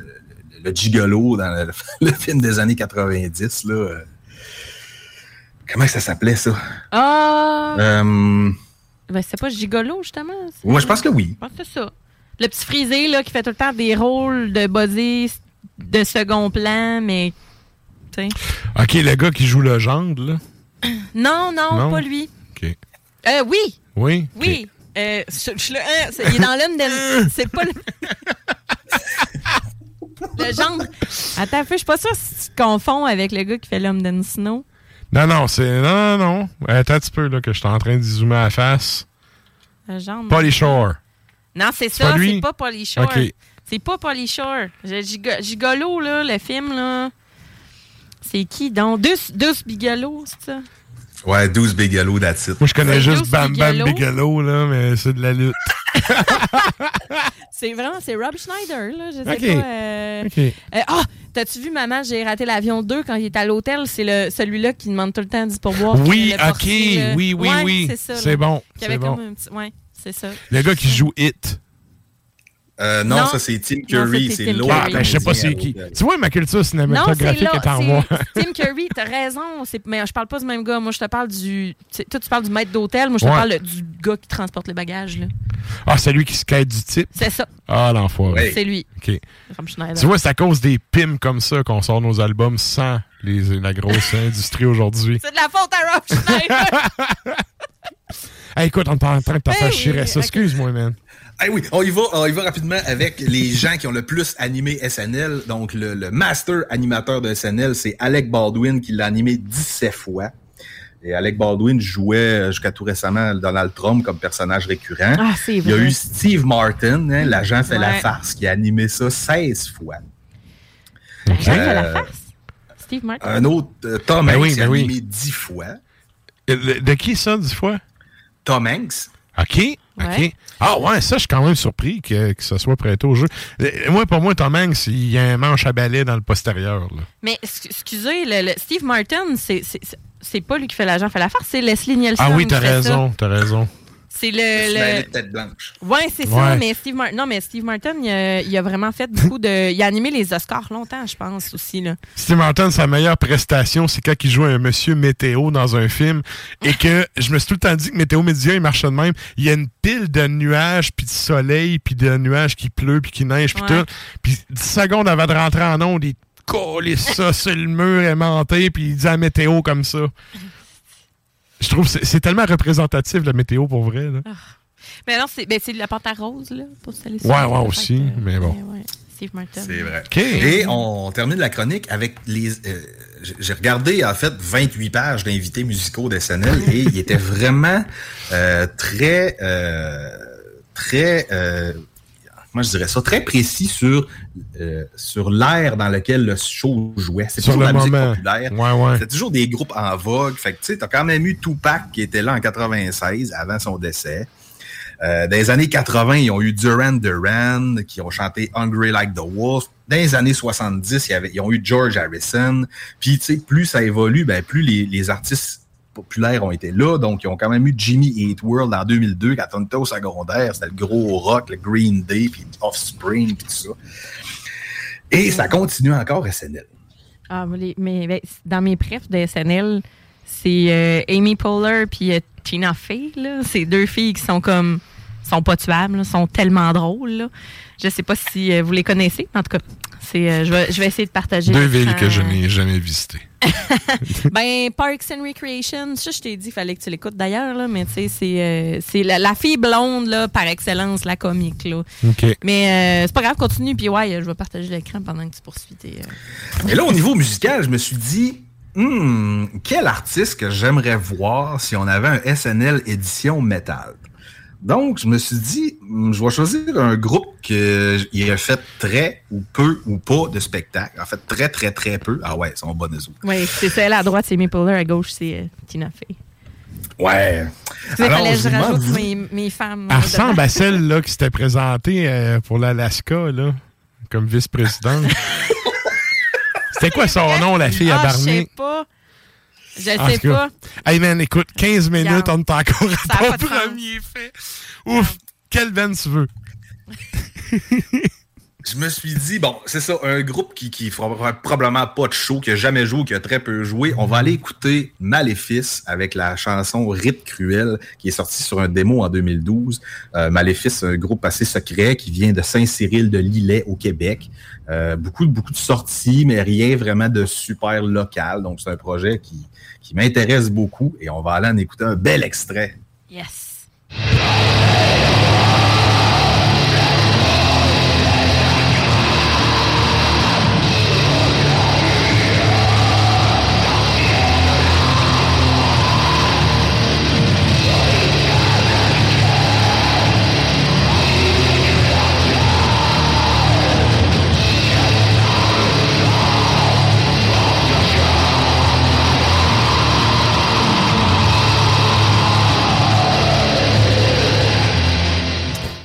le gigolo dans le, le film des années 90. Là, euh. Comment ça s'appelait, ça? Ah! Euh, Ben, c'est pas gigolo, justement. ouais, je pense que oui. Je pense que c'est ça. Le petit frisé, là, qui fait tout le temps des rôles de body de second plan, mais. OK, le gars qui joue le gendre, là. Non, non, Non? pas lui. OK. Euh, oui, Oui? oui. Euh, je- je le- hein, il est dans l'homme de. C'est pas le. Le genre. Attends, je suis pas sûre si tu te confonds avec le gars qui fait l'homme de Snow. Non, non, c'est. Non, non, non. Attends un petit peu, là, que je suis en train de zoomer à la face. Le genre. Polly Shore. Non, c'est ça, c'est pas Polly Shore. C'est pas Polly Shore. Gigolo, là, le film, là. C'est qui donc? Douce, Douce Bigelow, c'est ça? Ouais, 12 Bigelow, that's it. Moi, je connais juste Bam Bam. Bigelow, là, mais c'est de la lutte. C'est vraiment, c'est Rob Schneider, là. Je sais pas. euh, euh, Ah! T'as-tu vu, maman, j'ai raté l'avion 2 quand il est à l'hôtel? C'est le, celui-là qui demande tout le temps du pourboire. Oui, portier, OK. Oui, oui, Ouais, oui. C'est ça. C'est bon, comme bon. un petit- Ouais, c'est ça. Le gars qui joue Hit. Euh, non, Non. ça c'est Tim Non, Curry, c'est l'autre. Ah, ben, je sais pas c'est qui. Tu vois, ma culture Non, cinématographique là. est en moi. Tim Curry, t'as raison. Mais je parle pas du même gars. Moi, je te parle du. Toi, tu parles du maître d'hôtel. Moi, je te Ouais. parle du gars qui transporte les bagages. là. Ah, c'est lui qui se quête du type? C'est ça. Ah, l'enfoiré. C'est lui. OK. Tu vois, c'est à cause des pims comme ça qu'on sort nos albums sans les, la grosse industrie aujourd'hui. C'est de la faute à Rob Schneider. Hey, écoute, on est en train de t'en faire chier. Excuse-moi, man. Ah oui, on y, va, on y va rapidement avec les gens qui ont le plus animé SNL. Donc, le, le master animateur de SNL, c'est Alec Baldwin qui l'a animé 17 fois. Et Alec Baldwin jouait jusqu'à tout récemment Donald Trump comme personnage récurrent. Ah, c'est Il y a vrai. eu Steve Martin, hein, l'agent fait la farce, qui a animé ça 16 fois. L'agent fait la Euh, farce? Steve Martin? Un autre, euh, Tom Ben Hanks, oui, a ben oui. animé 10 fois. De qui ça, dix fois? Tom Hanks. OK. OK. Ah ouais, ça, je suis quand même surpris que, que ça soit prêté au jeu. Euh, Moi, pour moi, Tom Hanks, il y a un manche à balai dans le postérieur. là. Mais excu- excusez, le, le- Steve Martin, c'est- pas lui qui fait l'agent fait la farce, c'est Leslie Nielsen. Ah oui, t'as raison, t'as raison. C'est le. Le... tête blanche. Ouais, c'est ça, mais Steve Martin. Non, mais Steve Martin, il a, il a vraiment fait beaucoup de. Il a animé les Oscars longtemps, je pense aussi. Là. Steve Martin, sa meilleure prestation, c'est quand il joue un monsieur météo dans un film et que je me suis tout le temps dit que Météo Média, il marche de même. Il y a une pile de nuages, puis de soleil, puis de nuages qui pleut, puis qui neige, puis Ouais. tout. Puis 10 secondes avant de rentrer en onde, il colle ça sur le mur aimanté, puis il dit la météo comme ça. Je trouve que c'est- tellement représentatif, la météo, pour vrai. Là. Mais non, c'est ben, la à rose, là, pour se laisser. Ouais, ouais, aussi, mais bon. Ouais, Steve Martin. C'est vrai. OK. Et on termine la chronique avec les. euh, j'ai- regardé en fait 28 pages d'invités musicaux de SNL et il était vraiment euh, très euh, très euh, moi je dirais ça très précis sur euh, sur l'air dans lequel le show jouait. C'est toujours de la musique populaire. Ouais, ouais. C'est toujours des groupes en vogue. Fait que tu sais, t'as quand même eu Tupac qui était là en 96 avant son décès. Euh, dans les années 80, ils ont eu Duran Duran qui ont chanté Hungry Like the Wolf. Dans les années 70, il y avait, ils ont eu George Harrison. Puis, tu sais, plus ça évolue, ben, plus les, les artistes populaires ont été là. Donc, ils ont quand même eu Jimmy Eat World en 2002 quand on était au secondaire. C'était le gros rock, le Green Day, puis Offspring, puis tout ça. Et ça continue encore SNL. Ah, mais mais ben, dans mes prefs de SNL, c'est euh, Amy Poehler puis euh, Tina Fey. là. C'est deux filles qui sont comme. sont pas tuables, sont tellement drôles. là. Je sais pas si euh, vous les connaissez, mais en tout cas, C'est, euh, je, vais, je vais essayer de partager. Deux villes que je n'ai jamais visitées. Ben, Parks and Recreation, ça, je t'ai dit, il fallait que tu l'écoutes d'ailleurs, là, mais tu sais, c'est, euh, c'est la, la fille blonde, là, par excellence, la comique, là. OK. Mais euh, c'est pas grave, continue, puis ouais, je vais partager l'écran pendant que tu poursuis tes. euh, Et là, au niveau musical, je me suis dit, Hmm, quel artiste que j'aimerais voir si on avait un SNL édition métal? Donc, je me suis dit, je vais choisir un groupe qui a fait très ou peu ou pas de spectacles. En fait, très, très, très peu. Ah ouais, ils sont bonnes autres. Oui, c'est celle à droite, c'est Maple à gauche, c'est euh, Tina Fey. Ouais. Tu fallait que je rajoute vous- mes, mes femmes. Elle euh, ressemble à celle là, qui s'était présentée euh, pour l'Alaska, là, comme vice-présidente. C'était quoi son nom, la fille à Ah, je Barney? sais pas. Je sais pas. Hey man, écoute, 15 minutes, on est encore à pas ton sens. premier fait. Ouf, quelle veine tu veux? Je me suis dit, bon, c'est ça, un groupe qui, qui fera probablement pas de show, qui a jamais joué, qui a très peu joué. On va aller écouter Maléfice avec la chanson Rite Cruel, qui est sortie sur un démo en 2012. Euh, Maléfice, un groupe assez secret qui vient de Saint-Cyril de Lillet au Québec. Euh, beaucoup, beaucoup de sorties, mais rien vraiment de super local. Donc, c'est un projet qui, qui m'intéresse beaucoup et on va aller en écouter un bel extrait. Yes.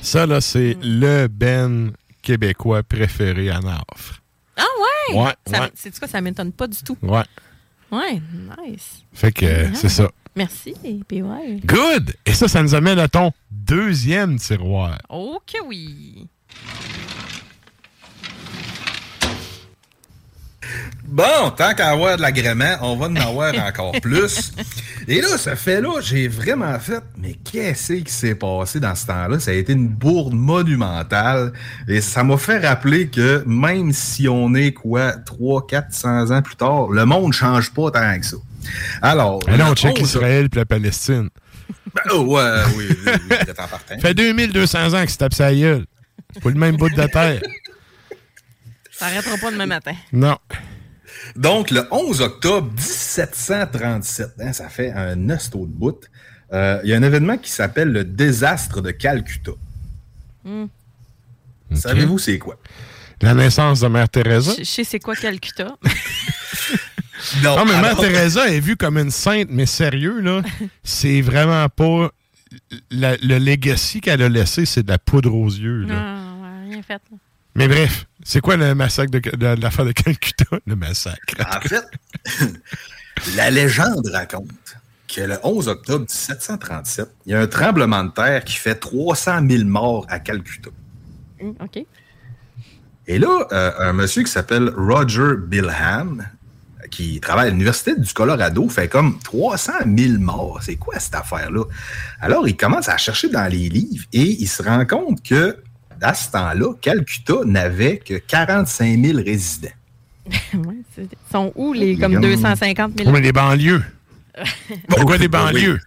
Ça, là, c'est Mm. le Ben québécois préféré à Nafre. Ah ouais? Ouais, Ça, ouais. C'est quoi, ça m'étonne pas du tout. Ouais. Ouais, nice. Fait que euh, c'est ça. Merci, puis ouais. Good! Et ça, ça nous amène à ton deuxième tiroir. Ok, oui. Bon, tant qu'à avoir de l'agrément, on va en avoir encore plus. Et là, ça fait là, j'ai vraiment fait, mais qu'est-ce qui s'est passé dans ce temps-là? Ça a été une bourde monumentale. Et ça m'a fait rappeler que même si on est, quoi, 300, 400 ans plus tard, le monde change pas tant que ça. Alors. Et là, on check 11 Israël puis la Palestine. Ben, oh, ouais, oui, oui, oui, partant. fait 2200 ans qu'il se tape sa gueule. C'est pas le même bout de la terre. Ça arrêtera pas demain matin. Non. Donc, le 11 octobre 1737, hein, ça fait un hosto de bout, euh, il y a un événement qui s'appelle le désastre de Calcutta. Savez-vous c'est quoi? La naissance de Mère Teresa? Je je sais c'est quoi Calcutta. Non, mais Mère Teresa est vue comme une sainte, mais sérieux, là, c'est vraiment pas. la- le legacy qu'elle a laissé, c'est de la poudre aux yeux. Là. Non, rien fait. là. Mais bref, c'est quoi le massacre de, de- de l'affaire de Calcutta? Le massacre. En fait, la légende raconte que le 11 octobre 1737, il y a un tremblement de terre qui fait 300 000 morts à Calcutta. Hmm, OK. Et là, euh, un monsieur qui s'appelle Roger Bilham, qui travaille à l'Université du Colorado, fait comme 300 000 morts. C'est quoi cette affaire-là? Alors, il commence à chercher dans les livres et il se rend compte que, à ce temps-là, Calcutta n'avait que 45 000 résidents. Ils sont où les comme Comme- 250 000? On a des banlieues. Pourquoi des banlieues?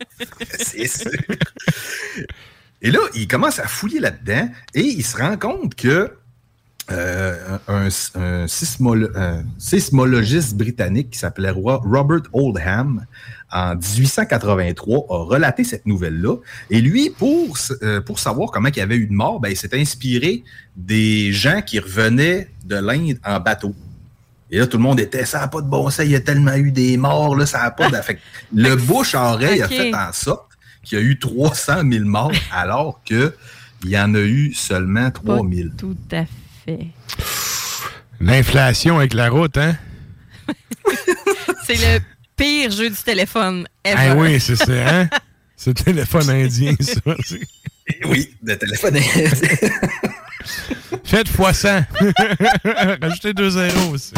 C'est sûr. Et là, il commence à fouiller là-dedans et il se rend compte que euh, un, un sismolo- un sismologiste britannique qui s'appelait Ro- Robert Oldham, en 1883, a relaté cette nouvelle-là. Et lui, pour, euh, pour savoir comment il y avait eu de mort, ben, il s'est inspiré des gens qui revenaient de l'Inde en bateau. Et là, tout le monde était, ça n'a pas de bon sens, il y a tellement eu des morts, là, ça n'a pas d'effet. Le bouche-oreille Ok. a fait en sorte qu'il y a eu 300 000 morts, alors qu'il y en a eu seulement 3 000. Tout à fait. L'inflation avec la route, hein? C'est le pire jeu du téléphone ever. Ah oui, c'est ça, hein? C'est le téléphone indien, ça. c'est- Oui, le téléphone. Faites fois 100. Rajoutez deux zéros aussi.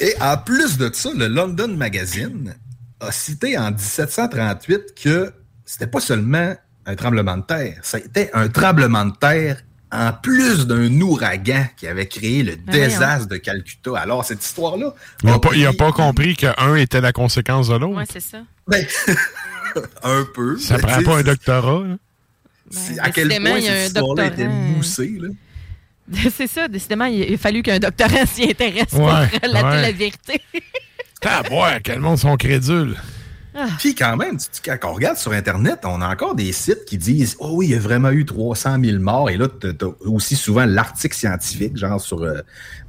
Et en plus de ça, le London Magazine a cité en 1738 que c'était pas seulement un tremblement de terre, c'était un tremblement de terre en plus d'un ouragan qui avait créé le Ben désastre de Calcutta. Alors, cette histoire-là. Il n'a a pas, pris compris qu'un était la conséquence de l'autre. Ouais, c'est ça. ben, un peu. Ça mais prend pas un doctorat. là. c'est à quel décidément, point il y a cette un histoire-là doctorat. était moussée. Là. C'est ça, décidément, il a fallu qu'un doctorat s'y intéresse pour Ouais, relater ouais. la vérité. Ah, boire, quel monde sont crédules. Puis quand même, quand on regarde sur Internet, on a encore des sites qui disent « Oh oui, il y a vraiment eu 300 000 morts. » Et là, tu as aussi souvent l'article scientifique, genre sur euh,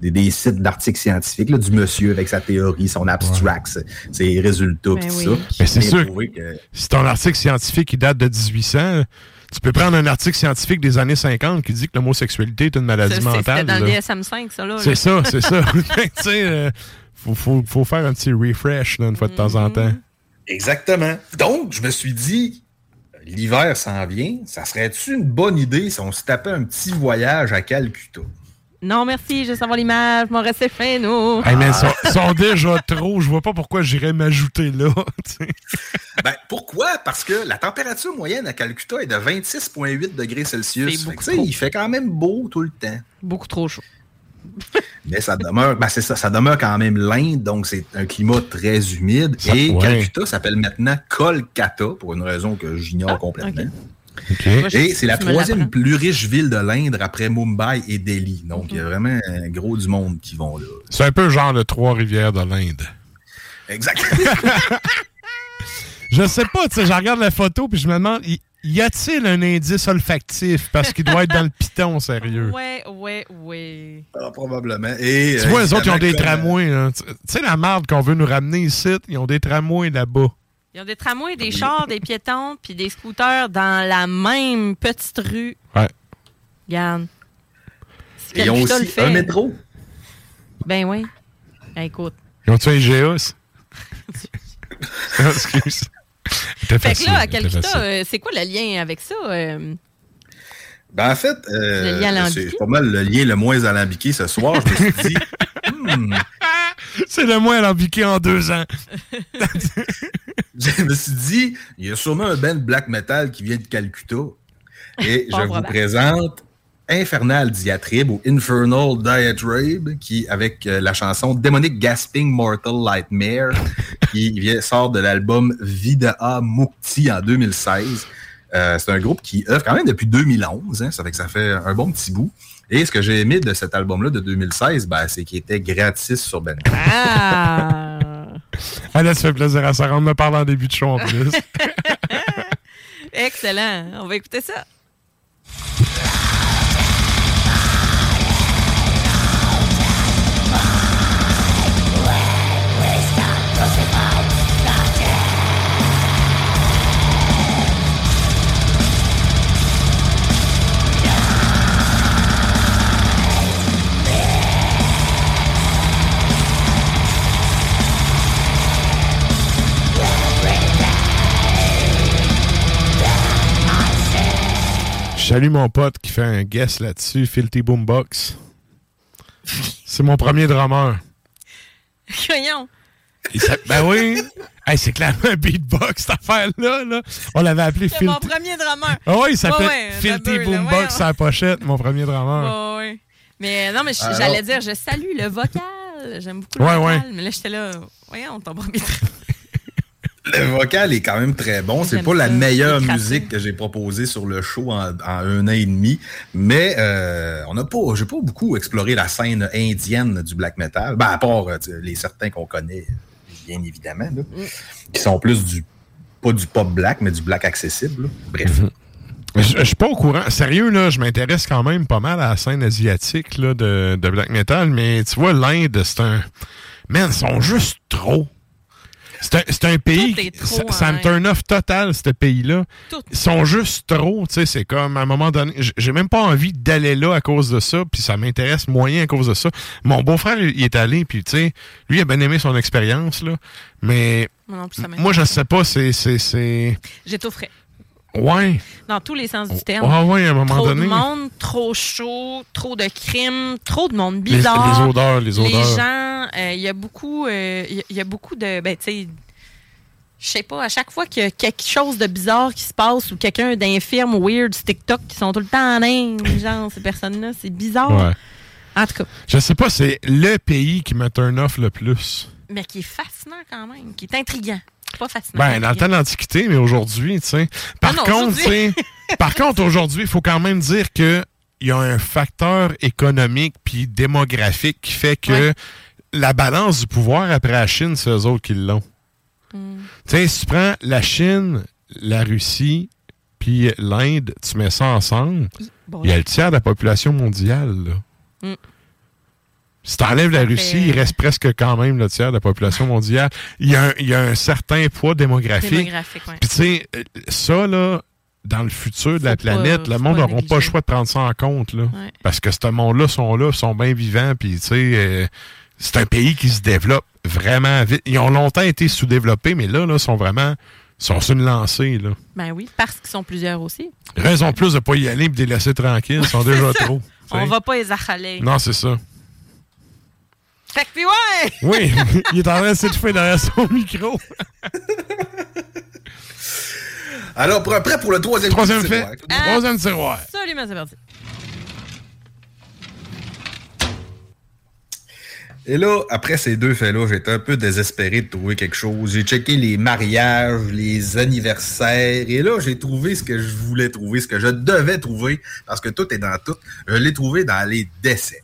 des, des sites d'articles scientifiques, là, du monsieur avec sa théorie, son abstract, ses- ses résultats, Ben puis tout oui. ça. Mais c'est sûr. que- Si ton article scientifique qui date de 1800, tu peux prendre un article scientifique des années 50 qui dit que l'homosexualité est une maladie c'est- mentale. C'était dans le là. DSM-5, ça, là. C'est ça, c'est ça. tu sais, euh, faut, faut, faut faire un petit refresh là, une fois de temps en temps. Exactement. Donc, je me suis dit, l'hiver s'en vient, ça serait-tu une bonne idée si on se tapait un petit voyage à Calcutta? Non, merci, je veux savoir l'image, m'en restait fin, nous. Hey, mais ils sont, sont déjà trop. Je vois pas pourquoi j'irais m'ajouter là. Ben, pourquoi? Parce que la température moyenne à Calcutta est de 26,8 degrés Celsius. Fait que, il fait quand même beau tout le temps. Beaucoup trop chaud. Mais ça demeure, ben c'est ça, ça demeure quand même l'Inde, donc c'est un climat très humide. Ça- et ouais. Calcutta s'appelle maintenant Kolkata, pour une raison que j'ignore complètement. OK. Moi, je- Et c'est la troisième plus riche ville de l'Inde après Mumbai et Delhi. Donc, il y a vraiment un gros du monde qui vont là. C'est un peu genre le Trois-Rivières de l'Inde. Exact. Je sais pas, tu sais, je regarde la photo puis je me demande, y a-t-il un indice olfactif? Parce qu'il doit être dans le piton, sérieux. Ouais, ouais, ouais. Ah, probablement. Et, Tu euh, vois, les autres, ils ont des comme, tramways. hein. Tu sais, la marde qu'on veut nous ramener ici, ils ont des tramways là-bas. Ils ont des tramways, des chars, des piétons, puis des scooters dans la même petite rue. Ouais. Regarde. Et ils ont aussi le fait, un métro. Ben oui. Ben, écoute. Ils ont-tu un GEOS? Excuse. Fait que là, à Calcutta, euh, c'est quoi le lien avec ça? euh? Ben, en fait, euh, c'est pas mal le lien le moins alambiqué ce soir. Je me suis dit, hmm, C'est le moins alambiqué en deux ans. je me suis dit, il y a sûrement un band black metal qui vient de Calcutta. Et je vous présente Infernal Diatribe ou Infernal Diatribe, qui, avec euh, la chanson Demonic Gasping Mortal Nightmare, qui vient, sort de l'album Vida Mukti en 2016. Euh, c'est un groupe qui œuvre quand même depuis 2011, hein, ça fait que ça fait un bon petit bout. Et ce que j'ai aimé de cet album-là de 2016, ben, c'est qu'il était gratis sur Ben. Ah! Ah, là, ça fait plaisir à Sarah. On me parle en début de show en plus. Excellent. On va écouter ça. Je salue mon pote qui fait un guest là-dessus, Filthy Boombox. C'est mon premier drummer. Voyons. Ben oui. Hey, c'est clairement un beatbox, cette affaire-là. Là. On l'avait appelé C'est mon Filthy. premier drummer. Ah oui, il s'appelle Ouais, ouais, Filthy Boombox la pochette, mon premier drummer. Ouais, ouais. Mais non, mais Alors- j'allais dire, je salue le vocal. J'aime beaucoup le vocal. ouais. Mais là, j'étais là, voyons, ton premier Le vocal est quand même très bon. C'est pas la meilleure musique que j'ai proposée sur le show en, en un an et demi, mais euh, on n'a pas, j'ai pas beaucoup exploré la scène indienne du black metal, ben, à part euh, les certains qu'on connaît, bien évidemment, là, qui sont plus du pas du pop black, mais du black accessible. là. Bref. Je je suis pas au courant. Sérieux, là, je m'intéresse quand même pas mal à la scène asiatique là, de, de black metal, mais tu vois, l'Inde, c'est un. Man, ils sont juste trop. C'est un, c'est un pays. ça, ça me turn off total, ce pays-là. Ils sont juste trop, tu sais. C'est comme, à un moment donné, j'ai même pas envie d'aller là à cause de ça, puis ça m'intéresse moyen à cause de ça. Mon beau-frère, il est allé, puis tu sais, lui, il a bien aimé son expérience, là. Mais Moi non je sais pas, c'est. J'étoufferais. Ouais. Dans tous les sens du terme. Ah ouais, à un moment trop donné. de monde, trop chaud, trop de crimes, trop de monde bizarre. les odeurs, les odeurs. Les gens, euh, il y a beaucoup, euh, il y a- il y a beaucoup de, ben tu sais, je sais pas, à chaque fois qu'il y a quelque chose de bizarre qui se passe ou quelqu'un d'infirme weird TikTok qui sont tout le temps en Inde, genre, ces personnes-là, c'est bizarre. Ouais. En tout cas, Je sais pas, c'est le pays qui me turn off le plus. mais qui est fascinant quand même, qui est intriguant. Pas fascinant. Ben, dans le temps de l'Antiquité, mais aujourd'hui, tu sais. Par Ah contre, sais, par contre, aujourd'hui, il faut quand même dire que il y a un facteur économique puis démographique qui fait que la balance du pouvoir après la Chine, c'est eux autres qui l'ont. Hmm. Tu sais, si tu prends la Chine, la Russie, puis l'Inde, tu mets ça ensemble, bon, il y a le tiers de la population mondiale, là. Mm. Si tu enlèves la Russie, il reste presque quand même le tiers de la population mondiale. Il y a un, il y a un certain poids démographique. Démographique, ouais. Puis tu sais, euh, ça, là, dans le futur de la pas- planète, le monde n'aura pas le choix de prendre ça en compte. Là, Ouais. Parce que ce monde-là sont là, sont bien vivants. Puis tu sais, euh, c'est un pays qui se développe vraiment vite. Ils ont longtemps été sous-développés, mais là, là, sont vraiment sont sur une lancée. Là. Ben oui, parce qu'ils sont plusieurs aussi. Raison plus de ne pas y aller et de les laisser tranquilles. Ils sont déjà trop. On tu sais. va pas les achaler. Non, c'est ça. Fait que puis ouais! Oui, il est en train de s'étouffer derrière son micro. Alors, pour- prêt pour le troisième Troisième fait. tiroir. Troisième tiroir. Absolument, c'est parti. Et là, après ces deux faits-là, j'étais un peu désespéré de trouver quelque chose. J'ai checké les mariages, les anniversaires, et là, j'ai trouvé ce que je voulais trouver, ce que je devais trouver, parce que tout est dans tout. Je l'ai trouvé dans les décès.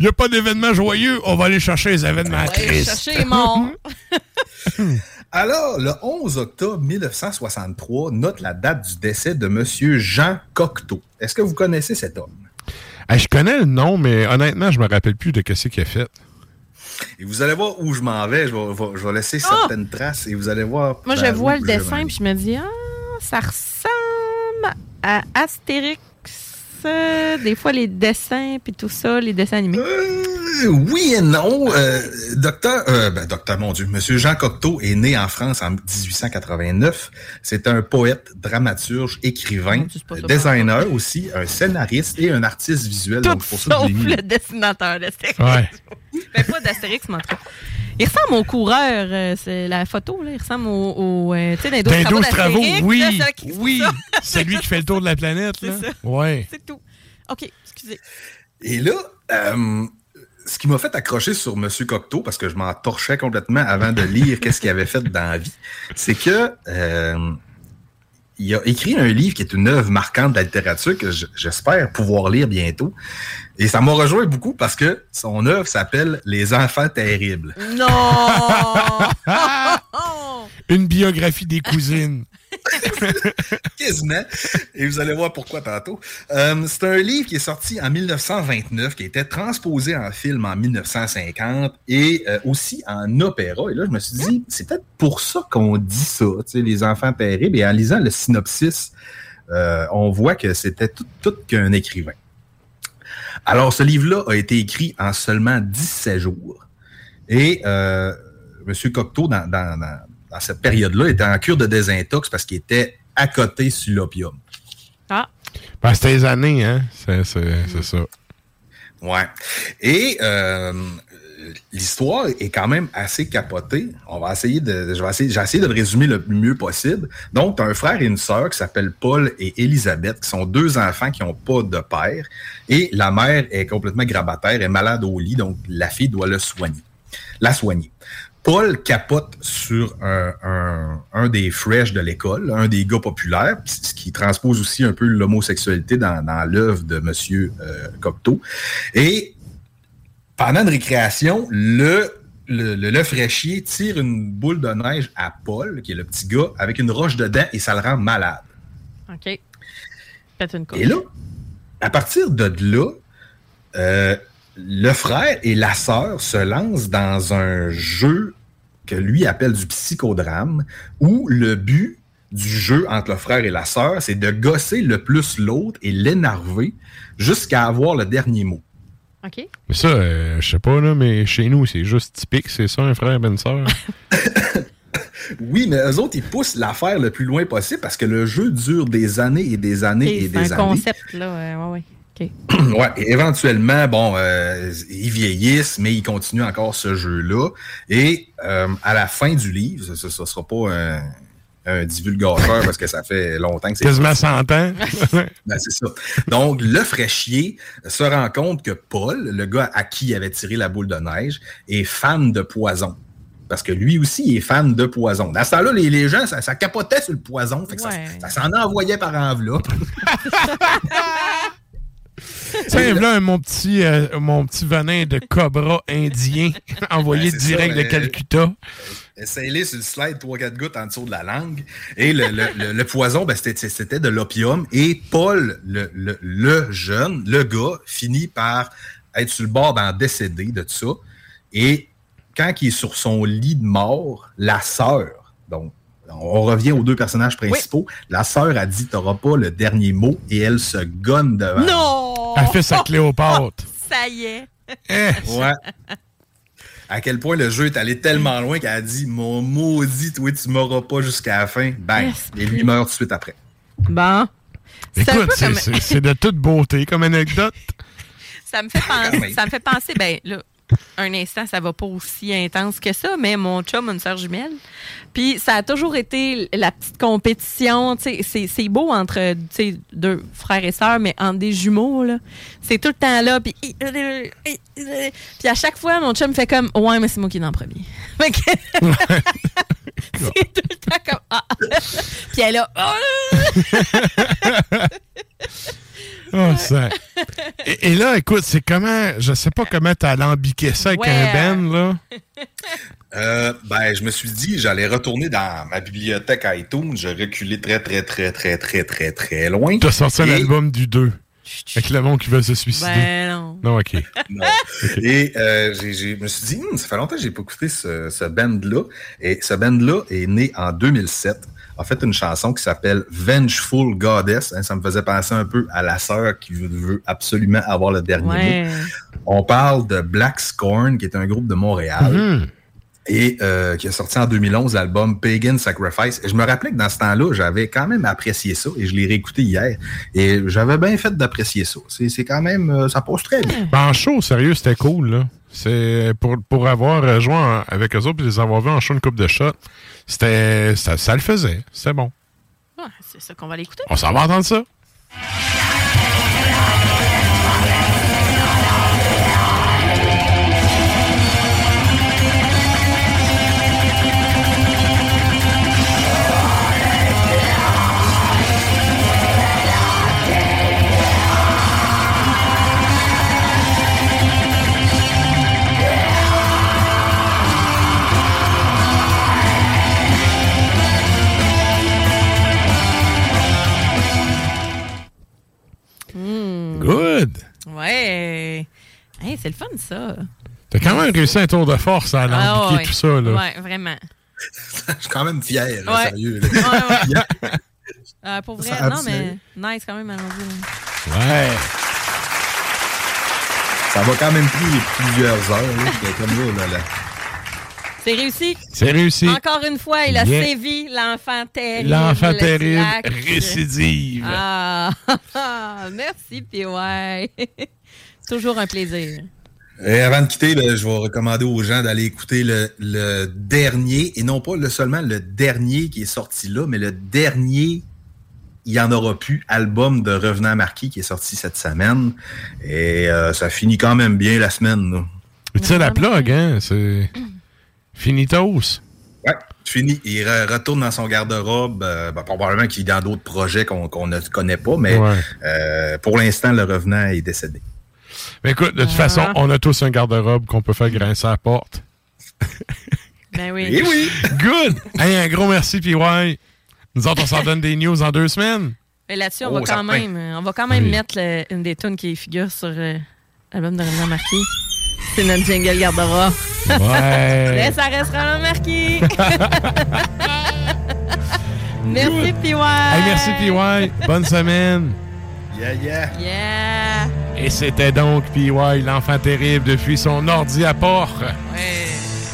Il n'y a pas d'événement joyeux, on va aller chercher les événements Ouais, tristes. chercher les morts. Alors, le 11 octobre 1963 note la date du décès de M. Jean Cocteau. Est-ce que vous connaissez cet homme? Hey, je connais le nom, mais honnêtement, je me rappelle plus de ce qu'il a fait. Et vous allez voir où je m'en vais. Je vais, je vais laisser certaines traces et vous allez voir. Moi, je vois le dessin, puis je me dis, ah, ça ressemble à Astérix. Euh, Des fois, les dessins, puis tout ça, les dessins animés. Euh, oui et non. Euh, docteur, euh, ben, docteur, mon Dieu, Monsieur Jean Cocteau est né en France en 1889. C'est un poète, dramaturge, écrivain, designer aussi, un scénariste et un artiste visuel. Tout donc, pour ça le dessinateur d'Astérix. Ouais. Ben, pas d'Astérix, mais en tout cas. Il ressemble au coureur, euh, c'est la photo, là. Il ressemble au, au, euh, tu sais, dans les 12 Dans travaux 12 travaux, oui. là, c'est qui- Oui. C'est lui qui fait le tour de la planète, là. C'est ça. Ouais. C'est tout. OK, excusez. Et là, euh, ce qui m'a fait accrocher sur Monsieur Cocteau, parce que je m'en torchais complètement avant de lire qu'est-ce qu'il avait fait dans la vie, c'est que euh, il a écrit un livre qui est une œuvre marquante de la littérature que j'espère pouvoir lire bientôt. Et ça m'a rejoint beaucoup parce que son œuvre s'appelle Les enfants terribles. Non! Une biographie des cousines. Quasiment. Et vous allez voir pourquoi tantôt. Euh, c'est un livre qui est sorti en 1929, qui a été transposé en film en 1950 et euh, aussi en opéra. Et là, je me suis dit, c'est peut-être pour ça qu'on dit ça, les enfants terribles. Et en lisant le synopsis, euh, on voit que c'était tout, qu'un écrivain. Alors, ce livre-là a été écrit en seulement 17 jours. Et M. Cocteau, dans- dans cette période-là, était en cure de désintox parce qu'il était à côté sur l'opium. Ah. Ben, c'était les années, hein. C'est, c'est, c'est ça. Ouais. Et euh, l'histoire est quand même assez capotée. On va essayer de, je vais essayer, j'ai essayé de le résumer le mieux possible. Donc, tu as un frère et une sœur qui s'appellent Paul et Elisabeth, qui sont deux enfants qui n'ont pas de père. Et la mère est complètement grabataire, est malade au lit, donc la fille doit le soigner, la soigner. Paul capote sur un, un- un des fresh de l'école, un des gars populaires, ce qui transpose aussi un peu l'homosexualité dans, dans l'œuvre de M. Cocteau. Et pendant une récréation, le, le, le, le fraîchier tire une boule de neige à Paul, qui est le petit gars, avec une roche dedans et ça le rend malade. OK. Pète une couche. Et là, à partir de là, euh, le frère et la sœur se lancent dans un jeu que lui appelle du psychodrame, où le but du jeu entre le frère et la sœur, c'est de gosser le plus l'autre et l'énerver jusqu'à avoir le dernier mot. OK. Mais ça, euh, je sais pas, là, mais chez nous, c'est juste typique, c'est ça, un frère et une sœur? Oui, mais eux autres, ils poussent l'affaire le plus loin possible parce que le jeu dure des années et des années et C'est des un années. concept, là. euh, ouais, ouais. ouais, éventuellement, bon, euh, ils vieillissent, mais ils continuent encore ce jeu-là. Et euh, à la fin du livre, ce ne sera pas un, un divulgateur parce que ça fait longtemps que c'est. Quasiment 100 ans. Ben, c'est ça. Donc, le fraîchier se rend compte que Paul, le gars à qui il avait tiré la boule de neige, est fan de poison. Parce que lui aussi, il est fan de poison. Dans ce temps-là, les, les gens, ça, ça capotait sur le poison. Fait que Ouais. Ça, ça s'en envoyait par enveloppe. Tiens, là, mon petit, euh, mon petit venin de cobra indien envoyé Ben, direct ça, de mais- Calcutta. Essaye-les sur le slide, 3-4 gouttes en dessous de la langue. Et le, le- le- le poison, ben, c'était c'était de l'opium. Et Paul, le, le- le jeune, le gars, finit par être sur le bord d'en décéder de tout ça. Et quand il est sur son lit de mort, la sœur, donc on revient aux deux personnages principaux, la sœur a dit T'auras pas le dernier mot et elle se gonne devant. Non! Elle fait sa Cléopâtre. Ça y est. Ouais. À quel point le jeu est allé tellement loin qu'elle a dit Mon maudit, toi, tu m'auras pas jusqu'à la fin. Bang. Esprit. Et lui meurt tout de suite après. Bon. Écoute, c'est comme- de toute beauté comme anecdote. Ça me fait penser, ça me fait penser, ben là, un instant, ça va pas aussi intense que ça, mais mon chum a une sœur jumelle. Puis ça a toujours été la petite compétition. C'est beau entre deux frères et sœurs, mais entre des jumeaux, là. C'est tout le temps là. Puis, puis à chaque fois, mon chum fait comme Ouais, mais c'est moi qui est le premier. C'est tout le temps comme Ah. Puis elle a Oh, ça. Et, et là, écoute, c'est comment, je sais pas comment t'as alambiqué ça avec Ouais. un Ben, là. Euh, ben, je me suis dit, j'allais retourner dans ma bibliothèque iTunes. J'ai reculé très, très, très, très, très, très, très loin. T'as sorti un Et- album du 2. Avec le monde qui veut se suicider. Ben non. Non, OK. Non. Et euh, je me suis dit, Hum, ça fait longtemps que j'ai pas écouté ce, ce band-là. Et ce band-là est né en 2007. A fait une chanson qui s'appelle Vengeful Goddess. Hein, ça me faisait penser un peu à la sœur qui veut, absolument avoir le dernier Ouais. mot. On parle de Black Scorn, qui est un groupe de Montréal. Mhm. Et euh, qui a sorti en 2011 l'album Pagan Sacrifice. Et je me rappelais que dans ce temps-là, j'avais quand même apprécié ça et je l'ai réécouté hier. Et j'avais bien fait d'apprécier ça. C'est c'est quand même, euh, ça pose très bien. Ben, en show, sérieux, c'était cool, là. C'est pour, pour avoir euh, joué en- avec eux autres et les avoir vus en show une coupe de shots. C'était. Ça, ça le faisait. C'était bon. Ouais, c'est ça qu'on va l'écouter. On s'en va entendre ça. Ouais. Hey, c'est le fun, ça. T'as quand même réussi un tour de force à Ah, ouais. tout ça, là. Ouais, vraiment. Je suis quand même fier, là, Ouais. sérieux. là. Ouais, ouais. Euh, pour vrai, Ça non, mais nice quand même, allons-y. Ouais. Ça va quand même pris plusieurs heures. Là, comme là, là, là. C'est réussi? C'est réussi. Encore une fois, il a Yeah. sévi l'enfant terrible. L'enfant le terrible, récidive. Ah, merci, puis ouais. Toujours un plaisir. Et avant de quitter, je vais recommander aux gens d'aller écouter le, le dernier, et non pas le, seulement le dernier qui est sorti là, mais le dernier, il n'y en aura plus, album de Revenant Marquis qui est sorti cette semaine. Et euh, ça finit quand même bien la semaine. là. Tu sais, la plug, hein? C'est. Finitos. Ouais, fini. Il re- retourne dans son garde-robe. euh, ben, probablement qu'il est dans d'autres projets qu'on ne connaît pas, mais Ouais. euh, pour l'instant, le revenant est décédé. Mais écoute, de toute Ah. façon, on a tous un garde-robe qu'on peut faire grincer à la porte. Ben oui. Eh oui! Good! Hey, un gros merci, PY. Nous autres, on s'en donne des news en deux semaines. Mais là-dessus, on, Oh, va quand même, on va quand même Oui. mettre le- une des tunes qui figure sur euh, l'album de Revenant Marquis. C'est notre jingle gardera. Ouais. Mais ça restera le marquis. merci, PY. Hey, merci, PY. Bonne semaine. Yeah, yeah! Yeah. Et c'était donc PY, l'enfant terrible, depuis son ordi à port. Ouais.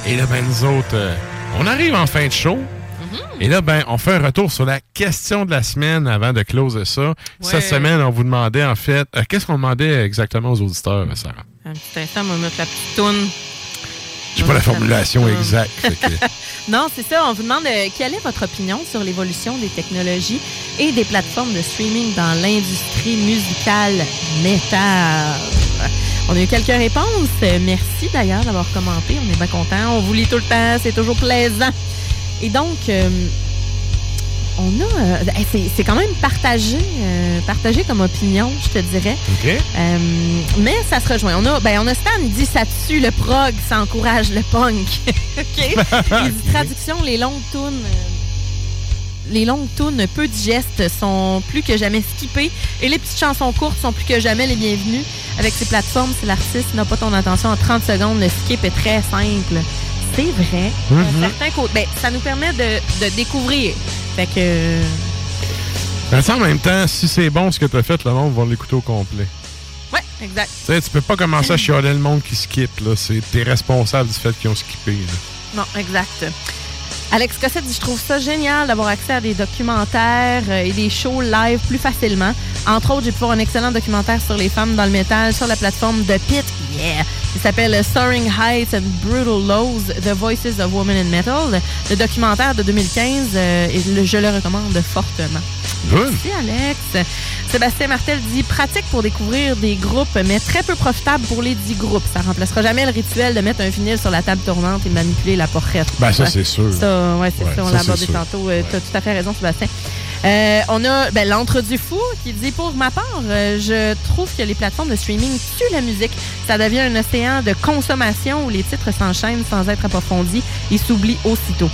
Et là, ben, nous autres, euh, on arrive en fin de show. Et là, ben, on fait un retour sur la question de la semaine avant de closer ça. Ouais. Cette semaine, on vous demandait, en fait, euh, qu'est-ce qu'on demandait exactement aux auditeurs, Sarah? Un petit instant, on va mettre la petite toune. J'ai pas la formulation exacte. que- Non, c'est ça. On vous demande euh, quelle est votre opinion sur l'évolution des technologies et des plateformes de streaming dans l'industrie musicale métal? On a eu quelques réponses. Merci d'ailleurs d'avoir commenté. On est bien contents. On vous lit tout le temps. C'est toujours plaisant. Et donc, euh, on a. euh, c'est- c'est quand même partagé, euh, partagé comme opinion, je te dirais. OK. Euh, mais ça se rejoint. On a, ben, on a Stan, il dit ça tue le prog, ça encourage le punk. OK? Il dit traduction, les longues tunes. Les longues tunes peu digestes sont plus que jamais skippées et les petites chansons courtes sont plus que jamais les bienvenues. Avec ces plateformes, si l'artiste n'a pas ton attention en 30 secondes, le skip est très simple. C'est vrai. Mhm. Ben, ça nous permet de, de découvrir. Fait que. Mais ça, en même temps, si c'est bon ce que tu as fait, le monde va l'écouter au complet. Ouais, exact. Tu sais, tu peux pas commencer à chialer le monde qui skip, là. C'est, t'es responsable du fait qu'ils ont skippé, là. Non, exact. Alex Cossette dit Je trouve ça génial d'avoir accès à des documentaires euh, et des shows live plus facilement. Entre autres, j'ai pu voir un excellent documentaire sur les femmes dans le métal sur la plateforme de Pit. Yeah! Il s'appelle Soaring Heights and Brutal Lows The Voices of Women in Metal. Le documentaire de 2015, euh, et le- je le recommande fortement. Good. Merci, Alex. Sébastien Martel dit pratique pour découvrir des groupes, mais très peu profitable pour les dix groupes. Ça remplacera jamais le rituel de mettre un vinyle sur la table tournante et manipuler la porrette. Ben, ça, Ouais. c'est sûr. Ça, ouais, c'est Ouais, ça, on l'a abordé tantôt. Euh, T'as tout à fait raison, Sébastien. Euh, on a ben, l'entre du fou qui dit pour ma part, euh, je trouve que les plateformes de streaming tuent la musique. Ça devient un océan de consommation où les titres s'enchaînent sans être approfondis et s'oublient aussitôt.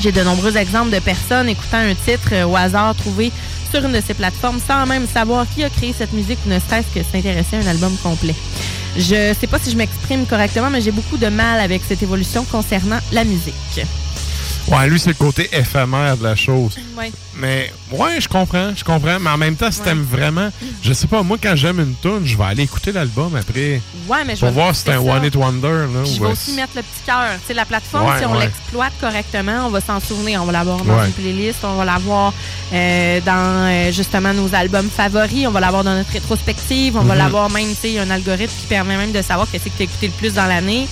J'ai de nombreux exemples de personnes écoutant un titre euh, au hasard trouvé sur une de ces plateformes sans même savoir qui a créé cette musique ou ne serait-ce que s'intéresser à un album complet. Je sais pas si je m'exprime correctement, mais j'ai beaucoup de mal avec cette évolution concernant la musique. Ouais, lui, c'est le côté éphémère de la chose. Ouais. Mais, ouais, je comprends, je comprends. Mais en même temps, si t'aimes vraiment, je sais pas, moi, quand j'aime une tune, je vais aller écouter l'album après. Ouais, mais je Pour voir si c'est un. One It Wonder, là. Puis je vais euh, aussi mettre le petit cœur. Tu sais, la plateforme, Ouais, si on l'exploite correctement, on va s'en souvenir. On va l'avoir dans une playlist, on va l'avoir euh, dans euh, justement nos albums favoris, on va l'avoir dans notre rétrospective, on va Mhm. l'avoir même, tu sais, un algorithme qui permet même de savoir qu'est-ce que tu as écouté le plus dans l'année.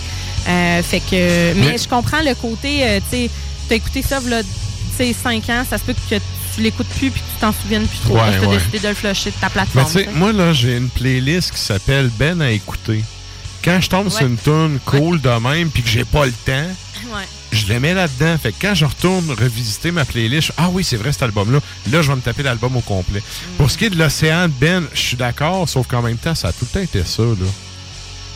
Euh, fait que, mais Mais- je comprends le côté, euh, tu sais, tu as écouté ça, là, tu sais, 5 ans, ça se peut que tu l'écoutes plus puis que tu t'en souviennes plus trop. Ouais, tu as ouais. décidé de le flusher de ta plateforme. moi, là, j'ai une playlist qui s'appelle Ben à écouter. Quand je tombe sur une tune cool de même puis que j'ai pas le temps, je le mets là-dedans. Fait que quand je retourne revisiter ma playlist, je- ah oui, c'est vrai cet album-là. Là, je vais me taper l'album au complet. Mm. Pour ce qui est de l'océan de Ben, je suis d'accord, sauf qu'en même temps, ça a tout le temps été ça, là.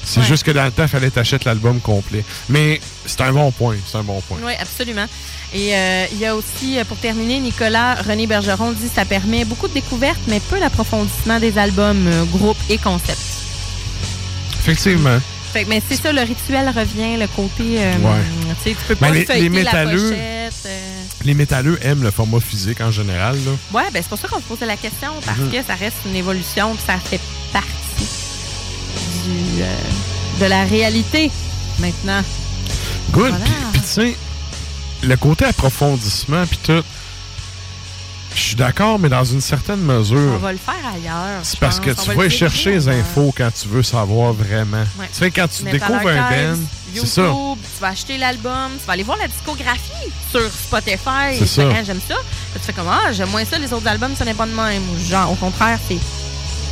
C'est Ouais. juste que dans le temps, il fallait t'acheter l'album complet. Mais c'est un bon point, c'est un bon point. Oui, absolument. Et euh, il y a aussi, euh, pour terminer, Nicolas René Bergeron dit ça permet beaucoup de découvertes, mais peu d'approfondissement des albums, euh, groupes et concepts. Effectivement. Fait mais c'est ça, le rituel revient, le côté. euh, Ouais. Tu sais, tu peux Ben, pas les- feuilleter les la métalleux- pochette. euh. Les métalleux aiment le format physique en général, là. Ouais, ben c'est pour ça qu'on se posait la question, parce Mhm. que ça reste une évolution, puis ça fait partie du, euh, de la réalité maintenant. Good. Voilà. Puis, puis tu sais, le côté approfondissement, puis tout, je suis d'accord, mais dans une certaine mesure. On va le faire ailleurs. C'est parce pense. que tu va vas le chercher les infos quand tu veux savoir vraiment. Ouais. Tu sais, quand tu découvres un band, c'est ça. tu vas acheter l'album, tu vas aller voir la discographie sur Spotify. C'est ça. J'aime ça. Tu fais comme, ah, j'aime moins ça, les autres albums, ça n'est pas de même. Genre, au contraire, c'est.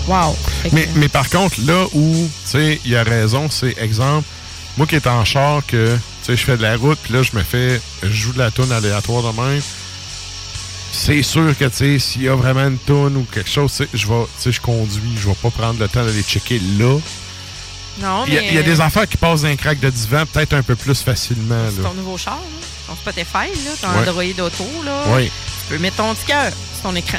Wow. Mais, mais par contre, là où, tu sais, il y a raison, c'est exemple, moi qui est en char, que, tu sais, je fais de la route, puis là, je me fais, je joue de la toune aléatoire de même. C'est sûr que, tu sais, s'il y a vraiment une toune ou quelque chose, je vais, tu sais, je conduis, je vais pas prendre le temps d'aller checker là. non, Il y, a, mais. il y a des affaires qui passent d'un crack de divan peut-être un peu plus facilement, C'est ton nouveau char, là. ton Spotify, là, ton Ouais. Android Auto, là. Oui. Tu peux mettre ton cœur sur ton écran.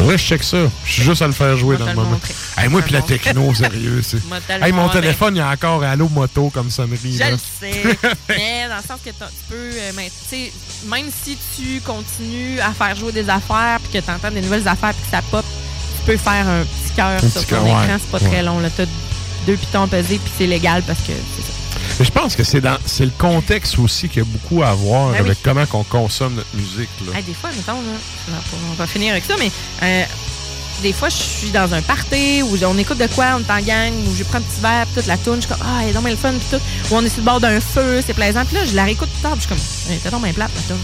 Ouais, je check ça. Je suis juste à le faire jouer dans le moment. Hey, moi, puis la techno, sérieux. c'est- Hey, mon téléphone, il y a encore Allo Moto comme sonnerie. Je là. le sais. mais dans le sens que tu peux. euh, mais, sais, même si tu continues à faire jouer des affaires puis que tu entends des nouvelles affaires puis que ça pop, tu peux faire un petit cœur sur ton écran. ouais. C'est pas très long. Tu as deux pitons pesés puis c'est légal parce que c'est ça. Mais je pense que c'est dans c'est le contexte aussi qui a beaucoup à voir Ben oui. avec comment qu'on consomme notre musique. Là. Des fois, mettons, là, on va finir avec ça, mais euh, des fois, je suis dans un party où on écoute de quoi, on est en gang, où je prends un petit verre, toute la tourne, je suis comme, ah, elle est donc bien le fun, puis tout. Ou on est sur le bord d'un feu, c'est plaisant. Puis là, je la réécoute plus tard, puis je suis comme, hey, t'es donc bien plate, la tourne.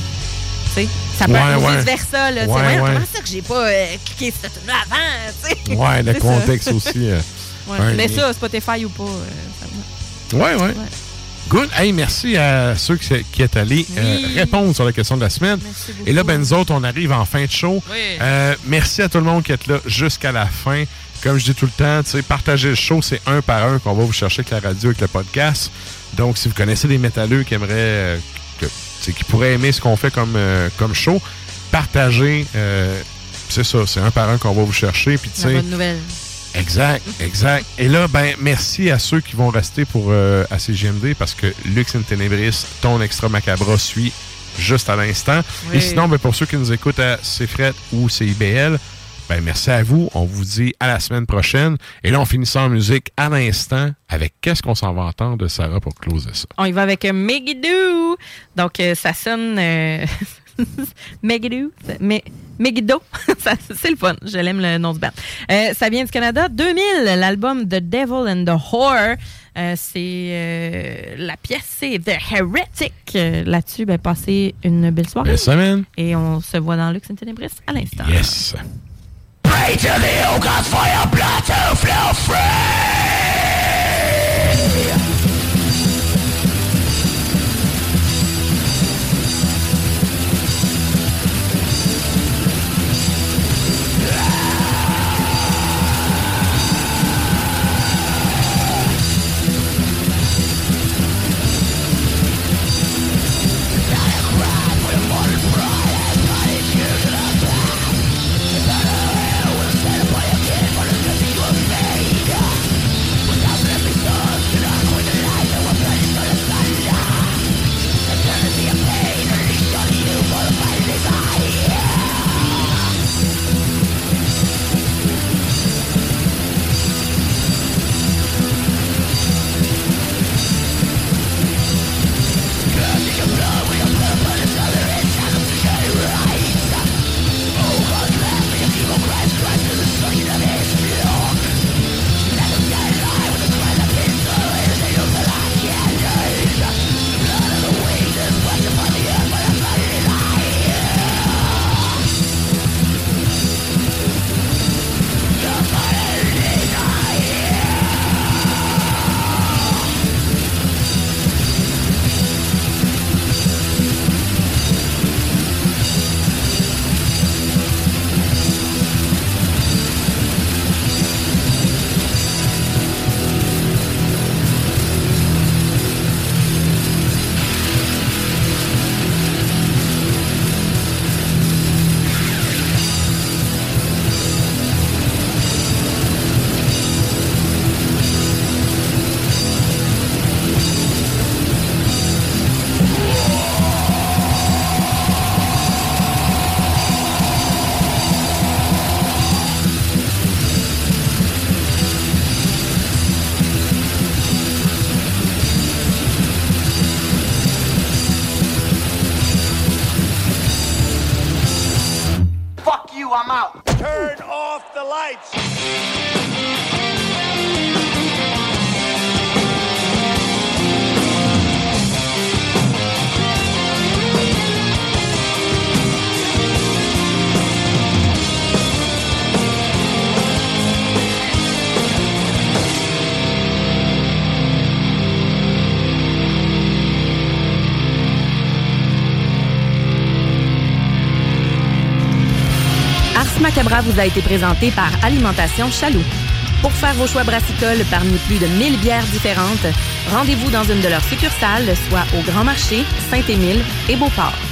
Tu sais, ça peut être ouais. vice-versa, là. Ouais, comment ça que j'ai pas euh, cliqué cette tune avant? Ouais, le ça. contexte aussi. euh, Mais lien. ça, Spotify ou pas, euh, Ouais, ouais. Good. Hey, merci à ceux qui, qui est allés euh, Oui. répondre sur la question de la semaine. Merci Et là, ben, nous autres, on arrive en fin de show. Oui. Euh, merci à tout le monde qui est là jusqu'à la fin. Comme je dis tout le temps, tu sais, partager le show, c'est un par un qu'on va vous chercher avec la radio, avec le podcast. Donc, si vous connaissez des métalleux qui aimeraient, euh, que, tu sais, qui pourraient aimer ce qu'on fait comme, euh, comme show, partagez. c'est ça, c'est un par un qu'on va vous chercher. Puis, tu sais, bonne nouvelle. Exact, exact. Et là, ben, merci à ceux qui vont rester pour euh, à CGMD parce que Lux in Tenebris, ton extra macabra suit juste à l'instant. Oui. Et sinon, ben, pour ceux qui nous écoutent à CFRET ou CIBL, ben, merci à vous. On vous dit à la semaine prochaine. Et là, on finit ça en musique à l'instant avec qu'est-ce qu'on s'en va entendre de Sarah pour closer ça? On y va avec euh, Megiddo. Donc, euh, ça sonne. Euh, Megiddo. c'est le fun. Je l'aime le nom du band. Euh, ça vient du Canada. 2000, l'album The Devil and the Whore. Euh, c'est euh, la pièce, c'est The Heretic. Euh, Là-dessus, ben, passez une belle soirée. Belle semaine. Et on se voit dans Lux in Tenebris à l'instant. Yes. Pray to the for your blood to flow free. Vous a été présenté par Alimentation Chaloux. Pour faire vos choix brassicoles parmi plus de 1000 bières différentes, rendez-vous dans une de leurs succursales, soit au Grand Marché, Saint-Émile et Beauport.